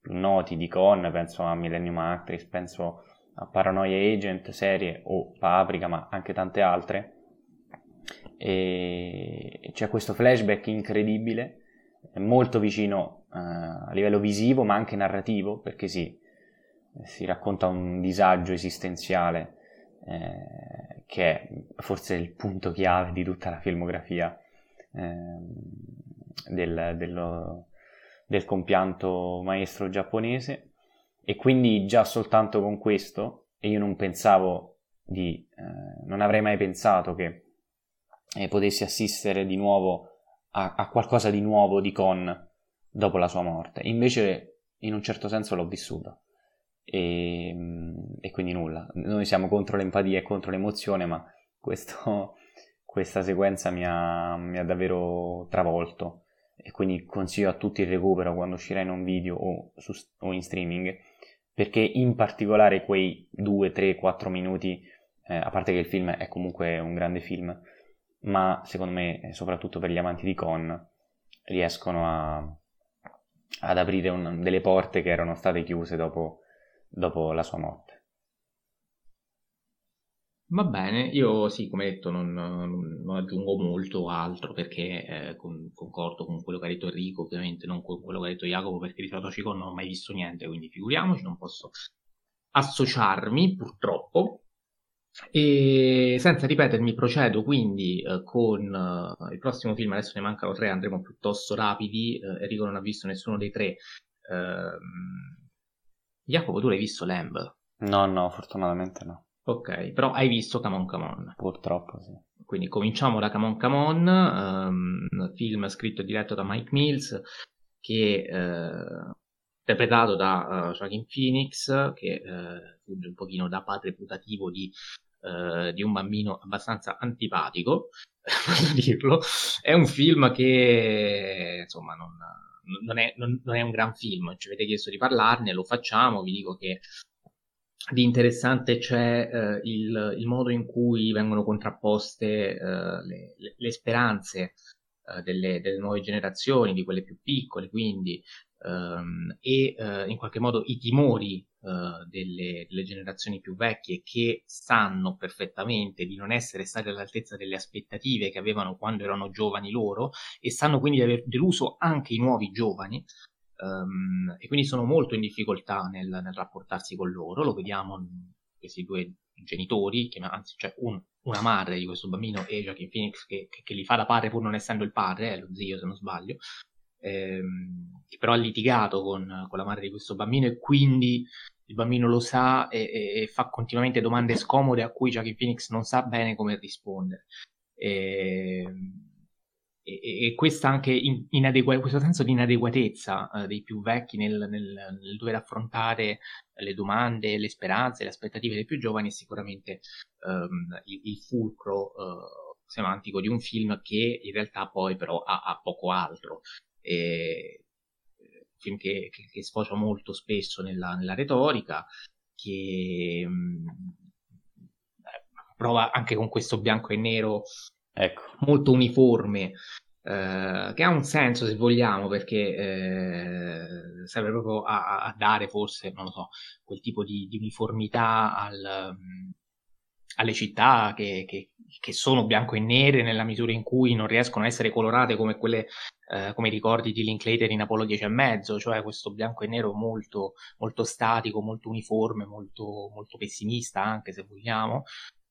più, noti di Con, penso a Millennium Actress, penso a Paranoia Agent, serie o Paprika, ma anche tante altre. E c'è questo flashback incredibile, molto vicino a livello visivo ma anche narrativo, perché si, si racconta un disagio esistenziale eh, che è forse il punto chiave di tutta la filmografia eh, del, dello, del compianto maestro giapponese. E quindi già soltanto con questo, e io non pensavo di, eh, non avrei mai pensato che eh, potessi assistere di nuovo a, a, qualcosa di nuovo di Con dopo la sua morte. Invece, in un certo senso, l'ho vissuto. E, e quindi nulla. Noi siamo contro l'empatia e contro l'emozione, ma questo, questa sequenza mi ha, mi ha davvero travolto. E quindi consiglio a tutti il recupero quando uscirà in un video o, su, o in streaming, perché in particolare quei 2, 3, 4 minuti, eh, a parte che il film è comunque un grande film, ma secondo me, soprattutto per gli amanti di Con, riescono a, ad aprire un, delle porte che erano state chiuse dopo, dopo la sua morte. Va bene, io sì, come detto, non, non, aggiungo molto altro perché eh, con, concordo con quello che ha detto Enrico, ovviamente non con quello che ha detto Jacopo, perché di Fioto Cico non ho mai visto niente, quindi figuriamoci, non posso associarmi purtroppo. E senza ripetermi, procedo quindi eh, con eh, il prossimo film. Adesso ne mancano tre, andremo piuttosto rapidi. Eh, Enrico non ha visto nessuno dei tre. Ehm, Jacopo, tu l'hai visto Lamb? No, no, fortunatamente no. Ok, però hai visto Come On Come On? Purtroppo sì. Quindi cominciamo da Come On Come On, um, film scritto e diretto da Mike Mills, che uh, interpretato da uh, Joaquin Phoenix, che uh, un pochino da padre putativo di, uh, di un bambino abbastanza antipatico, posso dirlo. È un film che, insomma, non, non, è, non, non, è, un gran film. Ci avete chiesto di parlarne, lo facciamo. Vi dico che di interessante c'è uh, il, il, modo in cui vengono contrapposte le, le, le, speranze delle, delle, nuove generazioni, di quelle più piccole, quindi um, e uh, in qualche modo i timori uh, delle, delle, generazioni più vecchie che sanno perfettamente di non essere state all'altezza delle aspettative che avevano quando erano giovani loro e sanno quindi di aver deluso anche i nuovi giovani um, e quindi sono molto in difficoltà nel, nel rapportarsi con loro, lo vediamo questi due genitori, che, anzi cioè un, una madre di questo bambino e Joaquin Phoenix che, che, che, li fa da padre pur non essendo il padre, è lo zio se non sbaglio, ehm, che però ha litigato con, con, la madre di questo bambino e quindi il bambino lo sa e, e, e fa continuamente domande scomode a cui Jackie Phoenix non sa bene come rispondere. Ehm, e, e, questa anche in, inadegua- questo senso di inadeguatezza uh, dei più vecchi nel, nel, nel, dover affrontare le domande, le speranze, le aspettative dei più giovani è sicuramente um, il, il, fulcro uh, semantico di un film che in realtà poi però ha, ha poco altro eh, film che, che, che, sfocia molto spesso nella, nella retorica, che mh, mm, prova anche con questo bianco e nero ecco. molto uniforme. Eh, che ha un senso se vogliamo perché eh, serve proprio a, a, dare forse non lo so quel tipo di, di uniformità al, mm, alle città che, che, che, sono bianco e nere nella misura in cui non riescono a essere colorate come quelle eh, come i ricordi di Linklater in Apollo 10 e mezzo, cioè questo bianco e nero molto, molto statico, molto uniforme, molto, molto pessimista anche se vogliamo,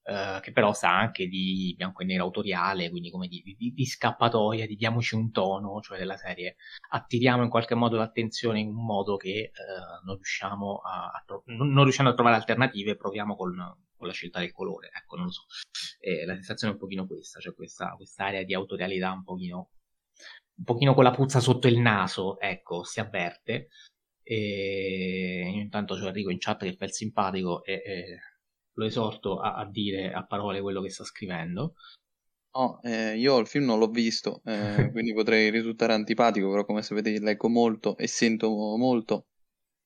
eh, che però sa anche di bianco e nero autoriale, quindi come di, di, di, scappatoia, di diamoci un tono, cioè della serie. Attiriamo in qualche modo l'attenzione in un modo che eh, non riusciamo a, a tro- non, riuscendo a trovare alternative, proviamo con, con, la scelta del colore, ecco, non lo so. Eh, la sensazione è un pochino questa, cioè questa area di autorialità un pochino un pochino con la puzza sotto il naso, ecco, si avverte. E intanto c'è Enrico in chat che fa il simpatico e, e lo esorto a, a, dire a parole quello che sta scrivendo. No, eh, io il film non l'ho visto, eh, quindi potrei risultare antipatico, però come sapete leggo molto e sento molto.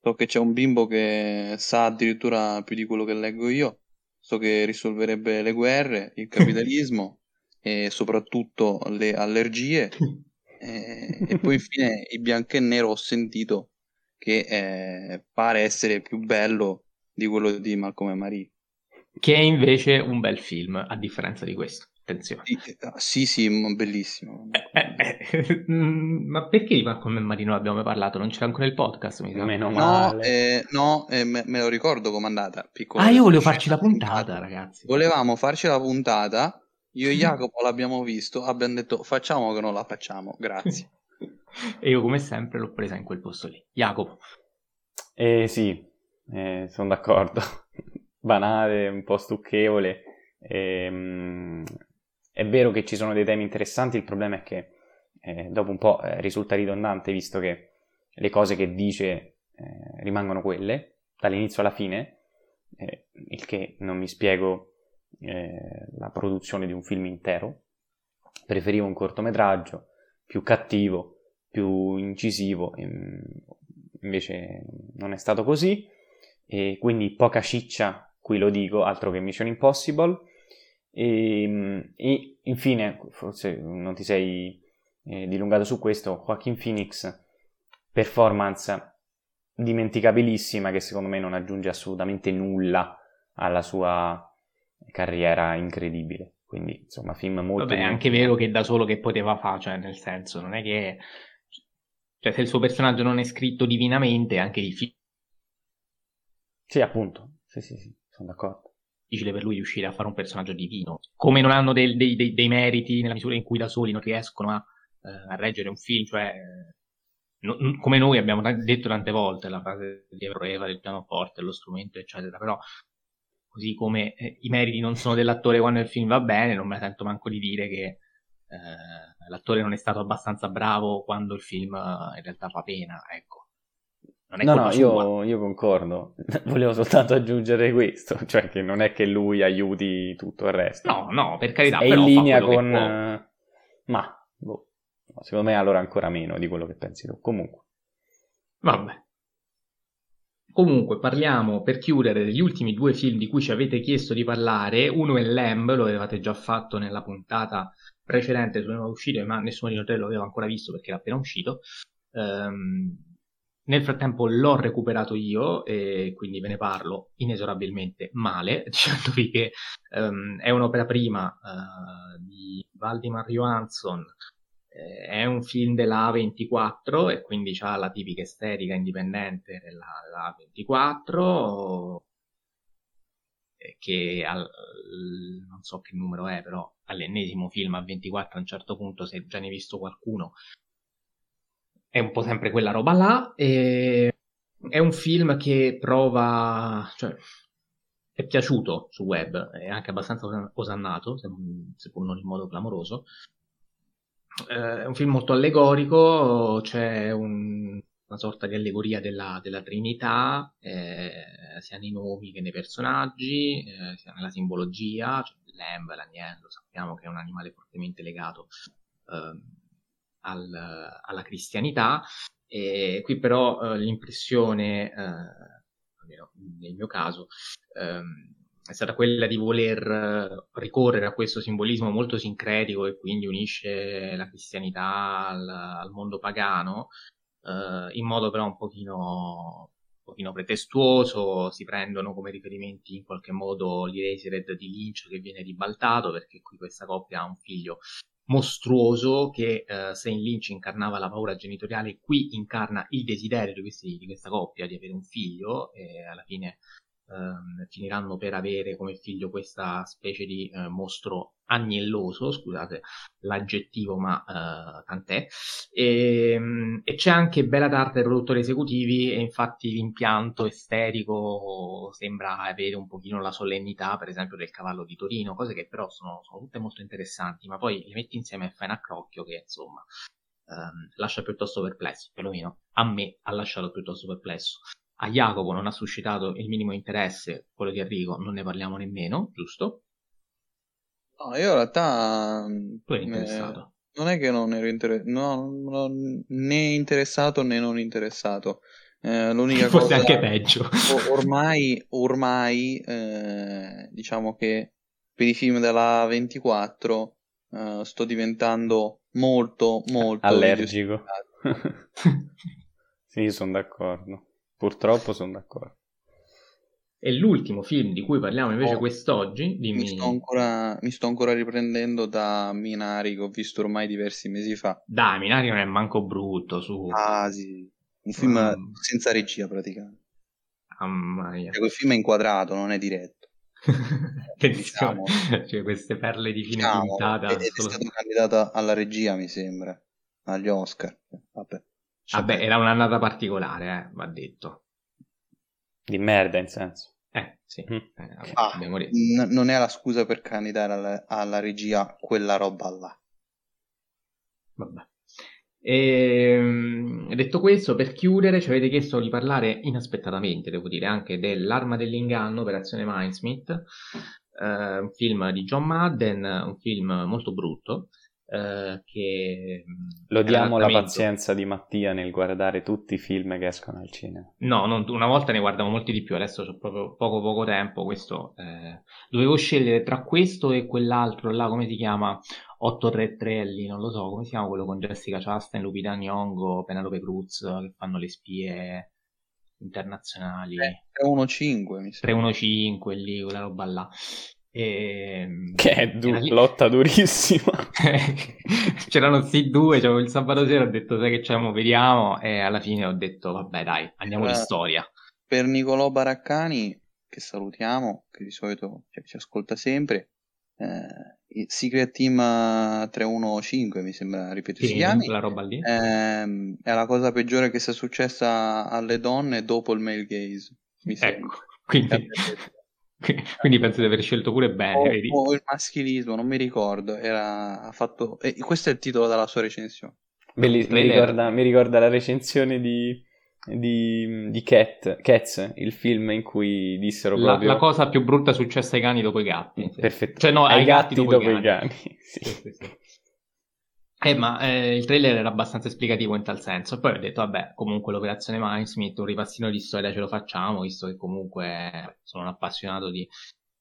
So che c'è un bimbo che sa addirittura più di quello che leggo io. So che risolverebbe le guerre, il capitalismo e soprattutto le allergie. E, e poi infine il bianco e nero ho sentito che eh, pare essere più bello di quello di Malcolm e Marie. Che è invece un bel film, a differenza di questo. Attenzione. Sì, sì, bellissimo. Eh, eh, eh. ma perché di Malcolm e Marie non abbiamo mai parlato? Non c'era ancora il podcast, mi Meno no, eh, no eh, me, me, lo ricordo com'è andata. ah, io volevo farci la puntata, ragazzi. Volevamo farci la puntata, io e Jacopo l'abbiamo visto, abbiamo detto facciamo che non la facciamo, grazie. e io come sempre l'ho presa in quel posto lì. Jacopo. Eh sì, eh, sono d'accordo. Banale, un po' stucchevole. Ehm, è vero che ci sono dei temi interessanti, il problema è che eh, dopo un po' eh, risulta ridondante visto che le cose che dice eh, rimangono quelle, dall'inizio alla fine, eh, il che non mi spiego eh, la produzione di un film intero. Preferivo un cortometraggio più cattivo, più incisivo, invece non è stato così, e quindi poca ciccia, qui lo dico, altro che Mission Impossible e, ehm, e infine, forse non ti sei eh, dilungato su questo, Joaquin Phoenix, performance dimenticabilissima che secondo me non aggiunge assolutamente nulla alla sua carriera incredibile. Quindi, insomma, film molto... Vabbè, è anche vero che da solo che poteva fare, cioè, nel senso, non è che... Cioè, se il suo personaggio non è scritto divinamente, è anche difficile. Sì, appunto. Sì, sì, sì, sono d'accordo difficile per lui riuscire a fare un personaggio divino. Come non hanno dei, dei, dei, dei meriti nella misura in cui da soli non riescono a, eh, a reggere un film, cioè no, come noi abbiamo t- detto tante volte la frase di Eva del pianoforte, lo strumento, eccetera, però così come eh, i meriti non sono dell'attore quando il film va bene, non me la sento manco di dire che eh, l'attore non è stato abbastanza bravo quando il film eh, in realtà fa pena, ecco no, no, io, io, concordo. Volevo soltanto aggiungere questo, cioè che non è che lui aiuti tutto il resto. No, no, per carità. È in linea con... Ma, boh, secondo me allora ancora meno di quello che pensi tu. Comunque. Vabbè. Comunque, parliamo per chiudere degli ultimi due film di cui ci avete chiesto di parlare. Uno è Lamb, lo avevate già fatto nella puntata precedente su nuovo uscito, ma nessuno di noi lo aveva ancora visto perché era appena uscito. Um, nel frattempo l'ho recuperato io e quindi ve ne parlo inesorabilmente male, dicendovi che um, è un'opera prima uh, di Valdimar Johansson, eh, è un film della A24 e quindi ha la tipica estetica indipendente della, della A24 eh, che al, non so che numero è però all'ennesimo film a 24 a un certo punto se già ne hai visto qualcuno è un po' sempre quella roba là. E è un film che prova, cioè, è piaciuto sul web, è anche abbastanza osannato, seppur non in modo clamoroso. Eh, è un film molto allegorico, c'è un, una sorta di allegoria della, della Trinità, eh, sia nei nomi che nei personaggi, eh, sia nella simbologia, cioè l'emb, l'agnello, sappiamo che è un animale fortemente legato eh, al, alla cristianità. E qui però eh, l'impressione, eh, almeno nel mio caso, ehm, è stata quella di voler eh, ricorrere a questo simbolismo molto sincretico che quindi unisce la cristianità al, al mondo pagano, eh, in modo però un pochino, un pochino, pretestuoso, si prendono come riferimenti in qualche modo l'Irasered di Lynch che viene ribaltato perché qui questa coppia ha un figlio mostruoso che eh, se in Lynch incarnava la paura genitoriale, qui incarna il desiderio di, questi, di questa coppia di avere un figlio e alla fine ehm, finiranno per avere come figlio questa specie di eh, mostro agnelloso, scusate l'aggettivo, ma eh, tant'è. E, ehm, e, c'è anche bella tarta dei produttori esecutivi e infatti l'impianto esterico sembra avere un pochino la solennità, per esempio, del cavallo di Torino, cose che però sono, sono tutte molto interessanti, ma poi le metti insieme e fai un accrocchio che insomma... Um, lascia piuttosto perplesso, perlomeno a me ha lasciato piuttosto perplesso a Jacopo non ha suscitato il minimo interesse, quello di Enrico non ne parliamo nemmeno, giusto? No, io in realtà... Tu eri interessato. Eh, non è che non ero interessato, no, no, né interessato né non interessato. Eh, l'unica Forse cosa, anche peggio. ormai, ormai eh, diciamo che per i film della 24 eh, sto diventando molto, molto Allergico. sì, sono d'accordo. Purtroppo sono d'accordo. E l'ultimo film di cui parliamo invece Oh, quest'oggi, Mi dimmi... sto ancora, mi sto ancora riprendendo da Minari che ho visto ormai diversi mesi fa. Dai, Minari non è manco brutto, su. Ah, sì. Un film Mamma. senza regia praticamente. Mamma mia. Cioè, quel film è inquadrato, non è diretto. Attenzione, Diciamo. cioè queste perle di fine Diciamo, puntata. ed è solo- stato candidato alla regia, mi sembra, agli Oscar. Vabbè. Vabbè, era un'annata particolare, eh, va detto. Di merda, in senso. Eh, sì. Mm. Eh, vabbè, Ah, n- non è la scusa per candidare alla, alla regia quella roba là. Vabbè. Ehm, detto questo, per chiudere, ci avete chiesto di parlare inaspettatamente, devo dire, anche dell'Arma dell'inganno, Operazione Mindsmith, eh, un film di John Madden, un film molto brutto, eh, che... Lodiamo la pazienza di Mattia nel guardare tutti i film che escono al cinema. No, non- una volta ne guardavo molti di più, adesso ho proprio poco poco tempo, questo... eh, dovevo scegliere tra questo e quell'altro là, come si chiama? 833 lì, non lo so, come si chiama quello con Jessica Chastain, Lupita Nyong'o, Penelope Cruz, che fanno le spie internazionali. 315, mi sembra. 315 lì, quella roba là. E... Che è du- era lotta durissima. C'erano sti due, c'avevo il sabato sera, ho detto sai che c'è, mo vediamo, e alla fine ho detto vabbè dai, andiamo di Eh. storia. Per Nicolò Baraccani, che salutiamo, che di solito cioè, ci ascolta sempre, eh, il Secret Team eh, 315, mi sembra, ripeto, si Sì, chiami, quella roba lì. ehm, è la cosa peggiore che sia successa alle donne dopo il male gaze, mi sembra. Ecco, quindi, quindi penso di aver scelto pure bene, O, vedi? o il maschilismo, non mi ricordo, era, ha fatto, e questo è il titolo della sua recensione. Belli- mi, ricorda, mi ricorda la recensione di, di, di Cat, Cats, il film in cui dissero La, proprio la cosa più brutta successa ai cani dopo i gatti. perfetto. Cioè, no, ai, gatti, dopo, i i cani. Sì. Sì, sì, sì. Eh, ma eh, il trailer era abbastanza esplicativo in tal senso. Poi ho detto, vabbè, comunque l'operazione Mindsmith, un ripassino di storia ce lo facciamo, visto che comunque sono un appassionato di,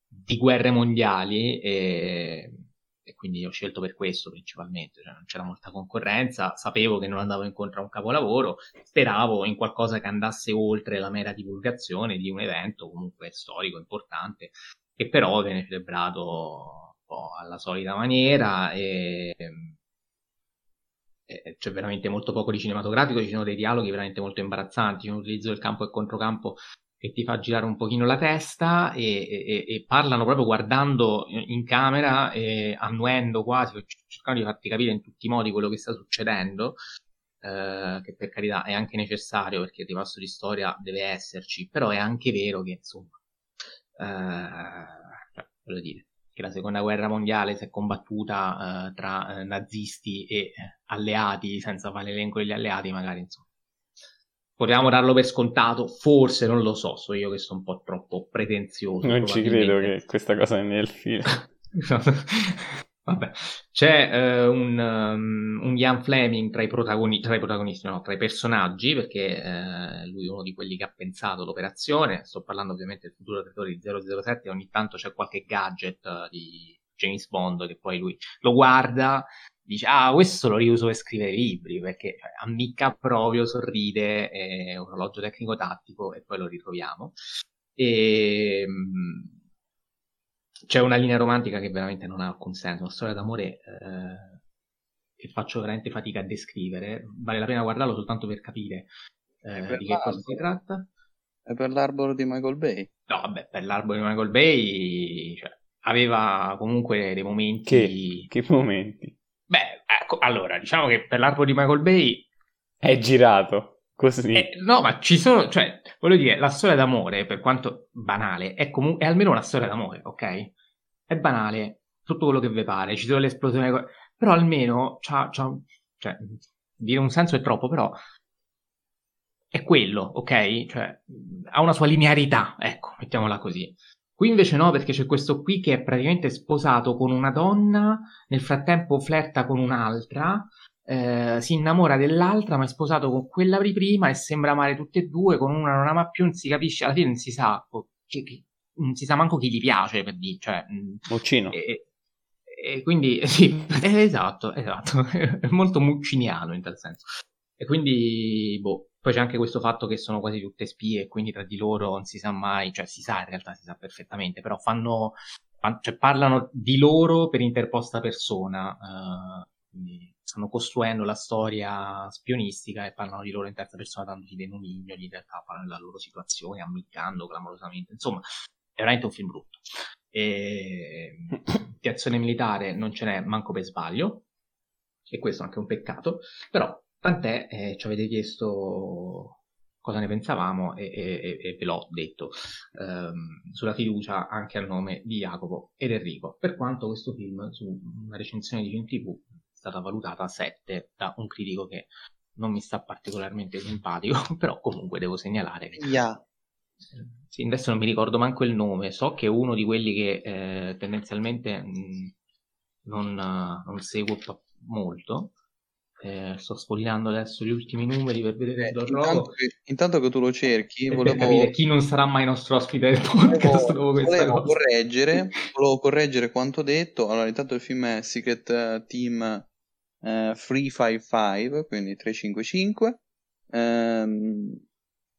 di guerre mondiali e, e quindi ho scelto per questo principalmente. Cioè, non c'era molta concorrenza, sapevo che non andavo incontro a un capolavoro, speravo in qualcosa che andasse oltre la mera divulgazione di un evento comunque storico importante, che però viene celebrato un po' alla solita maniera e eh, c'è veramente molto poco di cinematografico, ci sono dei dialoghi veramente molto imbarazzanti, c'è un utilizzo del campo e controcampo che ti fa girare un pochino la testa e, e- e parlano proprio guardando in camera, e annuendo quasi, cercando di farti capire in tutti i modi quello che sta succedendo, eh, che per carità è anche necessario perché il ripasso di storia deve esserci, però è anche vero che insomma, eh, cioè, voglio dire, che la seconda guerra mondiale si è combattuta eh, tra eh, nazisti e eh, alleati, senza fare l'elenco degli alleati, magari insomma. Potevamo darlo per scontato, forse non lo so, so io che sono un po' troppo pretenzioso. Non ci credo che questa cosa è nel film. Vabbè, c'è eh, un, um, un Ian Fleming tra i, protagoni- tra i protagonisti, no, tra i personaggi, perché eh, lui è uno di quelli che ha pensato l'operazione. Sto parlando ovviamente del futuro creatore di 007. Ogni tanto c'è qualche gadget eh, di James Bond che poi lui lo guarda, dice: Ah, questo lo riuso per scrivere libri perché cioè, ammicca proprio, sorride, è un orologio tecnico-tattico e poi lo ritroviamo. E. c'è una linea romantica che veramente non ha alcun senso, una storia d'amore eh, che faccio veramente fatica a descrivere. Vale la pena guardarlo soltanto per capire eh, per di che cosa si tratta. È per l'arboro di Michael Bay. No, vabbè, per l'albero di Michael Bay cioè, aveva comunque dei momenti. Che momenti. Beh, ecco, allora, diciamo che per l'arboro di Michael Bay È girato così. Eh, no, ma ci sono, cioè, voglio dire, la storia d'amore, per quanto banale, è comunque, è almeno una storia d'amore, ok? È banale, tutto quello che vi pare, ci sono le esplosioni, però almeno c'ha, c'ha, cioè, dire un senso è troppo, però è quello, ok? Cioè, ha una sua linearità, ecco, mettiamola così. Qui invece no, perché c'è questo qui che è praticamente sposato con una donna, nel frattempo flirta con un'altra, eh, si innamora dell'altra, ma è sposato con quella di prima e sembra amare tutte e due, con una non ama più, non si capisce, alla fine non si sa, che, che, non si sa manco chi gli piace, per dire, cioè... Muccino. E, e quindi, sì, esatto, esatto, è molto mucciniano in tal senso. E quindi, boh, poi c'è anche questo fatto che sono quasi tutte spie, quindi tra di loro non si sa mai, cioè si sa in realtà, si sa perfettamente, però fanno, cioè parlano di loro per interposta persona, uh, quindi stanno costruendo la storia spionistica e parlano di loro in terza persona dandogli dei nomignoli, in realtà parlano della loro situazione, ammiccando clamorosamente, insomma, è veramente un film brutto. E... di azione militare non ce n'è manco per sbaglio, e questo è anche un peccato, però tant'è, eh, ci avete chiesto cosa ne pensavamo e, e, e ve l'ho detto. Ehm, sulla fiducia anche a nome di Jacopo ed Enrico, per quanto questo film su una recensione di film TV stata valutata a 7 da un critico che non mi sta particolarmente simpatico, però comunque devo segnalare. Yeah. Sì, adesso non mi ricordo manco il nome, so che è uno di quelli che eh, tendenzialmente mh, mm, non, non, seguo molto. Eh, sto sfogliando adesso gli ultimi numeri per vedere eh, intanto, che, intanto che tu lo cerchi, volevo capire chi non sarà mai nostro ospite del podcast volevo, volevo correggere, volevo correggere quanto detto. Allora, intanto il film è Secret Team eh, 355, quindi 355. Ehm,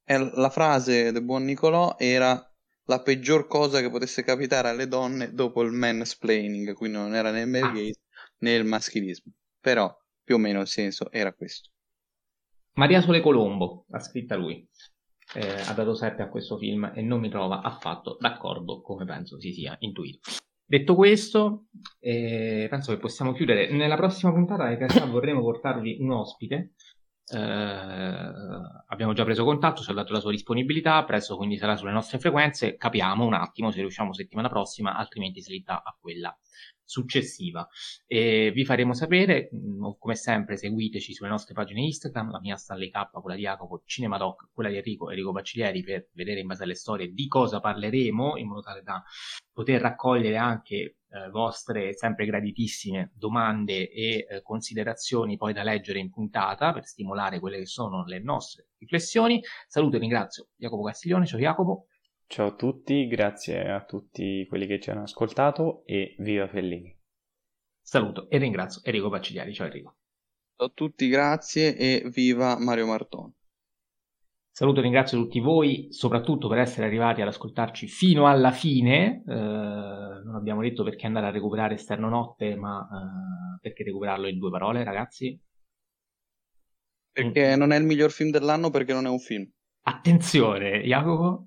la frase del buon Nicolò era la peggior cosa che potesse capitare alle donne dopo il mansplaining, quindi non era né il male gaze né il maschilismo. Però più o meno il senso era questo. Maria Sole Colombo, ha scritta lui, eh, ha dato 7 a questo film e non mi trova affatto d'accordo, come penso si sia intuito. Detto questo, eh, penso che possiamo chiudere. Nella prossima puntata in realtà vorremmo portarvi un ospite. Eh, abbiamo già preso contatto, ci ha dato la sua disponibilità, presto quindi sarà sulle nostre frequenze. Capiamo un attimo se riusciamo settimana prossima, altrimenti si ridà a quella successiva. E vi faremo sapere, mm, come sempre seguiteci sulle nostre pagine Instagram, la mia Stanley K, quella di Jacopo, Cinemadoc, quella di Enrico, Enrico Bacciglieri, per vedere in base alle storie di cosa parleremo, in modo tale da poter raccogliere anche eh, vostre sempre graditissime domande e eh, considerazioni poi da leggere in puntata per stimolare quelle che sono le nostre riflessioni. Saluto e ringrazio Jacopo Castiglione, ciao Jacopo. Ciao a tutti, grazie a tutti quelli che ci hanno ascoltato e viva Fellini. Saluto e ringrazio Enrico Baccigliari. Ciao Enrico. Ciao a tutti, grazie e viva Mario Martone. Saluto e ringrazio tutti voi, soprattutto per essere arrivati ad ascoltarci fino alla fine. Eh, non abbiamo detto perché andare a recuperare Esterno Notte, ma eh, perché recuperarlo in due parole, ragazzi? Perché mm. non è il miglior film dell'anno perché non è un film. Attenzione, Jacopo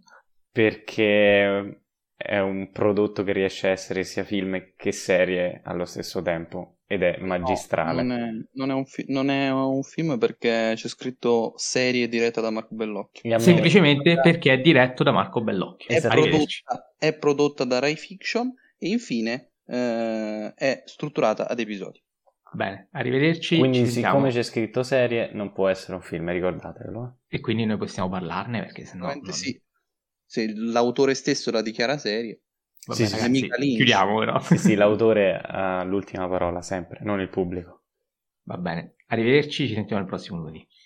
perché è un prodotto che riesce a essere sia film che serie allo stesso tempo ed è magistrale. No, non, è, non, è un fi- non, è, un film perché c'è scritto serie diretta da Marco Bellocchio. Me... Semplicemente perché è diretto da Marco Bellocchio. È, prodotta, è prodotta, da Rai Fiction e infine eh, è strutturata ad episodi. Bene, arrivederci. Quindi, siccome c'è scritto serie, non può essere un film, ricordatelo. E quindi noi possiamo parlarne perché sennò. Non... Sì se l'autore stesso la dichiara serie. Vabbè, sì, ragazzi, chiudiamo però. Sì, sì, l'autore ha l'ultima parola sempre, non il pubblico. Va bene, arrivederci, ci sentiamo al prossimo lunedì.